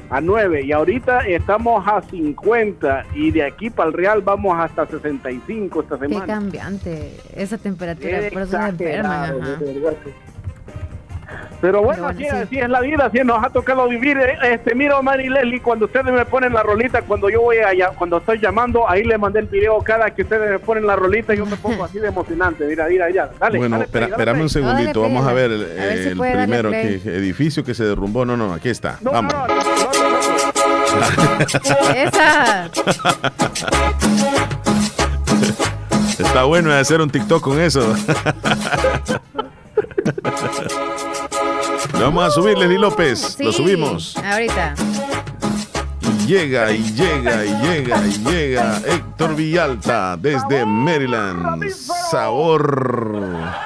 a 9 y ahorita estamos a 50 y de aquí para el Real vamos hasta 65 esta Qué semana. cambiante esa temperatura. Por eso se enferman. Pero bueno, Pero bueno, así, sí. así es la vida, así nos ha tocado vivir. eh, Este, mira, Omar y Leslie, cuando ustedes me ponen la rolita, cuando yo voy allá, cuando estoy llamando, ahí le mandé el video. Cada que ustedes me ponen la rolita, yo me pongo así de emocionante. Mira, mira, mira. Dale, bueno, dale, espera, play, dale, espérame un segundito. Vamos a ver el, a ver si el puede darle primero, que edificio que se derrumbó. No, no, aquí está. No, Vamos. no, no, no, no, no. Esa. Está bueno hacer un TikTok con eso. Lo vamos a subir, Leslie López. Lo subimos. Ahorita. Y llega, y llega, y llega, y llega Héctor Villalta desde Maryland. Sabor. <laughs>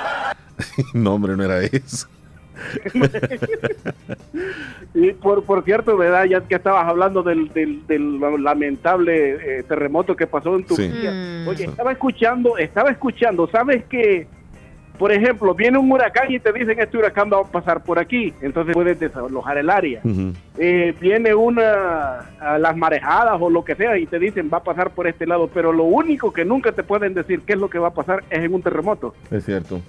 No, hombre, no era eso. <laughs> Y por, por cierto, ¿verdad? Ya que estabas hablando del, del, del lamentable eh, terremoto que pasó en Turquía. Mm. Oye, estaba escuchando, estaba escuchando, ¿sabes que Por ejemplo, viene un huracán y te dicen este huracán va a pasar por aquí, entonces puedes desalojar el área. Eh, viene una, a las marejadas o lo que sea y te dicen va a pasar por este lado, pero lo único que nunca te pueden decir qué es lo que va a pasar es en un terremoto. Es cierto.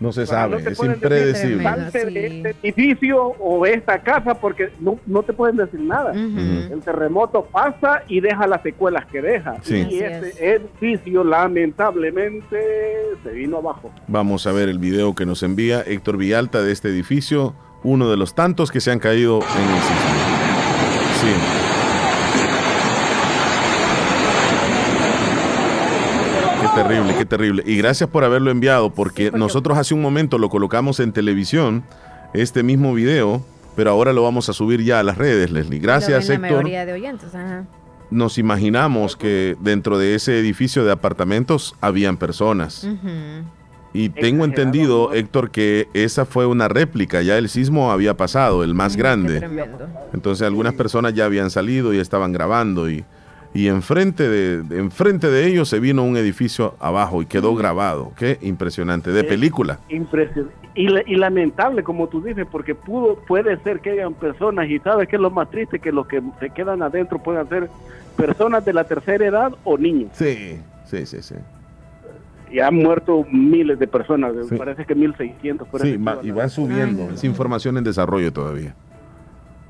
No se sabe, no es impredecible. De sí. este edificio o esta casa porque no, no te pueden decir nada. El terremoto pasa y deja las secuelas que deja. Sí. Y Así ese edificio lamentablemente se vino abajo. Vamos a ver el video que nos envía Héctor Villalta de este edificio, uno de los tantos que se han caído en el sismo. Sí. Terrible, qué terrible. Y gracias por haberlo enviado, porque nosotros hace un momento lo colocamos en televisión, este mismo video, pero ahora lo vamos a subir ya a las redes, Leslie. Gracias, Lo ven La Héctor. mayoría de oyentes. Ajá. Nos imaginamos que dentro de ese edificio de apartamentos habían personas. Y tengo entendido, Héctor, que esa fue una réplica, ya el sismo había pasado, el más Qué grande. tremendo. Entonces algunas personas ya habían salido y estaban grabando y, y enfrente, de, de- enfrente de ellos se vino un edificio abajo y quedó grabado. Qué impresionante, de película. Impresionante. Y, la- y lamentable, como tú dices, porque pudo, puede ser que hayan personas, y sabes que es lo más triste, que los que se quedan adentro puedan ser personas de la tercera edad o niños. Sí, sí, sí, sí. Y han muerto miles de personas, Sí. parece que 1600. por Sí, va- y va subiendo. Es información en desarrollo todavía.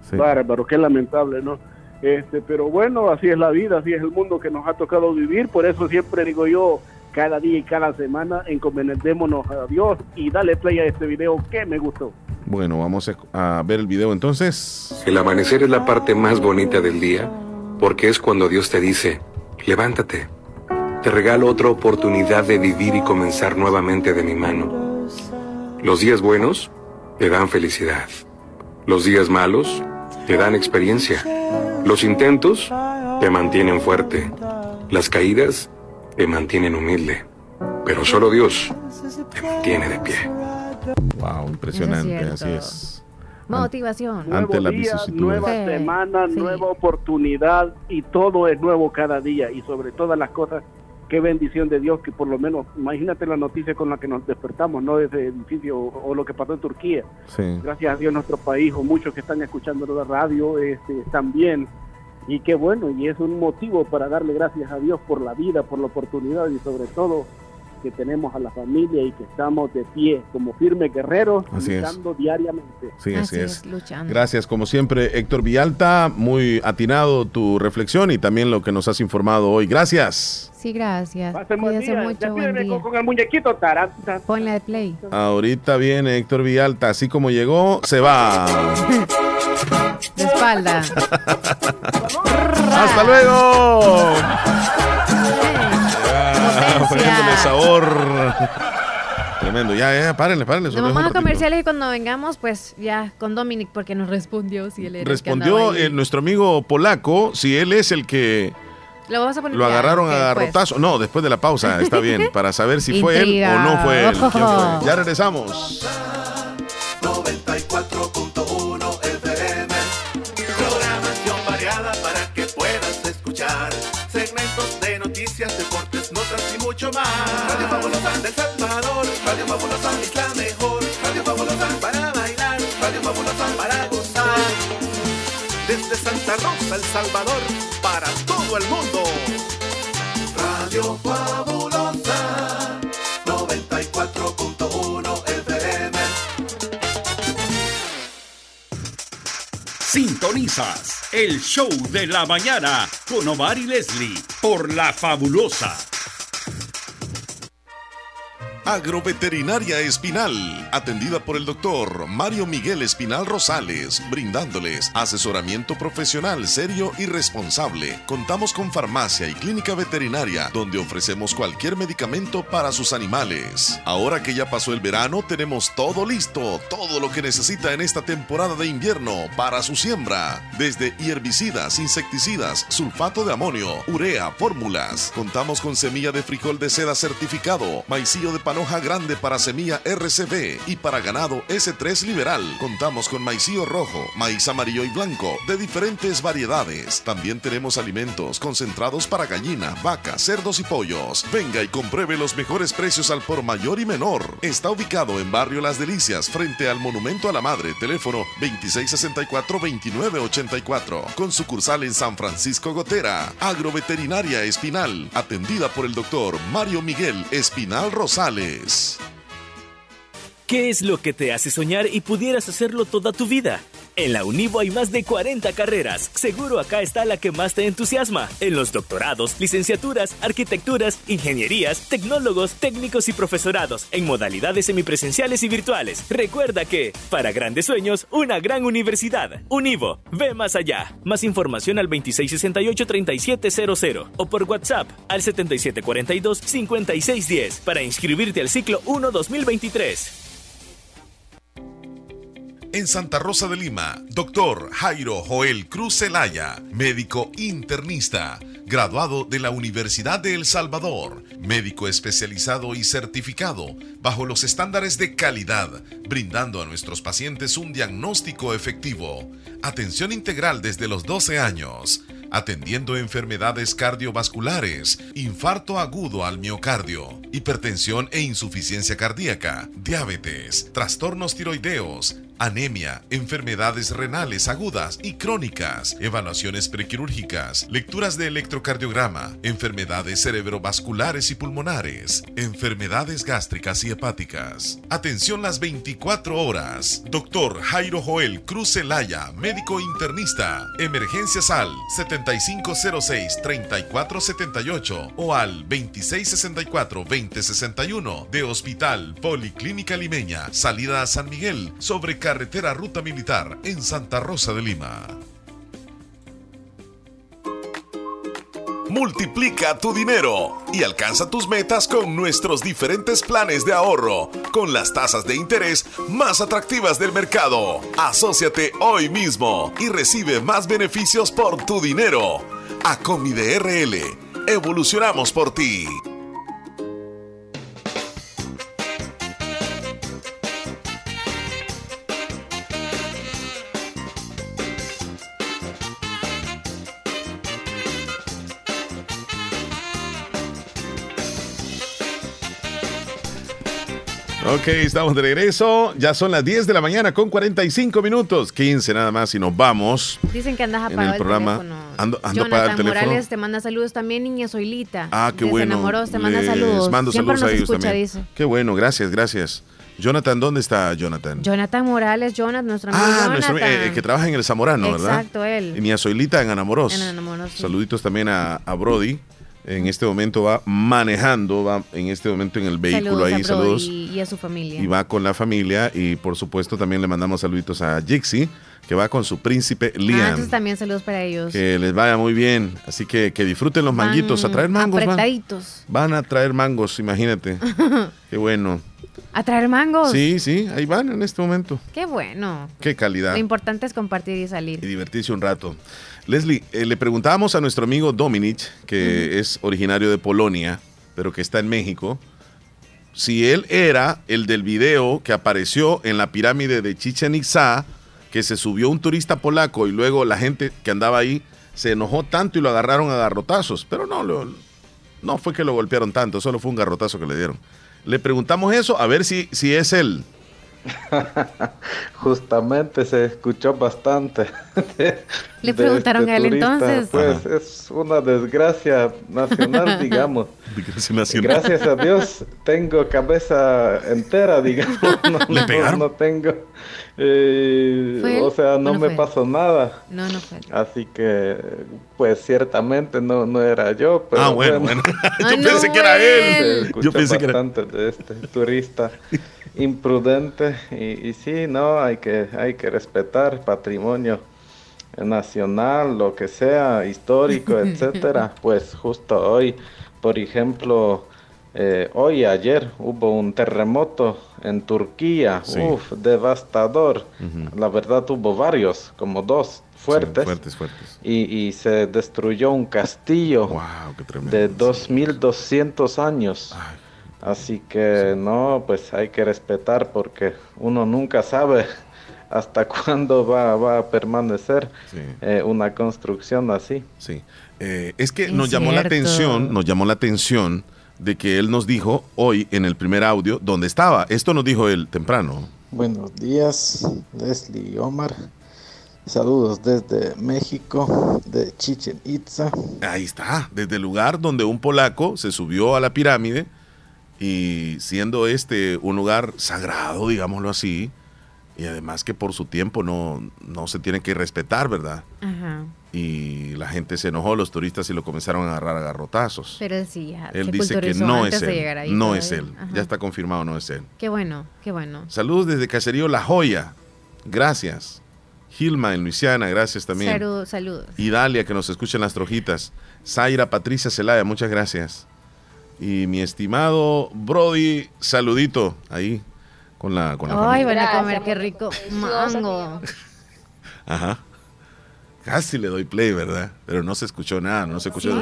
Sí. Bárbaro, qué lamentable, ¿no? Este, pero bueno, así es la vida, así es el mundo que nos ha tocado vivir, por eso siempre digo yo, cada día y cada semana. Encomendémonos a Dios y dale play a este video que me gustó. Bueno, vamos a- a ver el video entonces. El amanecer es la parte más bonita del día porque es cuando Dios te dice, levántate, te regalo otra oportunidad de vivir y comenzar nuevamente de mi mano. Los días buenos te dan felicidad. Los días malos te dan experiencia. Los intentos te mantienen fuerte. Las caídas te mantienen humilde. Pero solo Dios te mantiene de pie. Wow, impresionante, es así es. Motivación. Ante Nuevo día, nueva Sí, semana, sí. nueva oportunidad y todo es nuevo cada día y sobre todas las cosas, qué bendición de Dios que por lo menos, imagínate la noticia con la que nos despertamos, ¿no? Ese edificio o, o lo que pasó en Turquía. Sí. Gracias a Dios nuestro país o muchos que están escuchando la radio este, están bien y qué bueno y es un motivo para darle gracias a Dios por la vida, por la oportunidad y sobre todo que tenemos a la familia y que estamos de pie como firmes guerreros Así es. luchando diariamente. Sí, así, es. luchando. Gracias, como siempre, Héctor Villalta. Muy atinado tu reflexión y también lo que nos has informado hoy. Gracias. Sí, gracias. Pasen buen Cuídense día. mucho, buen día. con, con el muñequito tarán. Ponle de play. Ahorita viene Héctor Villalta. Así como llegó, se va. De espalda. <laughs> ¡Hasta luego! Poniéndole sabor. Tremendo. Ya, ya, párenle, párenle. Nos vamos a comerciales y cuando vengamos, pues ya con Dominic, porque nos respondió si él era el que Respondió ahí. eh, nuestro amigo polaco si él es el que Lo vamos a poner lo ya, agarraron a pues. garrotazo. No, después de la pausa, está bien, <laughs> para saber si fue él o no fue él. Ya regresamos. 94.1 mucho más. Radio Fabulosa del Salvador. Radio Fabulosa es la mejor. Radio Fabulosa para bailar. Radio Fabulosa para gozar. Desde Santa Rosa, El Salvador, para todo el mundo. Radio Fabulosa 94.1 FM. Sintonizas el show de la mañana con Omar y Leslie por La Fabulosa. Agroveterinaria Espinal, atendida por el doctor Mario Miguel Espinal Rosales, brindándoles asesoramiento profesional serio y responsable. Contamos con farmacia y clínica veterinaria, donde ofrecemos cualquier medicamento para sus animales. Ahora que ya pasó el verano, tenemos todo listo, todo lo que necesita en esta temporada de invierno para su siembra. Desde herbicidas, insecticidas, sulfato de amonio, urea, fórmulas. Contamos con semilla de frijol de seda certificado, maicillo de panoja grande para semilla RCB y para ganado S3 liberal. Contamos con maicillo rojo, maíz amarillo y blanco de diferentes variedades. También tenemos alimentos concentrados para gallina, vaca, cerdos y pollos. Venga y compruebe los mejores precios al por mayor y menor. Está ubicado en Barrio Las Delicias, frente al Monumento a la Madre, teléfono 2664-2984, con sucursal en San Francisco Gotera. Agroveterinaria Espinal, atendida por el doctor Mario Miguel Espinal Rosales. ¿Qué es lo que te hace soñar y pudieras hacerlo toda tu vida? En la Univo hay más de 40 carreras. Seguro acá está la que más te entusiasma. En los doctorados, licenciaturas, arquitecturas, ingenierías, tecnólogos, técnicos y profesorados, en modalidades semipresenciales y virtuales. Recuerda que, para grandes sueños, una gran universidad. Univo, ve más allá. Más información al 2668-3700 o por WhatsApp al 7742-5610 para inscribirte al ciclo 1 2023. En Santa Rosa de Lima, doctor Jairo Joel Cruz Zelaya, médico internista, graduado de la Universidad de El Salvador, médico especializado y certificado bajo los estándares de calidad, brindando a nuestros pacientes un diagnóstico efectivo. Atención integral desde los 12 años atendiendo enfermedades cardiovasculares, infarto agudo al miocardio, hipertensión e insuficiencia cardíaca, diabetes, trastornos tiroideos, anemia, enfermedades renales agudas y crónicas, evaluaciones prequirúrgicas, lecturas de electrocardiograma, enfermedades cerebrovasculares y pulmonares, enfermedades gástricas y hepáticas. Atención las 24 horas. Doctor Jairo Joel Cruz médico internista. Emergencias al 7506-3478 o al 2664-2061 de Hospital Policlínica Limeña, salida a San Miguel, sobre carretera Ruta Militar en Santa Rosa de Lima. Multiplica tu dinero y alcanza tus metas con nuestros diferentes planes de ahorro, con las tasas de interés más atractivas del mercado. Asociate hoy mismo y recibe más beneficios por tu dinero. Acomi de RL, evolucionamos por ti. Ok, estamos de regreso. Ya son las 10 de la mañana con 45 minutos. 15 nada más y nos vamos. Dicen que andas En apagado el programa. teléfono. Ando, ando para el teléfono. Morales te manda saludos también, niña Zoilita. Ah, qué Desde bueno. Enamorados te manda Les saludos. mando Siempre saludos a ellos escucha, también. dice. Qué bueno, gracias, gracias. Jonathan, ¿dónde está Jonathan? Jonathan Morales, Jonathan, nuestro amigo Ah, Jonathan. nuestro, eh, que trabaja en el Zamorano, ¿verdad? Exacto, él. Y mi azoilita en Anamoros. En Anamoros, sí. Saluditos también a, a Brody. En este momento va manejando, va en este momento en el vehículo saludos ahí, saludos. Y, y a su familia. Y va con la familia y por supuesto también le mandamos saluditos a Jixi, que va con su príncipe Ah, Liam. entonces también saludos para ellos. que les vaya muy bien. Así que que disfruten los Van manguitos. A traer mangos. Van, Apretaditos. van a traer mangos, imagínate. <laughs> Qué bueno. A traer mangos. Sí, sí, ahí van en este momento. Qué bueno. Qué calidad. Lo importante es compartir y salir. y divertirse un rato. Leslie, eh, le preguntábamos a nuestro amigo Dominic, que es originario de Polonia, pero que está en México, si él era el del video que apareció en la pirámide de Chichen Itza, que se subió un turista polaco y luego la gente que andaba ahí se enojó tanto y lo agarraron a garrotazos, pero no, lo- no fue que lo golpearon tanto, solo fue un garrotazo que le dieron. Le preguntamos eso, a ver si, si es él. <laughs> Justamente se escuchó bastante. de- Le preguntaron este a él turista. entonces. Pues Ajá. es una desgracia nacional, <laughs> digamos. Desgracia nacional. Gracias a Dios tengo cabeza entera, <laughs> digamos. No, ¿Le no- pegaron? no tengo. Eh, ¿Fue él o sea, o no no me pasó nada. No, no fue. Así que, pues ciertamente no, no era yo. Pero Ah, bueno, bueno. <laughs> Yo Ah, no pensé que era él. Yo pensé que era. de este turista imprudente y, y sí, no, hay que, hay que respetar patrimonio nacional, lo que sea, histórico, <laughs> etcétera. Pues justo hoy, por ejemplo, eh, hoy ayer hubo un terremoto en Turquía, Sí. uf, devastador. La verdad hubo varios, como dos fuertes. Sí, fuertes, fuertes. Y, y se destruyó un castillo Wow, qué tremendo. de 2200 años. Así que no, pues hay que respetar porque uno nunca sabe <laughs> hasta cuándo va, va a permanecer Sí. eh, una construcción así. Sí. Eh, es que Es nos llamó la atención, nos llamó la atención de que él nos dijo hoy en el primer audio dónde estaba. Esto nos dijo él temprano. Buenos días, Leslie y Omar. Saludos desde México, de Chichen Itza. Ahí está, desde el lugar donde un polaco se subió a la pirámide y siendo este un lugar sagrado, digámoslo así, y además que por su tiempo no, no se tiene que respetar, ¿verdad? Ajá. Y la gente se enojó, los turistas, y lo comenzaron a agarrar a garrotazos. Pero sí, ya Él se dice que no es él. ahí No es él. Ajá. Ya está confirmado, no es él. Qué bueno, qué bueno. Saludos desde Caserío La Joya. Gracias. Gilma en Luisiana, gracias también. Saludos, saludos. Y Dalia, que nos escucha en las trojitas. Zaira Patricia Celaya, muchas gracias. Y mi estimado Brody, saludito ahí con la, con la Ay, familia. van a comer, qué rico. Mango. Ajá. Casi le doy play, ¿verdad? Pero no se escuchó nada, no se escuchó.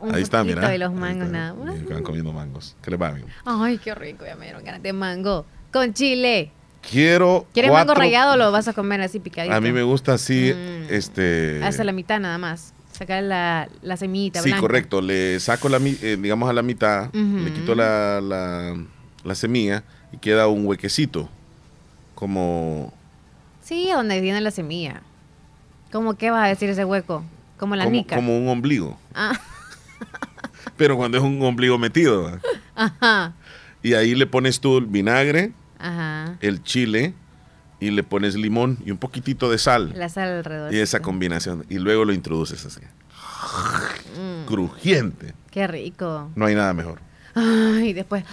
Un Ahí está, mira. de los mangos, nada. Van comiendo mangos. ¿Qué le va, amigo? Ay, qué rico, ya me dieron ganas de mango. Con chile. Quiero. ¿Quieres mango cuatro- rayado o lo vas a comer así picadito? A mí me gusta así, Mm. este. Hasta la mitad nada más. Sacar la, la semillita Sí, blanca. correcto. Le saco la, eh, digamos, a la mitad, le quito la, la, la semilla y queda un huequecito, como Sí, donde viene la semilla. ¿Cómo qué vas a decir ese hueco? Como la como, nica. como un ombligo. Ah, <laughs> Pero cuando es un ombligo metido. ajá, Y ahí le pones tú el vinagre, ajá. el chile y le pones limón y un poquitito de sal. La sal alrededor. Y esa combinación. Y luego lo introduces así. Mm, Crujiente. qué rico. No hay nada mejor. Ay, después.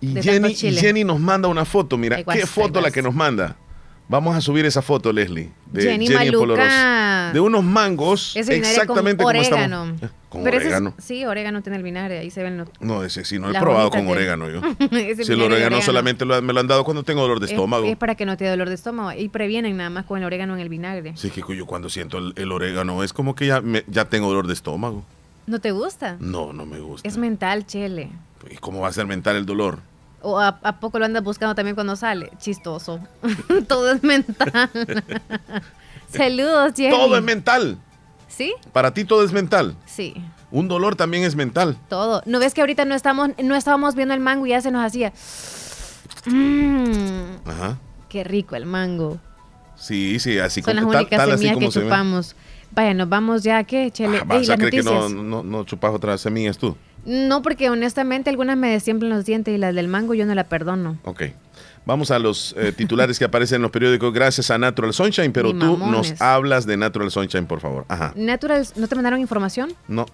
Y de Jenny, y. Jenny nos manda una foto. Mira, Ay, qué foto la guas. que nos manda. Vamos a subir esa foto, Leslie. De Jenny Jenny. Polorosa. De unos mangos. Ese exactamente con como orégano. estamos. Eh, Con Pero ese es- orégano. sí, orégano tiene el vinagre, ahí se ven los... No, ese sí, no he probado con de- orégano yo. <laughs> Si el orégano orégano. solamente lo- me lo han dado cuando tengo dolor de Es- estómago. Es, para que no te dé dolor de estómago y previenen nada más con el orégano en el vinagre. Sí, que yo cuando siento el, el orégano es como que ya, me- ya tengo dolor de estómago. ¿No te gusta? No, no me gusta. Es mental, chele. ¿Y cómo va a ser mental el dolor? ¿O a, a poco lo andas buscando también cuando sale? Chistoso. <laughs> Todo es mental. <laughs> Saludos, Jenny. Todo es mental. ¿Sí? Para ti todo es mental. Sí, Un dolor también es mental. todo. ¿No ves que ahorita no estamos, no estábamos viendo el mango y ya se nos hacía... Ajá. qué rico el mango. Sí, sí, así Son las como tal, únicas tal así que ve. Vaya, nos vamos ya, ¿qué, Chele? Ah, ¿Vas Ey, a las creer que no, no, no chupas otras semillas tú? No, porque honestamente algunas me destiemplan los dientes y las del mango yo no la perdono. Ok. Vamos a los eh, titulares que aparecen en los periódicos gracias a Natural Sunshine, pero Ni tú mamones. nos hablas de Natural Sunshine, por favor. Ajá. Natural, ¿no te mandaron información? No.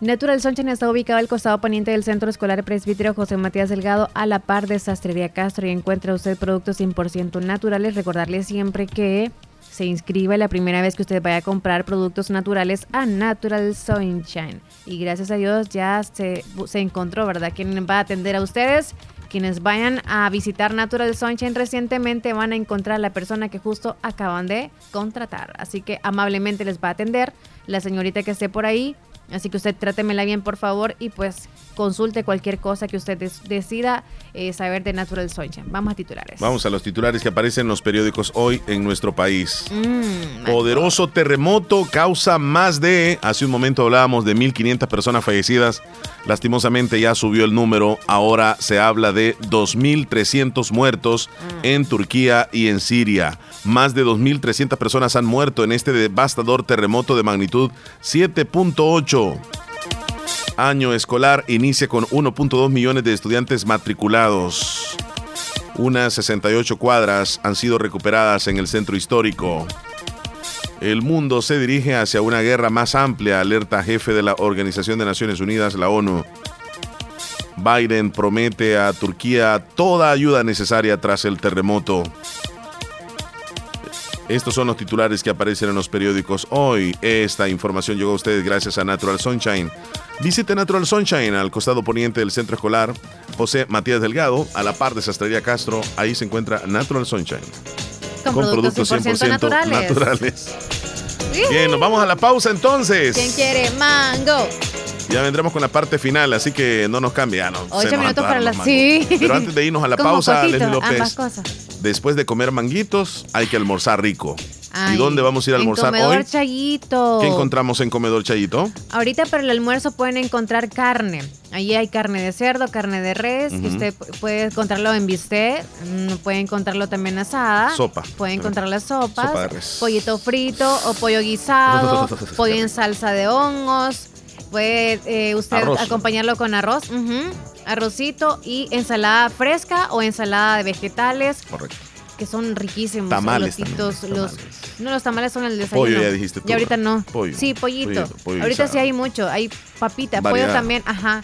Natural Sunshine está ubicado al costado poniente del Centro Escolar Presbítero José Matías Delgado, a la par de Sastrería Castro, y encuentra usted productos 100% naturales. Recordarle siempre que se inscribe la primera vez que usted vaya a comprar productos naturales a Natural Sunshine. Y gracias a Dios ya se, se encontró, ¿verdad? ¿Quién va a atender a ustedes? Quienes vayan a visitar Natural Sunshine recientemente van a encontrar a la persona que justo acaban de contratar. Así que amablemente les va a atender la señorita que esté por ahí. Así que usted trátemela bien, por favor, y pues consulte cualquier cosa que usted decida eh, saber de Natural Sunshine. Vamos a titulares. Vamos a los titulares que aparecen en los periódicos hoy en nuestro país. Mm, Poderoso terremoto causa más de, hace un momento hablábamos de 1.500 personas fallecidas, lastimosamente ya subió el número, ahora se habla de 2.300 muertos en Turquía y en Siria. Más de 2.300 personas han muerto en este devastador terremoto de magnitud 7.8. Año escolar inicia con 1.2 millones de estudiantes matriculados. Unas 68 cuadras han sido recuperadas en el centro histórico. El mundo se dirige hacia una guerra más amplia, alerta jefe de la Organización de Naciones Unidas, la ONU. Biden promete a Turquía toda ayuda necesaria tras el terremoto. Estos son los titulares que aparecen en los periódicos hoy. Esta información llegó a ustedes gracias a Natural Sunshine. Visite Natural Sunshine al costado poniente del centro escolar José Matías Delgado, a la par de Sastrería Castro. Ahí se encuentra Natural Sunshine. Con productos 100% naturales. naturales. <laughs> Bien, nos vamos a la pausa entonces. ¿Quién quiere mango? Ya vendremos con la parte final, así que no nos cambie. no, Ocho nos minutos para mangos. Sí. Pero antes de irnos a la <laughs> Como pausa, poquito, Leslie ambas López, cosas. después de comer manguitos, hay que almorzar rico. Ay, ¿Y dónde vamos a ir a almorzar en comedor hoy? Chayito. ¿Qué encontramos en Comedor Chayito? Ahorita para el almuerzo pueden encontrar carne. Allí hay carne de cerdo, carne de res. Ujú. Usted pu- puede encontrarlo en bistec. mm, Puede encontrarlo también asada. Sopa. Puede encontrar las sopas. Sopa de res. Pollito frito o pollo guisado. <laughs> pollo en salsa de hongos. Puede eh, usted Arroz. acompañarlo con arroz. Arrocito y ensalada fresca o ensalada de vegetales. Correcto. Que son riquísimos. Tamales también, los, no, los tamales son el desayuno. Pollo, ya dijiste tú, Y ahorita no. Pollo, Sí, pollito. pollito, ahorita sí hay mucho. Hay papita, Variedad. pollo también, ajá.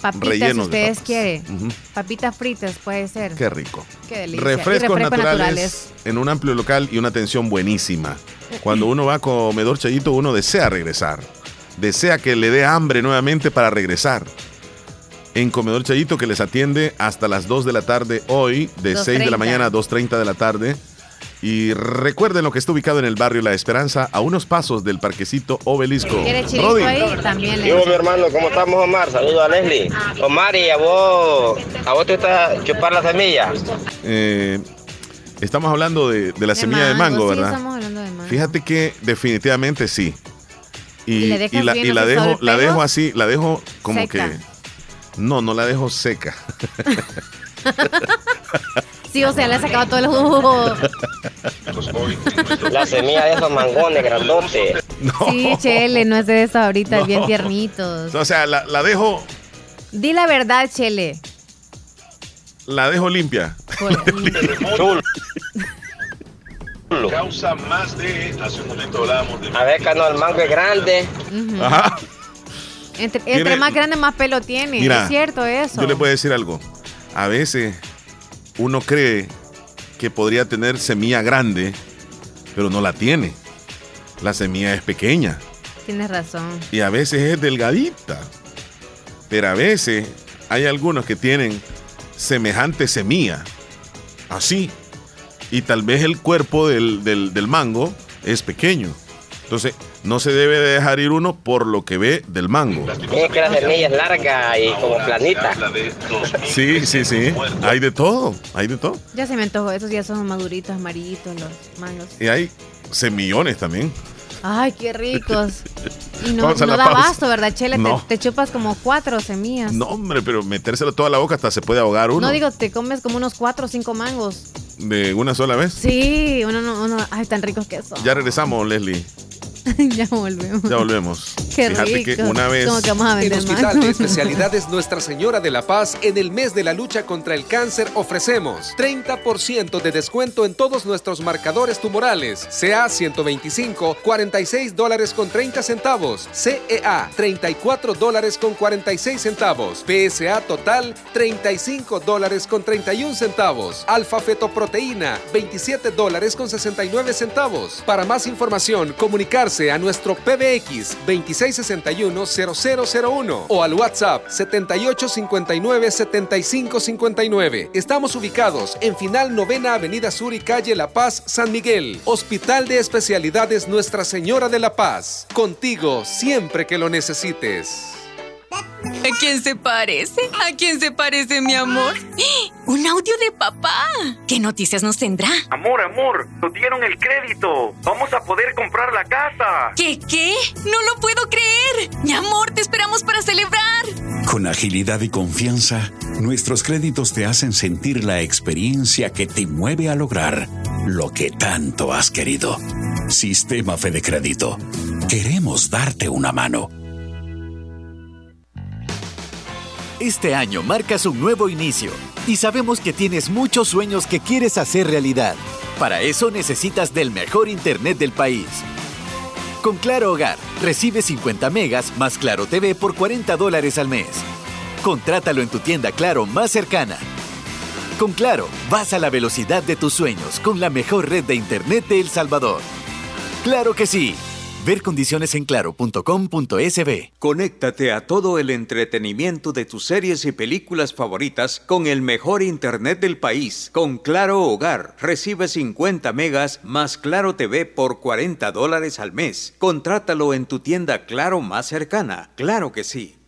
Papitas si Rellenos de ustedes quieren. Papitas fritas puede ser. Qué rico. Qué delicia. Refrescos refrescos naturales, en un amplio local y una atención buenísima. Cuando uno va a Comedor Chayito, uno desea regresar. Desea que le dé hambre nuevamente para regresar. En Comedor Chayito, que les atiende hasta las 2 de la tarde hoy, de 6 de la 2:30. mañana a 2.30 de la tarde. Y recuerden lo que está ubicado en el barrio La Esperanza, a unos pasos del parquecito Obelisco. Yo, mi hermano, ¿cómo estamos, Omar? Saludos a Leslie. Omar, y a vos, a vos te gusta chupar la semilla. Eh, estamos hablando de, de la De semilla de mango, sí, ¿verdad? estamos hablando de mango. Fíjate que definitivamente sí. Y, ¿Y le dejas y la, y dejo, la dejo así, la dejo como Seca. que. No, no la dejo seca. <laughs> <laughs> Sí, o sea, le ha sacado todo el <laughs> jugo. La semilla de esos mangones grandotes. Sí, Chele, no es de eso ahorita, bien tiernitos. O sea, la, la dejo, Di la verdad, Chele. la dejo limpia. <laughs> Causa más de. Hace un momento hablábamos de. A ver, Cano, el mango es grande. Ajá. Entre, más grande, más pelo tiene. Mira, es cierto eso. Yo le puedo decir algo. A veces uno cree que podría tener semilla grande, pero no la tiene. La semilla es pequeña Tienes razón. y a veces es delgadita. Pero a veces hay algunos que tienen semejante semilla. Así. Y tal vez el cuerpo del, del- del mango es pequeño. Entonces, no se debe de dejar ir uno por lo que ve del mango. Es que la semilla es larga y como planita. Sí, sí, sí. Hay de todo, hay de todo. Ya se me antojó. Esos ya son maduritos, amarillitos, los mangos. Y hay semillones también. Ay, qué ricos. <laughs> Y no, da pausa. basto, ¿verdad, Chele? Te- No. Te, chupas como cuatro semillas. No, hombre, pero metérselo toda la boca hasta se puede ahogar uno. No digo, te comes como unos cuatro o cinco mangos. De una sola vez. Sí, uno, no- uno, ay, tan ricos que son. Ya regresamos, Leslie. <laughs> ya volvemos. Ya volvemos. Qué Fíjate que rico. una vez. Como que vamos a En vender Hospital más. de <laughs> Especialidades Nuestra Señora de la Paz, en el mes de la lucha contra el cáncer, ofrecemos 30% de descuento en todos nuestros marcadores tumorales. CA 125, 46 dólares con 30 centavos. CEA 34 dólares con 46 centavos. PSA total 35 dólares con 31 centavos. Alfa fetoproteína 27 dólares con 69 centavos. Para más información, comunicarse a nuestro PBX 2661-0001 o al WhatsApp 7859-7559. Estamos ubicados en Final Novena Avenida Sur y Calle La Paz, San Miguel. Hospital de Especialidades Nuestra Señora de la Paz. Contigo siempre que lo necesites. ¿A quién se parece? ¿A quién se parece mi amor? <gasps> ¡Un audio de papá! ¿Qué noticias nos tendrá? Amor, amor, nos dieron el crédito. Vamos a poder comprar la casa. ¿Qué qué? ¡No lo puedo creer! Mi amor, te esperamos para celebrar. Con agilidad y confianza, nuestros créditos te hacen sentir la experiencia que te mueve a lograr lo que tanto has querido. Sistema Fede Crédito. Queremos darte una mano. Este año marcas un nuevo inicio y sabemos que tienes muchos sueños que quieres hacer realidad. Para eso necesitas del mejor Internet del país. Con Claro Hogar, recibe 50 megas más Claro TV por 40 dólares al mes. Contrátalo en tu tienda Claro más cercana. Con Claro, vas a la velocidad de tus sueños con la mejor red de Internet de El Salvador. ¡Claro que sí! Ver condiciones en. Conéctate a todo el entretenimiento de tus series y películas favoritas con el mejor internet del país. Con Claro Hogar, recibe 50 megas más Claro TV por 40 dólares al mes. Contrátalo en tu tienda Claro más cercana. Claro que sí.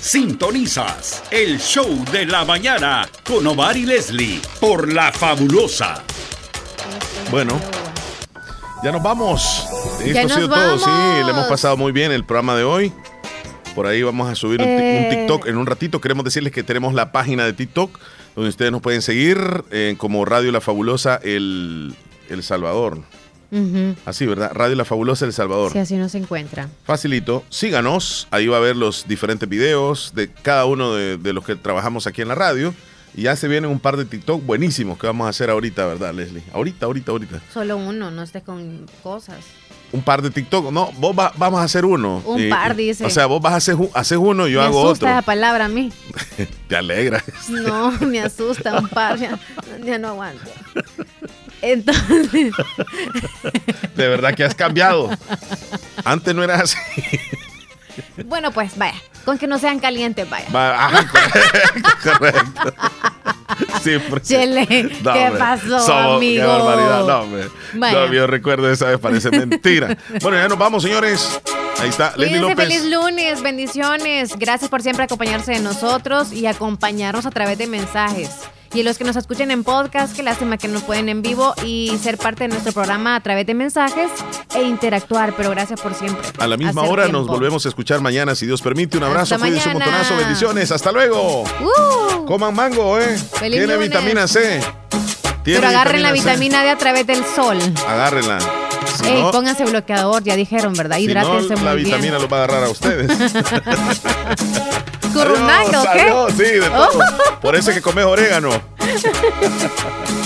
Sintonizas el show de la mañana con Omar y Leslie por La Fabulosa. Bueno, ya nos vamos. Ya Esto ha sido todo. Sí, le hemos pasado muy bien el programa de hoy. Por ahí vamos a subir un Eh. TikTok en un ratito. Queremos decirles que tenemos la página de TikTok donde ustedes nos pueden seguir eh, como Radio La Fabulosa El, el Salvador. Así, ¿verdad? Radio La Fabulosa El Salvador. Si así no se encuentra. Facilito, síganos, ahí va a ver los diferentes videos de cada uno de, de los que trabajamos aquí en la radio. Y ya se vienen un par de TikTok buenísimos que vamos a hacer ahorita, ¿verdad, Leslie? Ahorita, ahorita, ahorita. Solo uno, no estés con cosas. un par de TikTok. No, vos va- vamos a hacer uno. Un par, dice. O sea, vos vas a hacer, haces uno y yo me hago asusta otro. esa palabra a mí. <laughs> Te alegra. No, me asusta un par. Ya, ya no aguanto. <laughs> Entonces, <laughs> De verdad que has cambiado. Antes no eras así. bueno, pues vaya. Con que no sean calientes, vaya. Va- ajá, <laughs> correcto, correcto. Sí, por- Chele, No, ¿qué hombre. pasó, amigo? Qué barbaridad. No, hombre. Vaya. No, yo recuerdo esa vez, parece mentira. Bueno, ya nos vamos, señores. Ahí está, Leslie López. feliz lunes, bendiciones. Gracias por siempre acompañarse de nosotros y acompañarnos a través de mensajes. Y los que nos escuchen en podcast, qué lástima que no pueden en vivo y ser parte de nuestro programa a través de mensajes e interactuar, pero gracias por siempre. A la misma hora nos volvemos a escuchar mañana, si Dios permite. Un abrazo, cuídense un montonazo, bendiciones. Hasta luego. Uh, Coman mango, ¿eh? Feliz Tiene lunes. vitamina C. Tiene pero agarren la C. vitamina D a través del sol. Agárrenla. Si Ey, no, pónganse bloqueador, ya dijeron, ¿verdad? si no, Hidrátense la muy vitamina bien. los va a agarrar a ustedes. <laughs> Currunanga, ¿o Adiós, qué? sí, de todo. Oh. Por eso es que comes orégano. <laughs>